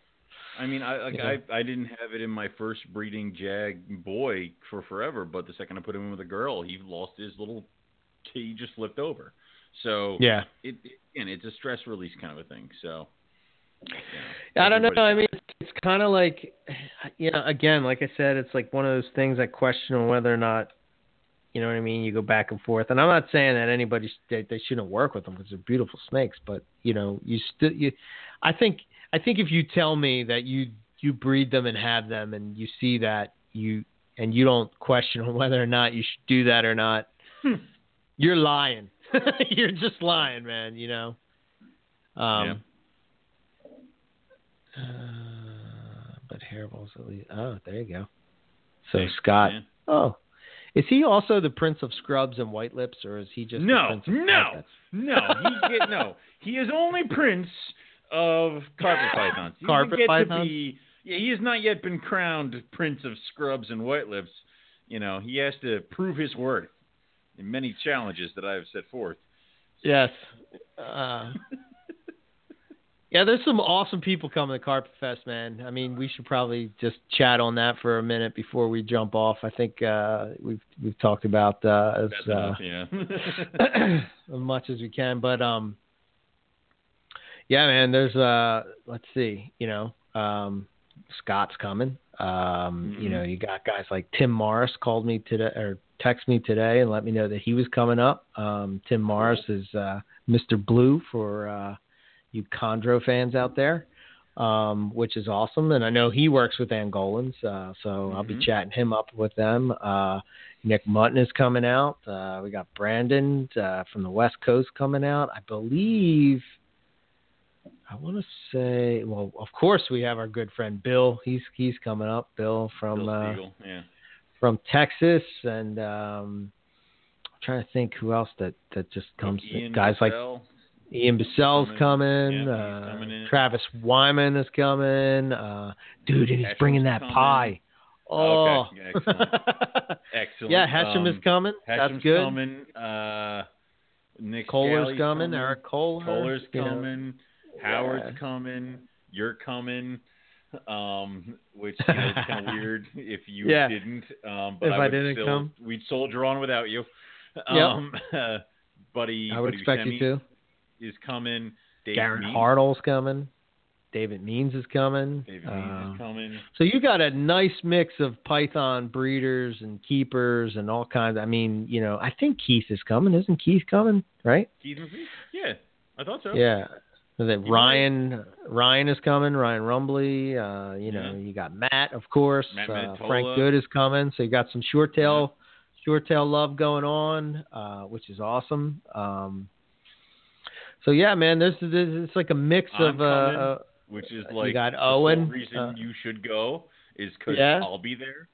I mean, I like Yeah. I I didn't have it in my first breeding jag boy for forever, but the second I put him in with a girl, he lost his little. He just flipped over. So Yeah. it, it again, it's a stress release kind of a thing. So I don't know. I mean, it's, it's kind of like, you know, again, like I said, it's like one of those things I question on whether or not, you know what I mean. You go back and forth, and I'm not saying that anybody sh- they, they shouldn't work with them because they're beautiful snakes, but you know, you still you. I think I think if you tell me that you you breed them and have them, and you see that you and you don't question on whether or not you should do that or not, hmm. you're lying. you're just lying, man. You know. Um, uh, but hairballs at least. Oh, there you go. So Thanks, Scott. man. Oh, is he also the Prince of Scrubs and White Lips, or is he just No, no, no. He get, no. He is only prince of carpet pythons. He Carpet pythons? To be, yeah, he has not yet been crowned prince of scrubs and white lips. You know, he has to prove his worth many challenges that I have set forth. Yes. Uh, yeah, there's some awesome people coming to Carpet Fest, man. I mean, we should probably just chat on that for a minute before we jump off. I think uh, we've we've talked about uh, as uh, enough, yeah. as much as we can. But um, yeah, man. There's uh, let's see, you know, um, Scott's coming. Um, you Mhm. know, you got guys like Tim Morris called me today or text me today and let me know that he was coming up. Um, Tim Morris is uh, Mr. Blue for uh, you Chondro fans out there. Um, which is awesome, and I know he works with Angolans, uh, so I'll be Mhm. chatting him up with them. Uh, Nick Mutton is coming out. Uh, we got Brandon uh, from the West Coast coming out. I believe. I want to say, well, of course we have our good friend Bill. He's he's coming up. Bill from Bill uh, yeah. from Texas, and um, I'm trying to think who else that that just comes. Ian guys like Ian Bissell's coming. coming. Yeah, uh, coming in. Travis Wyman is coming. Uh, dude, and he's bringing that coming. pie. Oh, Okay, excellent. Excellent. yeah, Hesham is Um, coming. Hesham's That's good. coming. Uh, Nick Kohler's Scally's coming. Eric Kohler. Kohler's you know. Howard's Yeah. coming. You're coming. Um, which you know, is kind of weird if you Yeah. didn't. Um, but If I, I didn't still, come. we'd soldier on without you. Yep. Um, Buddy, I would Buddy expect Buscemi you to. is coming. Dave Darren Means, Hartle's coming. David Means is coming. David Uh, Means is coming. So you got a nice mix of Python breeders and keepers and all kinds. I mean, you know, I think Keith is coming. Isn't Keith coming? Right? Keith? Yeah, I thought so. Yeah. Then Ryan Ryan is coming. Ryan Rumbley. Uh, you know, Yeah. you got Matt, of course. Matt uh, Frank Good is coming. So you got some short tail, short tail love going on, uh, which is awesome. Um, so yeah, man, there's, there's it's like a mix I'm of uh, coming. uh, which is like you got the Owen, reason uh, you should go is because Yeah. I'll be there.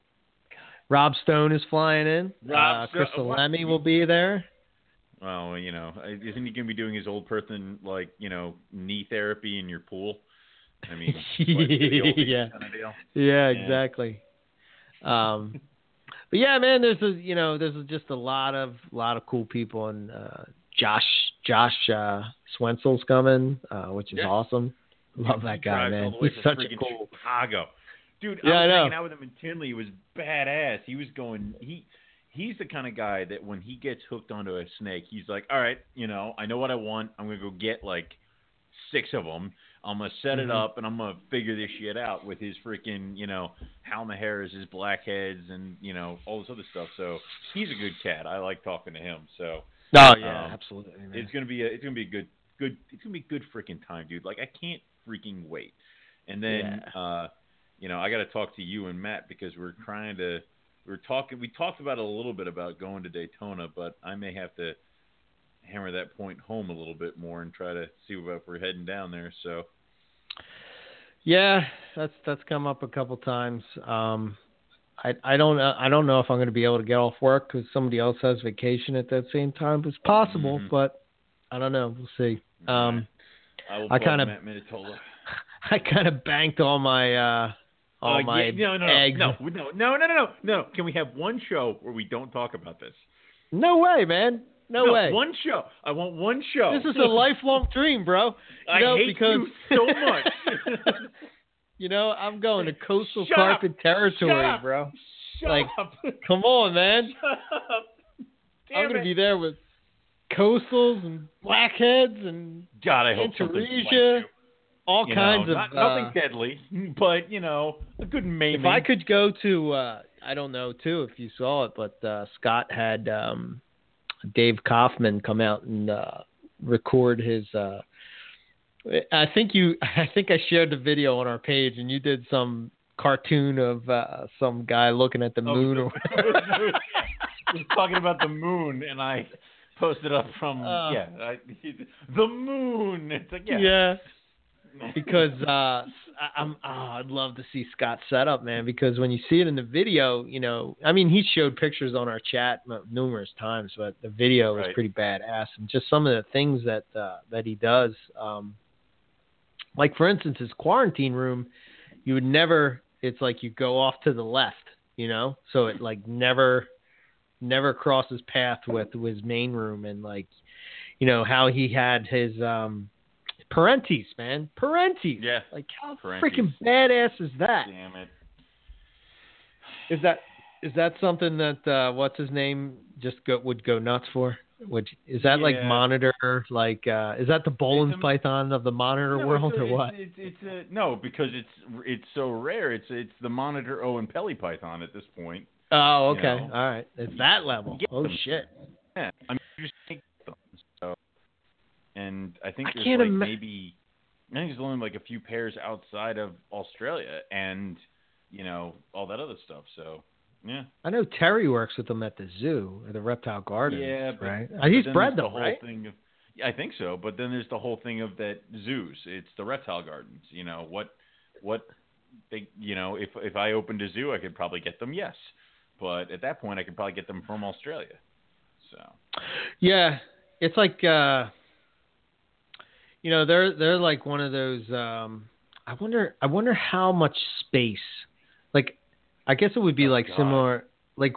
Rob Stone is flying in. Rob uh, Crystal what? Lemmy will be there. Well, you know, isn't he going to be doing his old person like you know knee therapy in your pool? I mean, Yeah. kind of. Yeah, Yeah. exactly. Um, but yeah, man, there's a you know there's just a lot of lot of cool people and uh, Josh Josh uh, Swensel's coming, uh, which is Yeah. awesome. Love that guy, man. He's such a cool. Chicago, dude. Yeah, I I was know. hanging out with him in Tinley. He was badass. He was going. He he's the kind of guy that when he gets hooked onto a snake, he's like, all right, you know, I know what I want. I'm gonna go get like six of them. I'm gonna set Mhm. it up and I'm gonna figure this shit out with his freaking, you know, Hal Harris, his blackheads, and you know all this other stuff. So he's a good cat. I like talking to him. So Oh yeah, Um, absolutely. Man. it's gonna be a, it's gonna be a good good it's gonna be a good freaking time, dude. Like I can't freaking wait. And then uh you know, I gotta talk to you and Matt because we're trying to we're talking we talked about it a little bit about going to Daytona, but I may have to hammer that point home a little bit more and try to see if we're heading down there. So Yeah, that's that's come up a couple times. Um, I I don't know- I don't know if I'm going to be able to get off work because somebody else has vacation at that same time. It's possible, Mhm. but I don't know. We'll see. Um, I I kinda- I kind of banked all my uh, all Uh, my yeah, no, no, no, eggs. no, no, no, no, no, no, no. Can we have one show where we don't talk about this? No way, man. No, way. One show. I want one show. This is a lifelong dream, bro. You I know, hate because you so much. you know I'm going to coastal Shut carpet up. territory, Shut bro. Shut Like, up. Come on, man. Shut up. I'm gonna it. be there with coastals and blackheads and God, I hope something Antaresia, all you kinds know, of. not, uh, nothing deadly, but you know, a good maiming. if I could go to, uh, I don't know too if you saw it, but uh, Scott had um, Dave Kaufman come out and uh, record his. Uh, I think you, I think I shared the video on our page, and you did some cartoon of uh, some guy looking at the Oh, moon. Or was talking about the moon, and I posted up from yeah, I, the moon. It's like yeah, yeah. Because uh, I, I'm oh, I'd love to see Scott set up, man. Because when you see it in the video, you know, I mean, he showed pictures on our chat numerous times, but the video is Right. pretty badass, and just some of the things that uh, that he does. Um, like for instance, his quarantine room, you would never. It's like you go off to the left, you know, so it like never, never crosses path with his main room, and like, you know how he had his um Perenties, man. Perenties. Yeah. Like how Perenties. freaking badass is that? Damn it. Is that is that something that uh what's his name just go would go nuts for? Would is that like monitor like uh is that the Boelen's a- python of the monitor No, world it's a- or what? It's, it's, it's a, no, because it's it's so rare. It's it's the monitor Oenpelli Python at this point. Oh, you okay. know. All right. It's that level. Oh them. shit. Yeah, I mean, you just take them. So, and I think I there's can't like ima- maybe I think there's only like a few pairs outside of Australia, and you know all that other stuff. So, yeah. I know Terry works with them at the zoo or the reptile garden. Yeah, but- right. But he's bred there's the them, whole right? Thing of, Yeah, I think so. But then there's the whole thing of that zoos. It's the reptile gardens. You know what? What they? You know, if if I opened a zoo, I could probably get them. Yes, but at that point, I could probably get them from Australia. So Yeah, it's like uh you know, they're they're like one of those um I wonder I wonder how much space like I guess it would be Oh, like God. similar like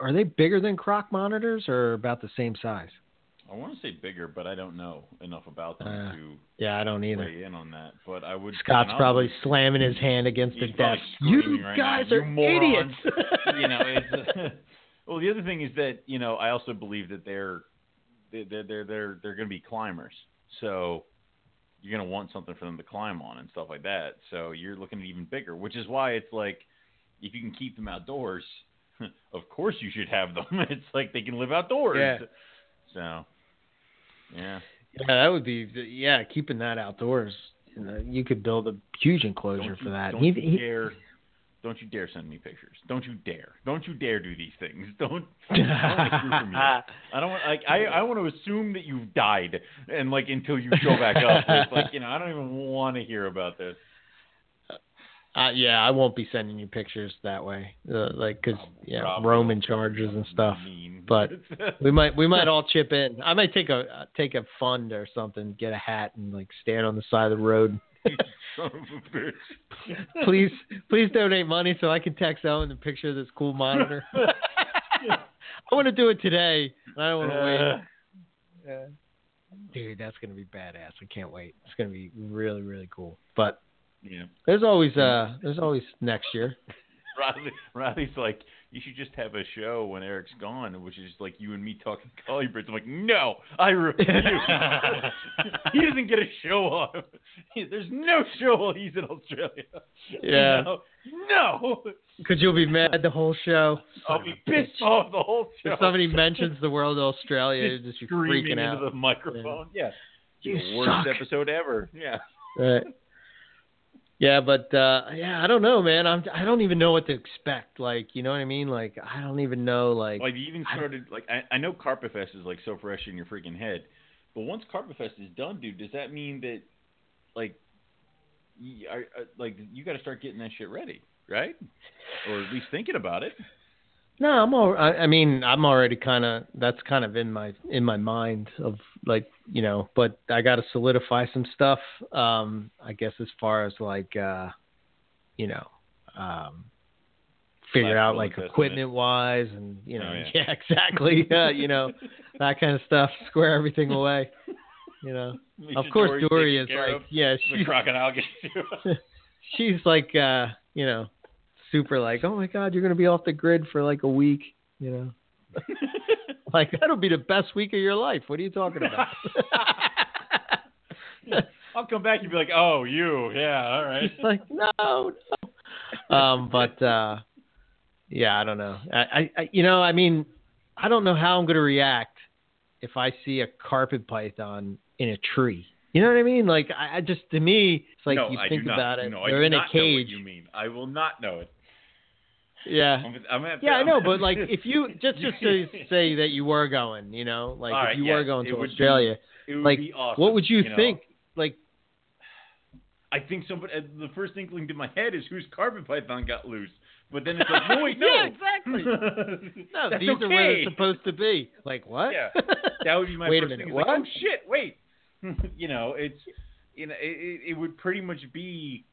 are they bigger than croc monitors or about the same size? I want to say bigger, but I don't know enough about them Uh, to Yeah, I don't either. weigh in on that. But I would. Scott's probably slamming his hand against the desk. You right guys now, are idiots. you know, it's well. The other thing is that you know I also believe that they're they're they're they're they're going to be climbers, so you're going to want something for them to climb on and stuff like that. So you're looking at even bigger, which is why it's like if you can keep them outdoors, of course you should have them. It's like they can live outdoors. Yeah. So yeah, Yeah, that would be yeah, keeping that outdoors. You, know, you could build a huge enclosure don't for you, that. Don't dare. Don't you dare send me pictures. Don't you dare. Don't you dare do these things. Don't. I don't want to hear from you. I don't want like I I want to assume that you've died and like until you show back up. It's like you know I don't even want to hear about this. Uh, yeah, I won't be sending you pictures that way, uh, like because yeah, Probably. Roman charges and stuff. Mean. But We might we might all chip in. I might take a uh, take a fund or something, get a hat and like stand on the side of the road. Son of a bitch. please please donate money so I can text Owen the picture of this cool monitor. I want to do it today. I don't want to wait. Uh, Dude, that's gonna be badass. I can't wait. It's gonna be really really cool. But yeah. there's always uh there's always next year. Riley, Riley's like, you should just have a show when Eric's gone, which is like you and me talking collie birds. I'm like, no, I refuse. he doesn't get a show on. There's no show while he's in Australia. Yeah. No, no. Because you'll be mad the whole show. I'll be pissed off the whole show. If somebody mentions the world of Australia, just be screaming freaking out. into the microphone. Yeah. You the worst suck. episode ever. Yeah. Right. Yeah, but uh yeah, I don't know, man. I'm I don't even know what to expect. Like, you know what I mean? Like, I don't even know. Like, Like you even I- started like I, I know Carpet Fest is like so fresh in your freaking head, but once Carpet Fest is done, dude, does that mean that like you, are, are, like you got to start getting that shit ready, right? Or at least thinking about it. No, I'm all. I, I mean, I'm already kind of. That's kind of in my in my mind of like you know. But I got to solidify some stuff. Um, I guess as far as like, uh, you know, um, figure out like equipment wise and you know, Oh, yeah. exactly. Yeah, you know, that kind of stuff. Square everything away. You know. Of course, Dory's Dory is like, yeah, the she, crocodile she's like, uh, you know, super like, oh my god, you're gonna be off the grid for like a week, you know. like that'll be the best week of your life. What are you talking about? I'll come back and be like, oh, you, yeah, all right. Like, no, no. Um, but uh, yeah, I don't know. I, I, you know, I mean, I don't know how I'm gonna react if I see a carpet python in a tree. You know what I mean? Like, I, I just to me, it's like no, you I think do not. about it. No, they're in a not know what cage. you mean? I will not know it. Yeah. I'm, I'm gonna have to- Yeah, I know, but like if you just just to say that you were going, you know, like All if you yeah, were going to be- Australia, would like be awesome, what would you, know? think? Like I think somebody. uh, The first inkling to my head is whose carpet python got loose. But then it's like, no, wait, no. Yeah, exactly. no, That's these are where okay. they're supposed to be. Like what? Yeah, that would be my Wait a minute, thing. What? Like, oh shit, wait. you know, it's you know, it, it would pretty much be,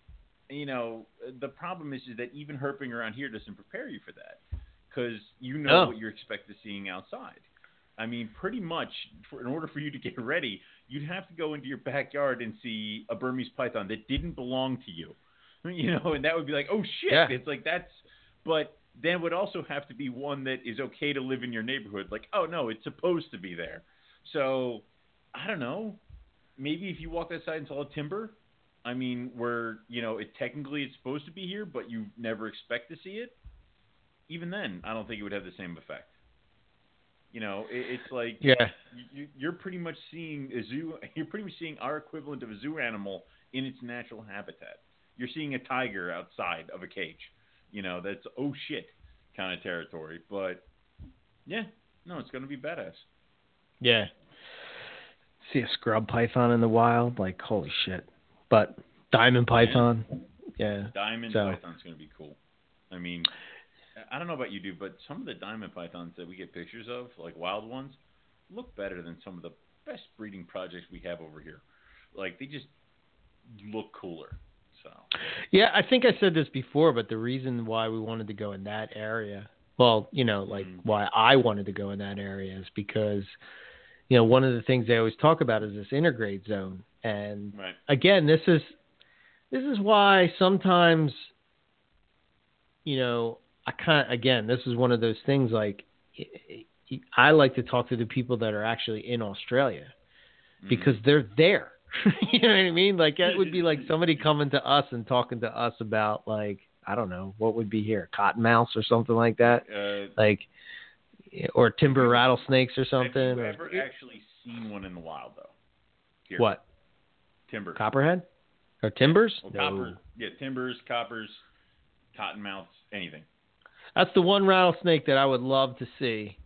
you know, the problem is is that even herping around here doesn't prepare you for that because you know No. what you're expected seeing outside. I mean, pretty much, for, in order for you to get ready, you'd have to go into your backyard and see a Burmese python that didn't belong to you. You know, and that would be like, oh shit. Yeah. It's like that's, but then would also have to be one that is okay to live in your neighborhood. Like, oh no, it's supposed to be there. So, I don't know. Maybe if you walk outside and saw a timber, I mean, where you know it technically it's supposed to be here, but you never expect to see it. Even then, I don't think it would have the same effect. You know, it, it's like Yeah. you, you're pretty much seeing a zoo. You're pretty much seeing our equivalent of a zoo animal in its natural habitat. You're seeing a tiger outside of a cage. You know, that's oh shit kind of territory. But yeah, no, it's gonna be badass. Yeah. see a scrub python in the wild, like holy shit. But diamond python, yeah. Diamond So- python's going to be cool. I mean, I don't know about you, dude, but some of the diamond pythons that we get pictures of, like wild ones, look better than some of the best breeding projects we have over here. Like they just look cooler. So Yeah, I think I said this before, but the reason why we wanted to go in that area, well, you know, like Mhm. why I wanted to go in that area is because, you know, one of the things they always talk about is this intergrade zone. And right, again, this is this is why sometimes, you know, I kind of again, this is one of those things like I like to talk to the people that are actually in Australia Mhm. because they're there. you know what I mean? Like it would be like somebody coming to us and talking to us about like I don't know what would be here, cottonmouths or something like that, uh, like or timber rattlesnakes or something. have you or- ever actually seen one in the wild though? Here, what timber? copperhead or timbers? Well, No. copper, yeah, timbers, coppers, cottonmouths, anything. That's the one rattlesnake that I would love to see.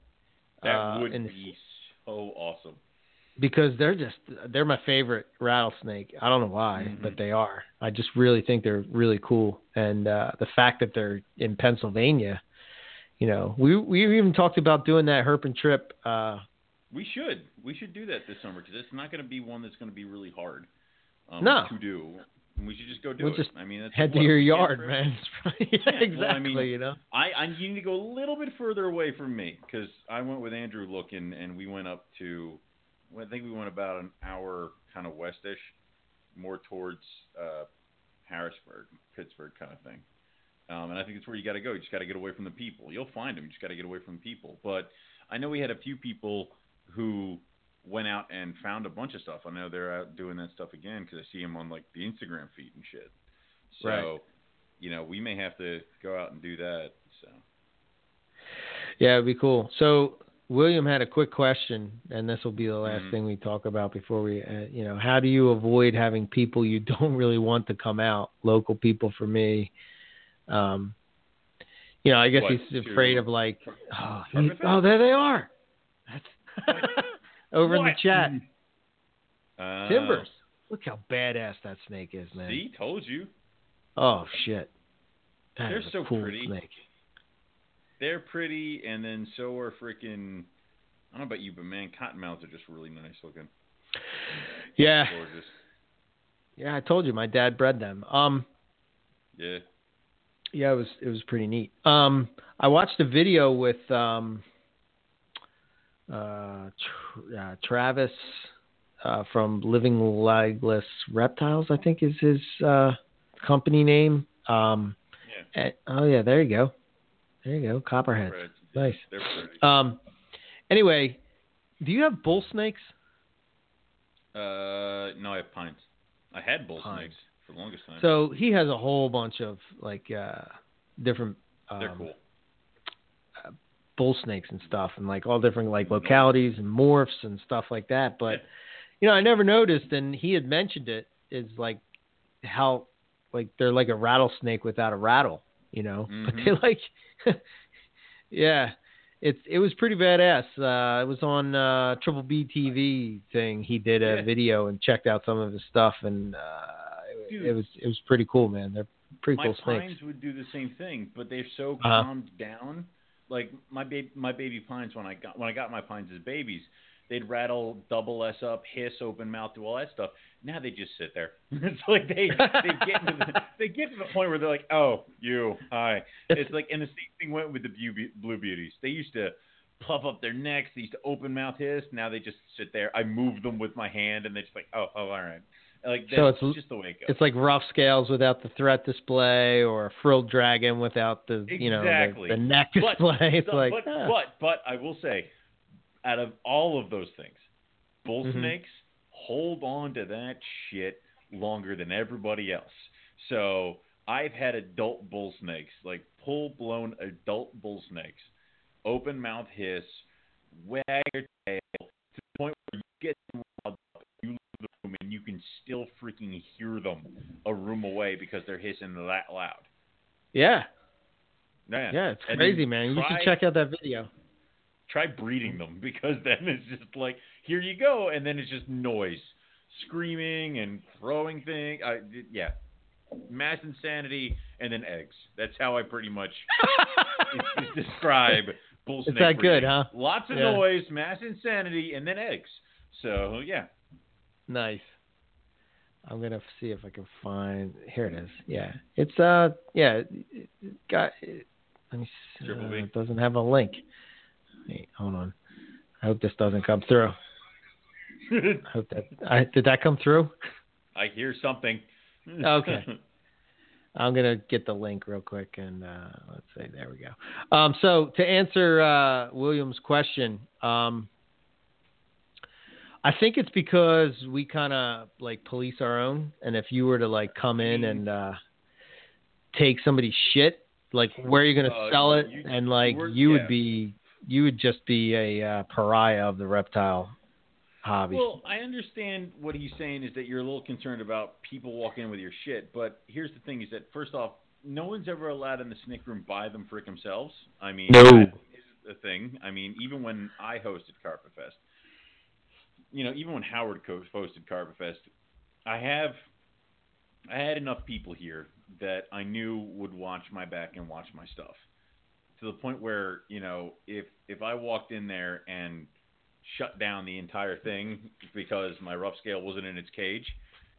That uh, would be so awesome. because they're just they're my favorite rattlesnake. I don't know why, Mhm. but they are. I just really think they're really cool, and uh, the fact that they're in Pennsylvania, you know, we we even talked about doing that herping trip. Uh, We should. We should do that this summer because it's not going to be one that's going to be really hard um, No. to do. And we should just go do We'll it. just I mean, that's head to your yard, man. Yeah, Yeah, well, exactly. I mean, you know. I, I you need to go a little bit further away from me because I went with Andrew looking and we went up to, well, I think we went about an hour kind of westish, more towards uh, Harrisburg, Pittsburgh kind of thing. Um, and I think it's where you got to go. You just got to get away from the people. You'll find them. You just got to get away from the people. But I know we had a few people who went out and found a bunch of stuff. I know they're out doing that stuff again because I see them on like the Instagram feed and shit. So, Right. you know, we may have to go out and do that. So. Yeah, it'd be cool. So William had a quick question, and this will be the last Mhm. thing we talk about before we, uh, you know, how do you avoid having people you don't really want to come out? Local people for me. Um, you know, I guess What, he's to- afraid of like, oh, he- oh, there they are. That's over in the chat. Uh, Timbers. Look how badass that snake is, man. See, told you. Oh shit. That They're so cool pretty. snake. They're pretty, and then so are freaking. I don't know about you, but man, cottonmouths are just really nice looking. Yeah. Gorgeous. Yeah, I told you my dad bred them. Um Yeah. yeah, it was it was pretty neat. Um, I watched a video with um, uh, Tr- uh, Travis uh, from Living Legless Reptiles, I think is his uh, company name. Um, Yeah. and- oh yeah, there you go, there you go, Copperhead. Right. Nice. Um, anyway, do you have bull snakes? Uh, no, I have pines. I had bull Pines. snakes for the longest time. So he has a whole bunch of like uh, different. Um, They're cool. Bull snakes and stuff and like all different like localities and morphs and stuff like that but you know i never noticed and he had mentioned it is like how like they're like a rattlesnake without a rattle you know but Mhm. they like yeah it's it was pretty badass uh it was on uh triple b tv thing he did a Yeah. video and checked out some of his stuff and uh it, Dude. it was it was pretty cool man they're pretty cool snakes pines would do the same thing, but they're so Uh-huh. calmed down. Like my baby, my baby pines when I got when I got my pines as babies, they'd rattle, double S up, hiss, open mouth, do all that stuff. Now they just sit there. it's like they they get to the, they get to the point where they're like, oh, you, hi. It's like, and the same thing went with the blue beauties. They used to puff up their necks. They used to open mouth hiss. Now they just sit there. I move them with my hand, and they're just like, oh, oh, all right. Like So it's- just the way it goes. It's like rough scales without the threat display, or a frilled dragon without the you know the, Exactly. the neck But- display. It's So- like but, ah. but but I will say, out of all of those things, bull Mhm. snakes hold on to that shit longer than everybody else. So I've had adult bull snakes, like full blown adult bull snakes, open mouth hiss, wag their tail to the point where you get them and you can still freaking hear them a room away because they're hissing that loud. yeah, Yeah, yeah, it's crazy, man. You should check out that video. try breeding them because then it's just like here you go, and then it's just noise, screaming and throwing things. I, yeah, mass insanity and then eggs. That's how I pretty much describe bull snake. that good, huh? Lots of Yeah. noise, mass insanity, and then eggs. So yeah, Nice. I'm gonna see if I can find. Here it is. Yeah, it's uh, yeah, it, got. It, let me. See. Uh, it doesn't have a link. Wait, hold on. I hope this doesn't come through. I hope that. I did that come through? I hear something. Okay. I'm gonna get the link real quick and uh, let's see. there we go. Um, so to answer uh, William's question, um, I think it's because we kind of like police our own, and if you were to like come in and uh, take somebody's shit, like where are you gonna Uh, sell it, you- and like we're- you would yeah. be, you would just be a uh, pariah of the reptile hobby. Well, I understand what he's saying is that you're a little concerned about people walking in with your shit, but here's the thing: is that first off, no one's ever allowed in the snake room buy them for themselves. I mean, No. that is the thing. I mean, even when I hosted Carpet Fest, you know, even when Howard co- hosted Carpet Fest, I have, I had enough people here that I knew would watch my back and watch my stuff, to the point where you know, if if I walked in there and shut down the entire thing because my rough scale wasn't in its cage,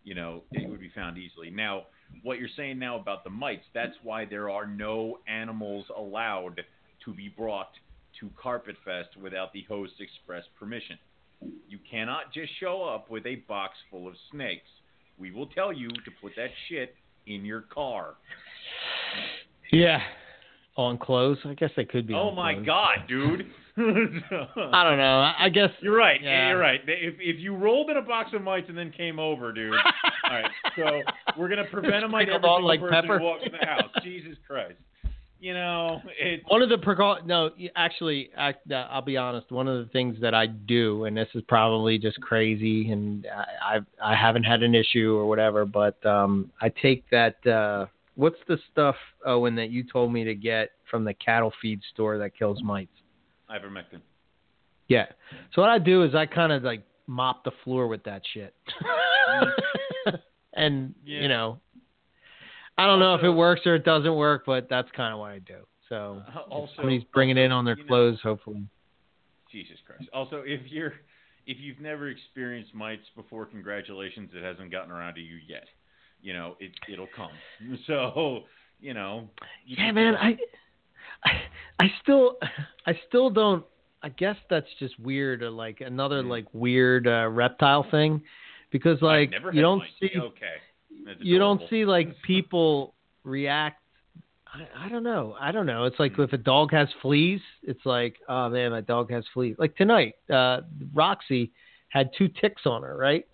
you know, it would be found easily. Now, what you're saying now about the mites, that's why there are no animals allowed to be brought to Carpet Fest without the host's express permission. You cannot just show up with a box full of snakes. We will tell you to put that shit in your car. yeah, on clothes. I guess they could be. Oh my clothes. god, dude. I don't know. I guess You're right. Yeah. You're right. If if you rolled in a box of mites and then came over, dude. all right. So we're gonna prevent a mite every single like person pepper. who walks in the house. Jesus Christ. You know, it's One of the precau- no, actually, I, uh, I'll be honest. One of the things that I do, and this is probably just crazy, and I I, I haven't had an issue or whatever, but um, I take that. Uh, what's the stuff, Owen, that you told me to get from the cattle feed store that kills mites? ivermectin. Yeah. So what I do is I kind of like mop the floor with that shit, and Yeah. you know, I don't know if it works or it doesn't work, but that's kind of what I do. So Uh, Also, somebody's bringing it in on their you know- clothes, hopefully. Jesus Christ. Also, if you're if you've never experienced mites before, congratulations. It hasn't gotten around to you yet. You know, it it'll come. So, you know. you Yeah, man, I, I, I still, I still don't. I guess that's just weird, or like another Hmm. like weird uh, reptile thing, because like never you don't see, Okay. You don't see like people react. I, I don't know. I don't know. It's like Hmm. if a dog has fleas, it's like, oh man, my dog has fleas. Like tonight, uh, Roxy had two ticks on her, right?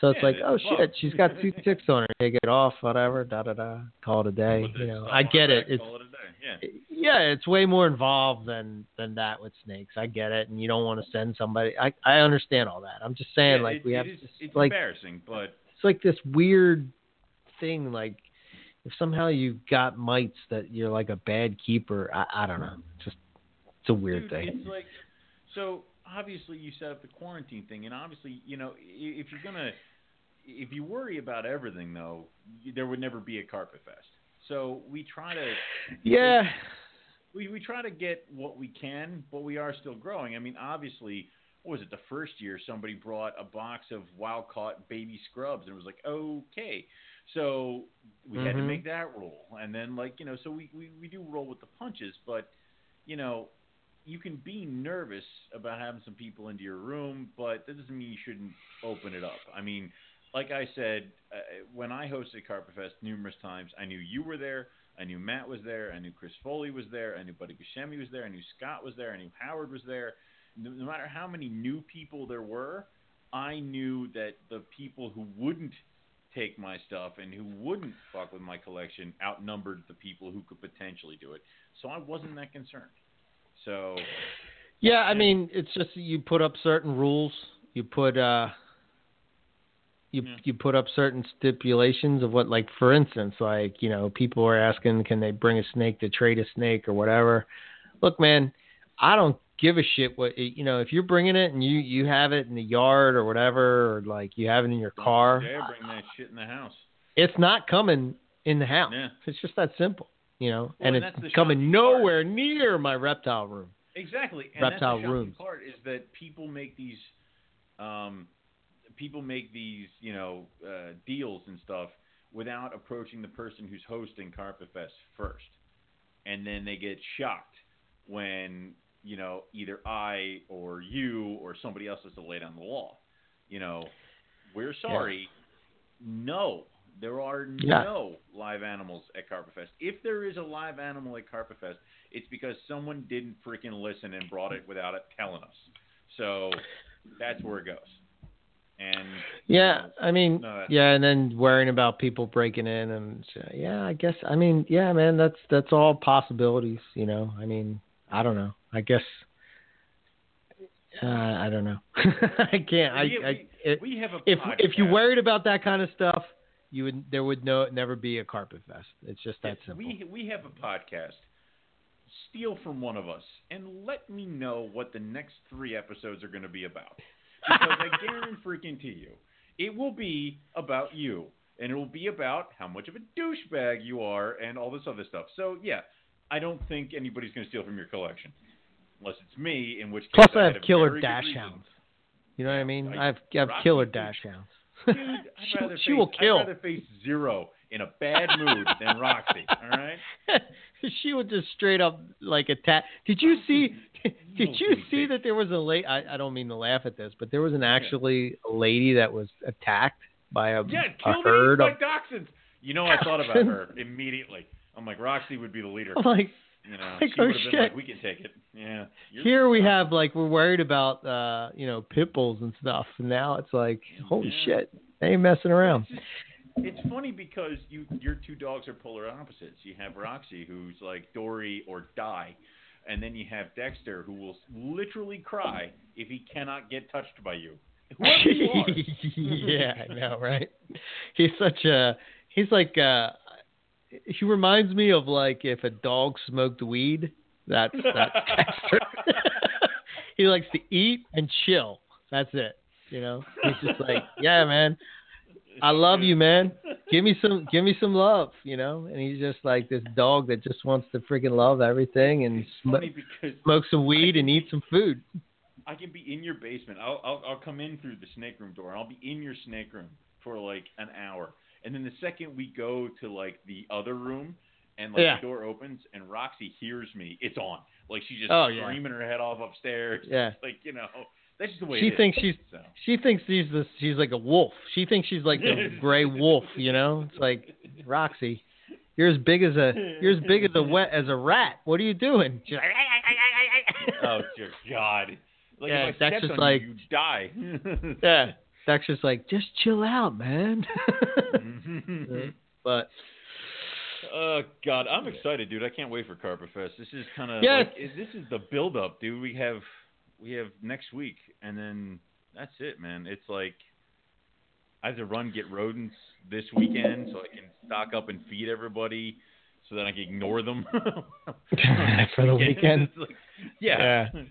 So it's Yeah, like, oh a shit, she's got two ticks on her. Take it off, whatever, da da da. Call it a day. You know, I get it. It's it. Yeah. yeah, it's way more involved than than that with snakes. I get it, and you don't want to send somebody. I I understand all that. I'm just saying, Yeah, like it- we it have is- this, it's like embarrassing, but it's like this weird thing. Like if somehow you got mites that you're like a bad keeper. I I don't know. Just it's a weird Dude, thing. It's like so obviously you set up the quarantine thing, and obviously you know if you're gonna if you worry about everything though, there would never be a carpet fest. So we try to Yeah. we we try to get what we can, but we are still growing. I mean, obviously. What was it the first year somebody brought a box of wild caught baby scrubs and it was like okay so we had to make that rule and then like you know so we, we we do roll with the punches but you know you can be nervous about having some people into your room, but that doesn't mean you shouldn't open it up. I mean, like I said, uh, when I hosted Carpet Fest numerous times, I knew you were there. I knew Matt was there. I knew Chris Foley was there. I knew Buddy Buscemi was there. I knew Scott was there. I knew Howard was there. No, no matter how many new people there were, I knew that the people who wouldn't take my stuff and who wouldn't fuck with my collection outnumbered the people who could potentially do it. So I wasn't that concerned. So Yeah, I mean, it's just you put up certain rules. You put uh you Yeah. you put up certain stipulations of what like for instance, like, you know, people are asking can they bring a snake to trade a snake or whatever. Look, man, I don't give a shit what you know. If you're bringing it and you you have it in the yard or whatever, or like you have it in your car, Yeah, bring that shit in the house. it's not coming in the house. Yeah. It's just that simple, you know. and and it's coming shocking part. nowhere near my reptile room. Exactly. And Reptile that's the part is that people make these, um, people make these, you know, uh, deals and stuff without approaching the person who's hosting Carpet Fest first, and then they get shocked when you know either I or you or somebody else has to lay down the law. You know, we're sorry. No, there are Yeah. no live animals at Carpet Fest. If there is a live animal at Carpet Fest, it's because someone didn't freaking listen and brought it without it telling us. So that's where it goes. And Yeah, I mean, No, yeah, and then worrying about people breaking in, and yeah, I guess, I mean, yeah, man, that's that's all possibilities, you know. I mean, I don't know. I guess, uh, I don't know. I can't. I, we, I it, we have a if if you podcast. worried about that kind of stuff, you would there would no never be a carpet fest. It's just that simple. We we have a podcast. Steal from one of us and let me know what the next three episodes are going to be about. Because I guarantee freaking to you, it will be about you, and it will be about how much of a douchebag you are, and all this other stuff. So yeah, I don't think anybody's going to steal from your collection, unless it's me, in which case Plus, I I have killer dash hounds. You know what I mean? I- I have I have killer dachshunds. Dude, she, rather she will kill. I'd rather face zero in a bad mood than Roxy. All right. she would just straight up like attack. Did you see? Did you see that there was a late? I, I don't mean to laugh at this, but there was an actually a lady that was attacked by a, Yeah, a herd of. dachshunds. You know, I thought about her immediately. I'm like, Roxy would be the leader. I'm like, You know, like, she oh, would have been shit. like, we can take it. Yeah. here we have like we're worried about uh you know pit bulls and stuff, and now it's like holy Yeah. shit, they ain't messing around. It's, just, it's funny because you your two dogs are polar opposites. You have Roxy, who's like Dory or die, and then you have Dexter, who will literally cry if he cannot get touched by you. You yeah, I know, right? He's such a he's like uh he reminds me of like if a dog smoked weed. That's that's Dexter. he likes to eat and chill. That's it. You know, he's just like, yeah, man, I love you, man. Give me some, give me some love. You know, and he's just like this dog that just wants to freaking love everything and sm- smoke some weed and eat some food. I can be in your basement. I'll, I'll I'll come in through the snake room door. I'll be in your snake room for like an hour, and then the second we go to like the other room, and like Yeah. the door opens and Roxy hears me, it's on. Like she's just Oh, yeah. screaming her head off upstairs. Yeah. Like you know, that's just the way She it is. thinks she's So. She thinks she's the she's like a wolf. She thinks she's like the gray wolf, you know? It's like Roxy, you're as big as a you're as big as a wet as a rat. What are you doing? She's like, Oh dear God! Like Yeah, if I that's just on like- you, you die. yeah. Dexter's like, just chill out, man. Mm-hmm. but Oh God, I'm excited, dude. I can't wait for Carpet Fest. This is kind of Yeah. like, this is the build up, dude. We have we have next week, and then that's it, man. It's like I have to run get rodents this weekend so I can stock up and feed everybody, so that I can ignore them For the weekend. It's like- yeah. yeah,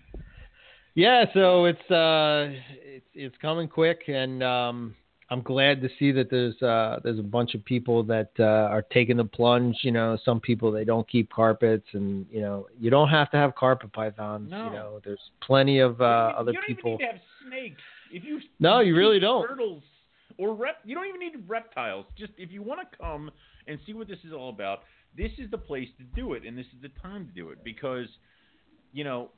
so it's uh it's it's coming quick and um I'm glad to see that there's uh there's a bunch of people that uh are taking the plunge, you know, some people they don't keep carpets and you know, you don't have to have carpet pythons, No. you know. There's plenty of uh You don't other even people. need to have snakes. If you No, you really don't. Turtles or rep. You don't even need reptiles. Just if you want to come and see what this is all about, this is the place to do it, and this is the time to do it because, you know,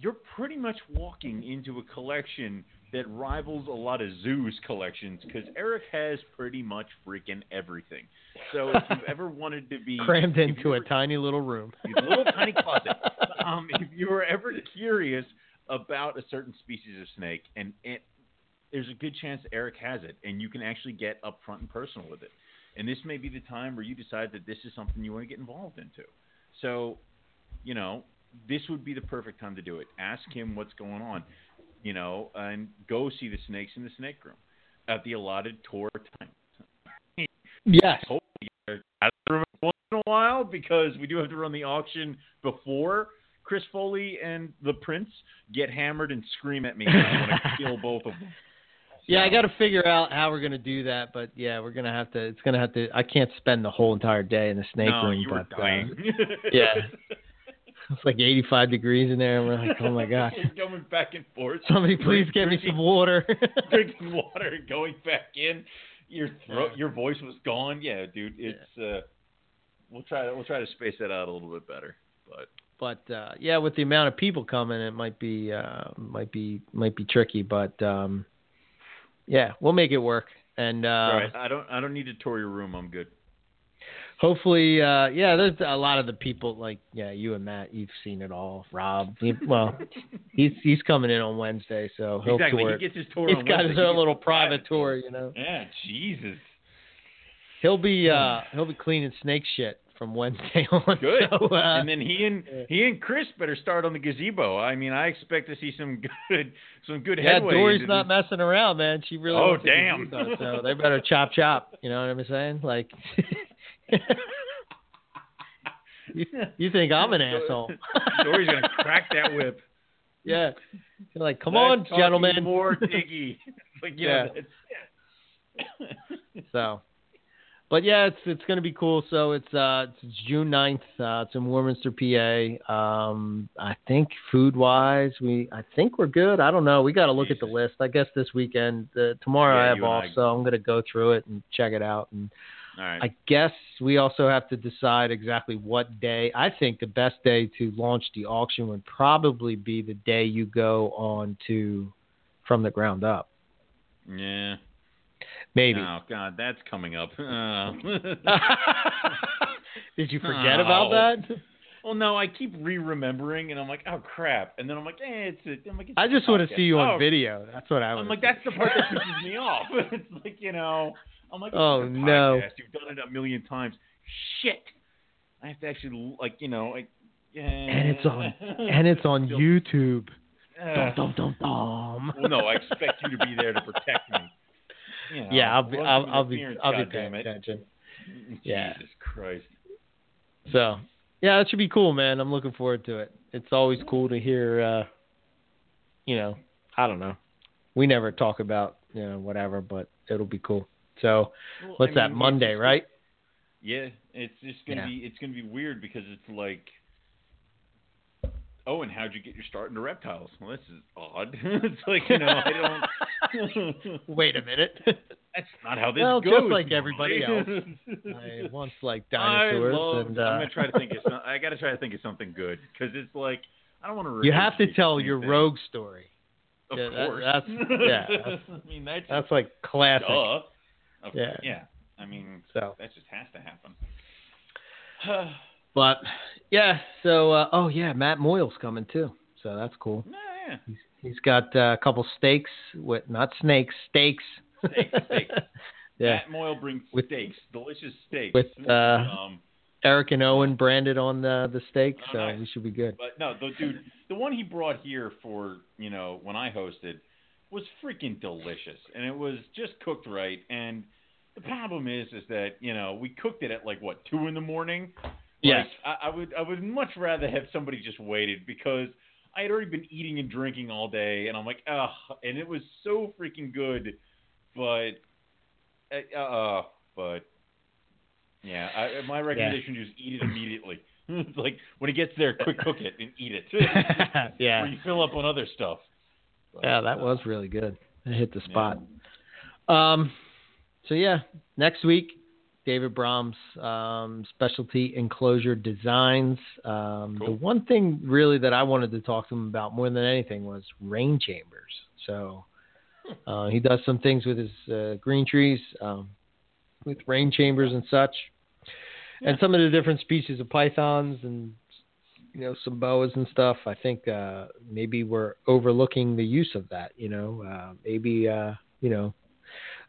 you're pretty much walking into a collection that rivals a lot of zoos collections because Eric has pretty much freaking everything. So if you've ever wanted to be crammed into you a tiny little room. a little tiny closet. Um, if you were ever curious about a certain species of snake, and it, there's a good chance Eric has it, and you can actually get up front and personal with it. And this may be the time where you decide that this is something you want to get involved into. So, you know, this would be the perfect time to do it. Ask him what's going on, you know, and go see the snakes in the snake room at the allotted tour time Yes. hopefully out of the room once in a while because we do have to run the auction before Chris Foley and the Prince get hammered and scream at me. I want to kill both of them. Yeah, I got to figure out how we're gonna do that, but yeah, we're gonna have to. It's gonna have to. I can't spend the whole entire day in the snake no, room, you were but uh, yeah. it's like 85 degrees in there, and we're like, oh my gosh, You're going back and forth. somebody please get me some water. drinking water and going back in. Your throat, Yeah. your voice was gone. Yeah, dude. It's uh, we'll try we'll try to space that out a little bit better. But but uh, yeah, with the amount of people coming, it might be uh, might be might be tricky. But um, yeah, we'll make it work. And uh, right, I don't I don't need to tour your room. I'm good. Hopefully, uh, yeah, there's a lot of the people like yeah, you and Matt, you've seen it all. Rob, he, well, he's he's coming in on Wednesday, so he'll exactly. tour. He gets his tour. He's got Wednesday. his own little private tour, you know. Yeah, Jesus. He'll be uh he'll be cleaning snake shit from Wednesday on. Good. So, uh, and then he and yeah. he and Chris better start on the gazebo. I mean, I expect to see some good some good yeah, headway. Dory's not this. messing around, man. She really. Oh, damn. do that, So they better chop chop. You know what I'm saying? Like, you, you think I'm an asshole? Dory's gonna crack that whip. yeah. You're like, come on, gentlemen. More diggy. like Yeah. So, but yeah, it's it's gonna be cool. So it's uh it's June 9th. Uh, it's in Warminster, PA. Um, I think food wise, we I think we're good. I don't know. We got to look at the list. I guess this weekend. Uh, tomorrow Yeah, I have off, I- so I'm gonna go through it and check it out. And right. I guess we also have to decide exactly what day. I think the best day to launch the auction would probably be the day you go on to from the ground up. yeah. Maybe. Oh God, that's coming up. Did you forget about Oh. that? Well, no, I keep re-remembering, and I'm like, oh crap, and then I'm like, eh, it's. A, I'm like, it's I just want to see you on Oh, video. That's what I I'm want. like, that's the part that pisses me off. it's like, you know, I'm like, Oh, no. You've done it a million times. Shit, I have to actually like, you know, like. and it's on and it's on YouTube. Uh, Dum dum dum. well, no, I expect you to be there to protect me. You know, Yeah, I'll be I'll, I'll be I'll be paying attention. Jesus Yeah. Christ. So yeah, that should be cool, man. I'm looking forward to it. It's always cool to hear. uh You know, I don't know. We never talk about you know whatever, but it'll be cool. So Well, what's I that Monday, right? Yeah, it's just gonna Yeah. be it's gonna be weird because it's like, oh, and how'd you get your start into reptiles? Well, this is odd. it's like you know I don't. Wait a minute. That's not how this Well, goes. just like everybody normally. I once liked I dinosaurs, love, and uh, I'm gonna try to think of some, I gotta try to think of something good because it's like I don't want to. you have to tell your rogue story. Of yeah, that- course. that's- yeah, that's- I mean that's That's like classic. duh. Of- Yeah. Yeah. I mean So, that just has to happen. but yeah. So, uh, oh yeah, Matt Moyle's coming too. So that's cool. no, yeah. He's, he's got uh, a couple steaks with not snakes, steaks. Steaks, steaks. yeah. Matt Moyle brings With- steaks, delicious steaks. with, uh, um, Eric and Owen branded on the the steak, Oh, so nice. we should be good. but no, the dude, the one he brought here for you know when I hosted was freaking delicious, and it was just cooked right. And the problem is, is that you know we cooked it at like what two in the morning. Yes. Like, I, I would I would much rather have somebody just waited because I had already been eating and drinking all day, and I'm like, ugh, and it was so freaking good, but uh, uh but yeah, I, my recommendation is eat it immediately. It's like when it gets there, quick cook it and eat it. yeah. Or you fill up on other stuff. But, Yeah, that uh, was really good. It hit the spot. Um, so yeah, next week, David Brahms, um, specialty enclosure designs. Um, The one thing really that I wanted to talk to him about more than anything was rain chambers. So uh, he does some things with his uh, green trees, um, with rain chambers and such, and some of the different species of pythons and you know some boas and stuff. I think uh, maybe we're overlooking the use of that. You know, uh, maybe uh, you know.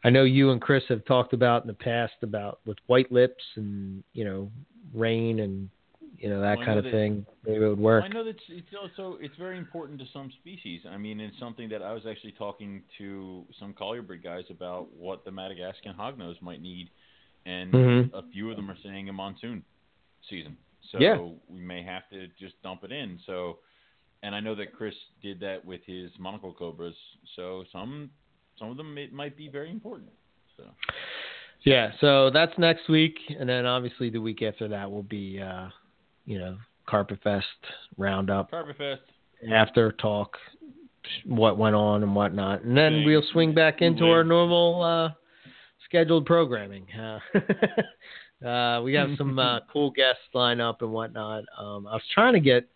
I know you and Chris have talked about in the past about with white lips and you know rain and you know that Well, kind know of that- thing. Maybe it would work. I know that it's also it's very important to some species. I mean, it's something that I was actually talking to some colubrid guys about what the Madagascan hognose might need, and Mhm. a few of them are saying a monsoon season. So Yeah. we may have to just dump it in. So, and I know that Chris did that with his monocle cobras. So some some of them it might be very important. So Yeah, so that's next week, and then obviously the week after that will be, uh, you know, Carpet Fest roundup, Carpet Fest. after talk, what went on and whatnot, and then we'll swing back into our normal uh, scheduled programming. Uh, uh, we have some uh, cool guests lined up and whatnot. Um, I was trying to get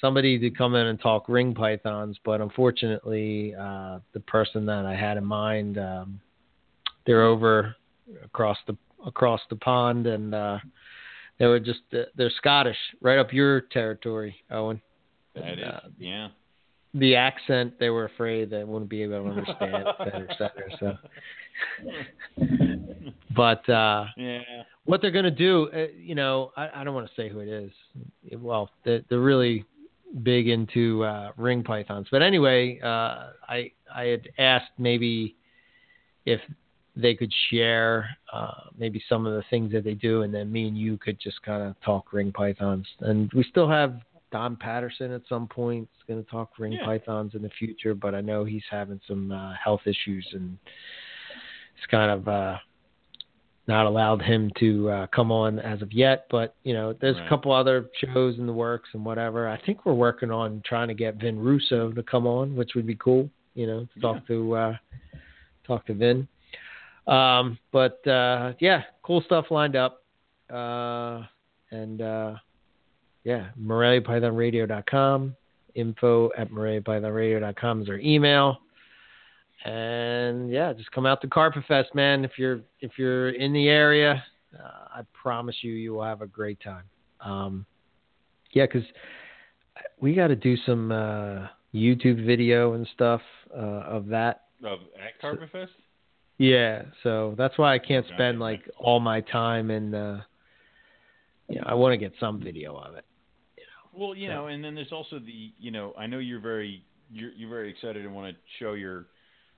somebody to come in and talk ring pythons, but unfortunately, uh, the person that I had in mind, um, they're over across the across the pond, and uh, they were just they're Scottish, right up your territory, Owen. That And, is, uh, yeah. the accent they were afraid they wouldn't be able to understand, et cetera, et cetera. So, but uh, Yeah. what they're going to do, uh, you know, I, I don't want to say who it is. Well, they're, they're really big into uh, ring pythons. But anyway, uh, I I had asked maybe if they could share uh, maybe some of the things that they do, and then me and you could just kind of talk ring pythons. And we still have Don Patterson at some point. is going to talk ring Yeah. pythons in the future, but I know he's having some uh, health issues and it's kind of uh, not allowed him to uh, come on as of yet. But you know, there's Right. a couple other shows in the works and whatever. I think we're working on trying to get Vin Russo to come on, which would be cool. You know, to talk to uh, talk to Vin. Um, but uh, yeah, cool stuff lined up. Uh, and uh, yeah, MoreliaPythonRadio.com. Info at MoreliaPythonRadio.com is our email. And yeah, just come out to Carpet Fest, man. If you're if you're in the area, uh, I promise you, you will have a great time. Um, yeah, because we got to do some uh, YouTube video and stuff uh, of that. Of at Carpet Fest? Yeah, so that's why I can't spend like all my time and uh, you know, I want to get some video of it. Well, you So- know, and then there's also the, you know, I know you're very you're you're very excited and want to show your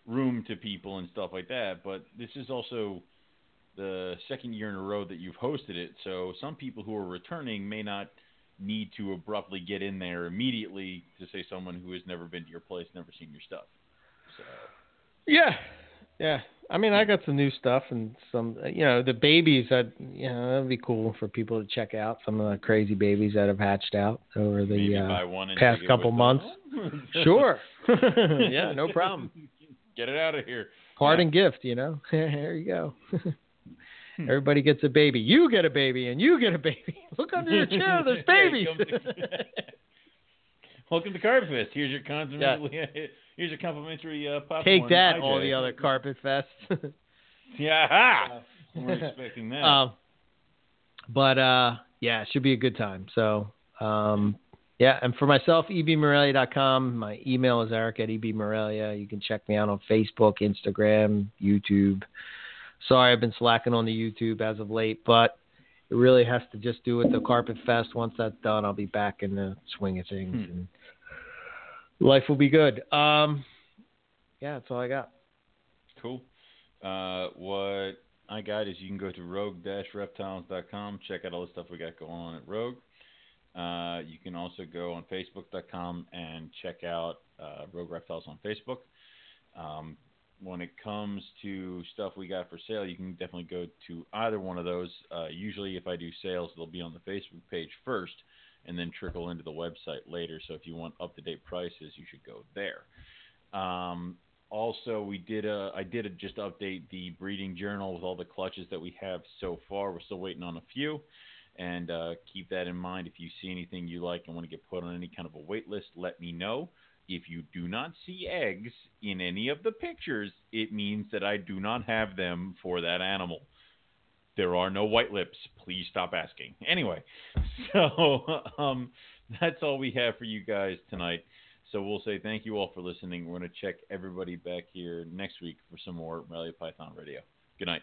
room to people and stuff like that, but this is also the second year in a row that you've hosted it. So some people who are returning may not need to abruptly get in there immediately to say someone who has never been to your place, never seen your stuff. So Yeah, yeah. I mean, I got some new stuff and some, you know, the babies that, you know, that'd be cool for people to check out. Some of the crazy babies that have hatched out over the uh, buy one and past couple months. Sure. yeah, no problem. Get it out of here. Parting gift, you know. there you go. Everybody gets a baby. You get a baby, and you get a baby. Look under your chair. There's babies. Welcome to Carpet Fest. Here's your complimentary. Here's your complimentary uh, popcorn. Take that, hijack. all the other carpet fests. Yeah, ha! weren't expecting that. um, but uh, yeah, it should be a good time. So um, yeah, and for myself, ebmorelia.com. My email is eric at ebmorelia. You can check me out on Facebook, Instagram, YouTube. Sorry, I've been slacking on the YouTube as of late, but it really has to just do with the Carpet Fest. Once that's done, I'll be back in the swing of things, Hmm. and life will be good. Um, yeah, that's all I got. Cool. Uh, what I got is you can go to rogue-reptiles.com, check out all the stuff we got going on at Rogue. Uh, you can also go on facebook.com and check out uh, Rogue Reptiles on Facebook. Um, when it comes to stuff we got for sale, you can definitely go to either one of those. Uh, usually, if I do sales, they'll be on the Facebook page first and then trickle into the website later. So if you want up to date prices, you should go there. Um, also, we did a I did a, just update the breeding journal with all the clutches that we have so far. We're still waiting on a few, and uh, keep that in mind. If you see anything you like and want to get put on any kind of a wait list, let me know. If you do not see eggs in any of the pictures, it means that I do not have them for that animal. There are no white lips. Please stop asking. Anyway, so um, that's all we have for you guys tonight. So we'll say thank you all for listening. We're going to check everybody back here next week for some Morelia Python Radio. Good night.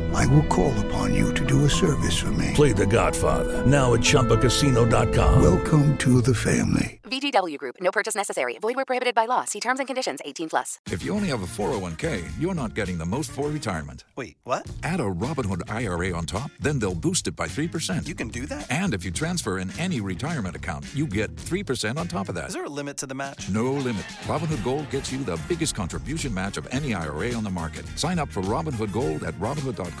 I will call upon you to do a service for me. Play The Godfather now at ChumbaCasino.com. Welcome to the family. VGW Group. No purchase necessary. Void where prohibited by law. See terms and conditions. 18 plus. If you only have a 401k, you're not getting the most for retirement. Wait, what? Add a Robinhood IRA on top, then they'll boost it by 3%. You can do that? And if you transfer in any retirement account, you get 3% on top of that. Is there a limit to the match? No limit. Robinhood Gold gets you the biggest contribution match of any IRA on the market. Sign up for Robinhood Gold at Robinhood.com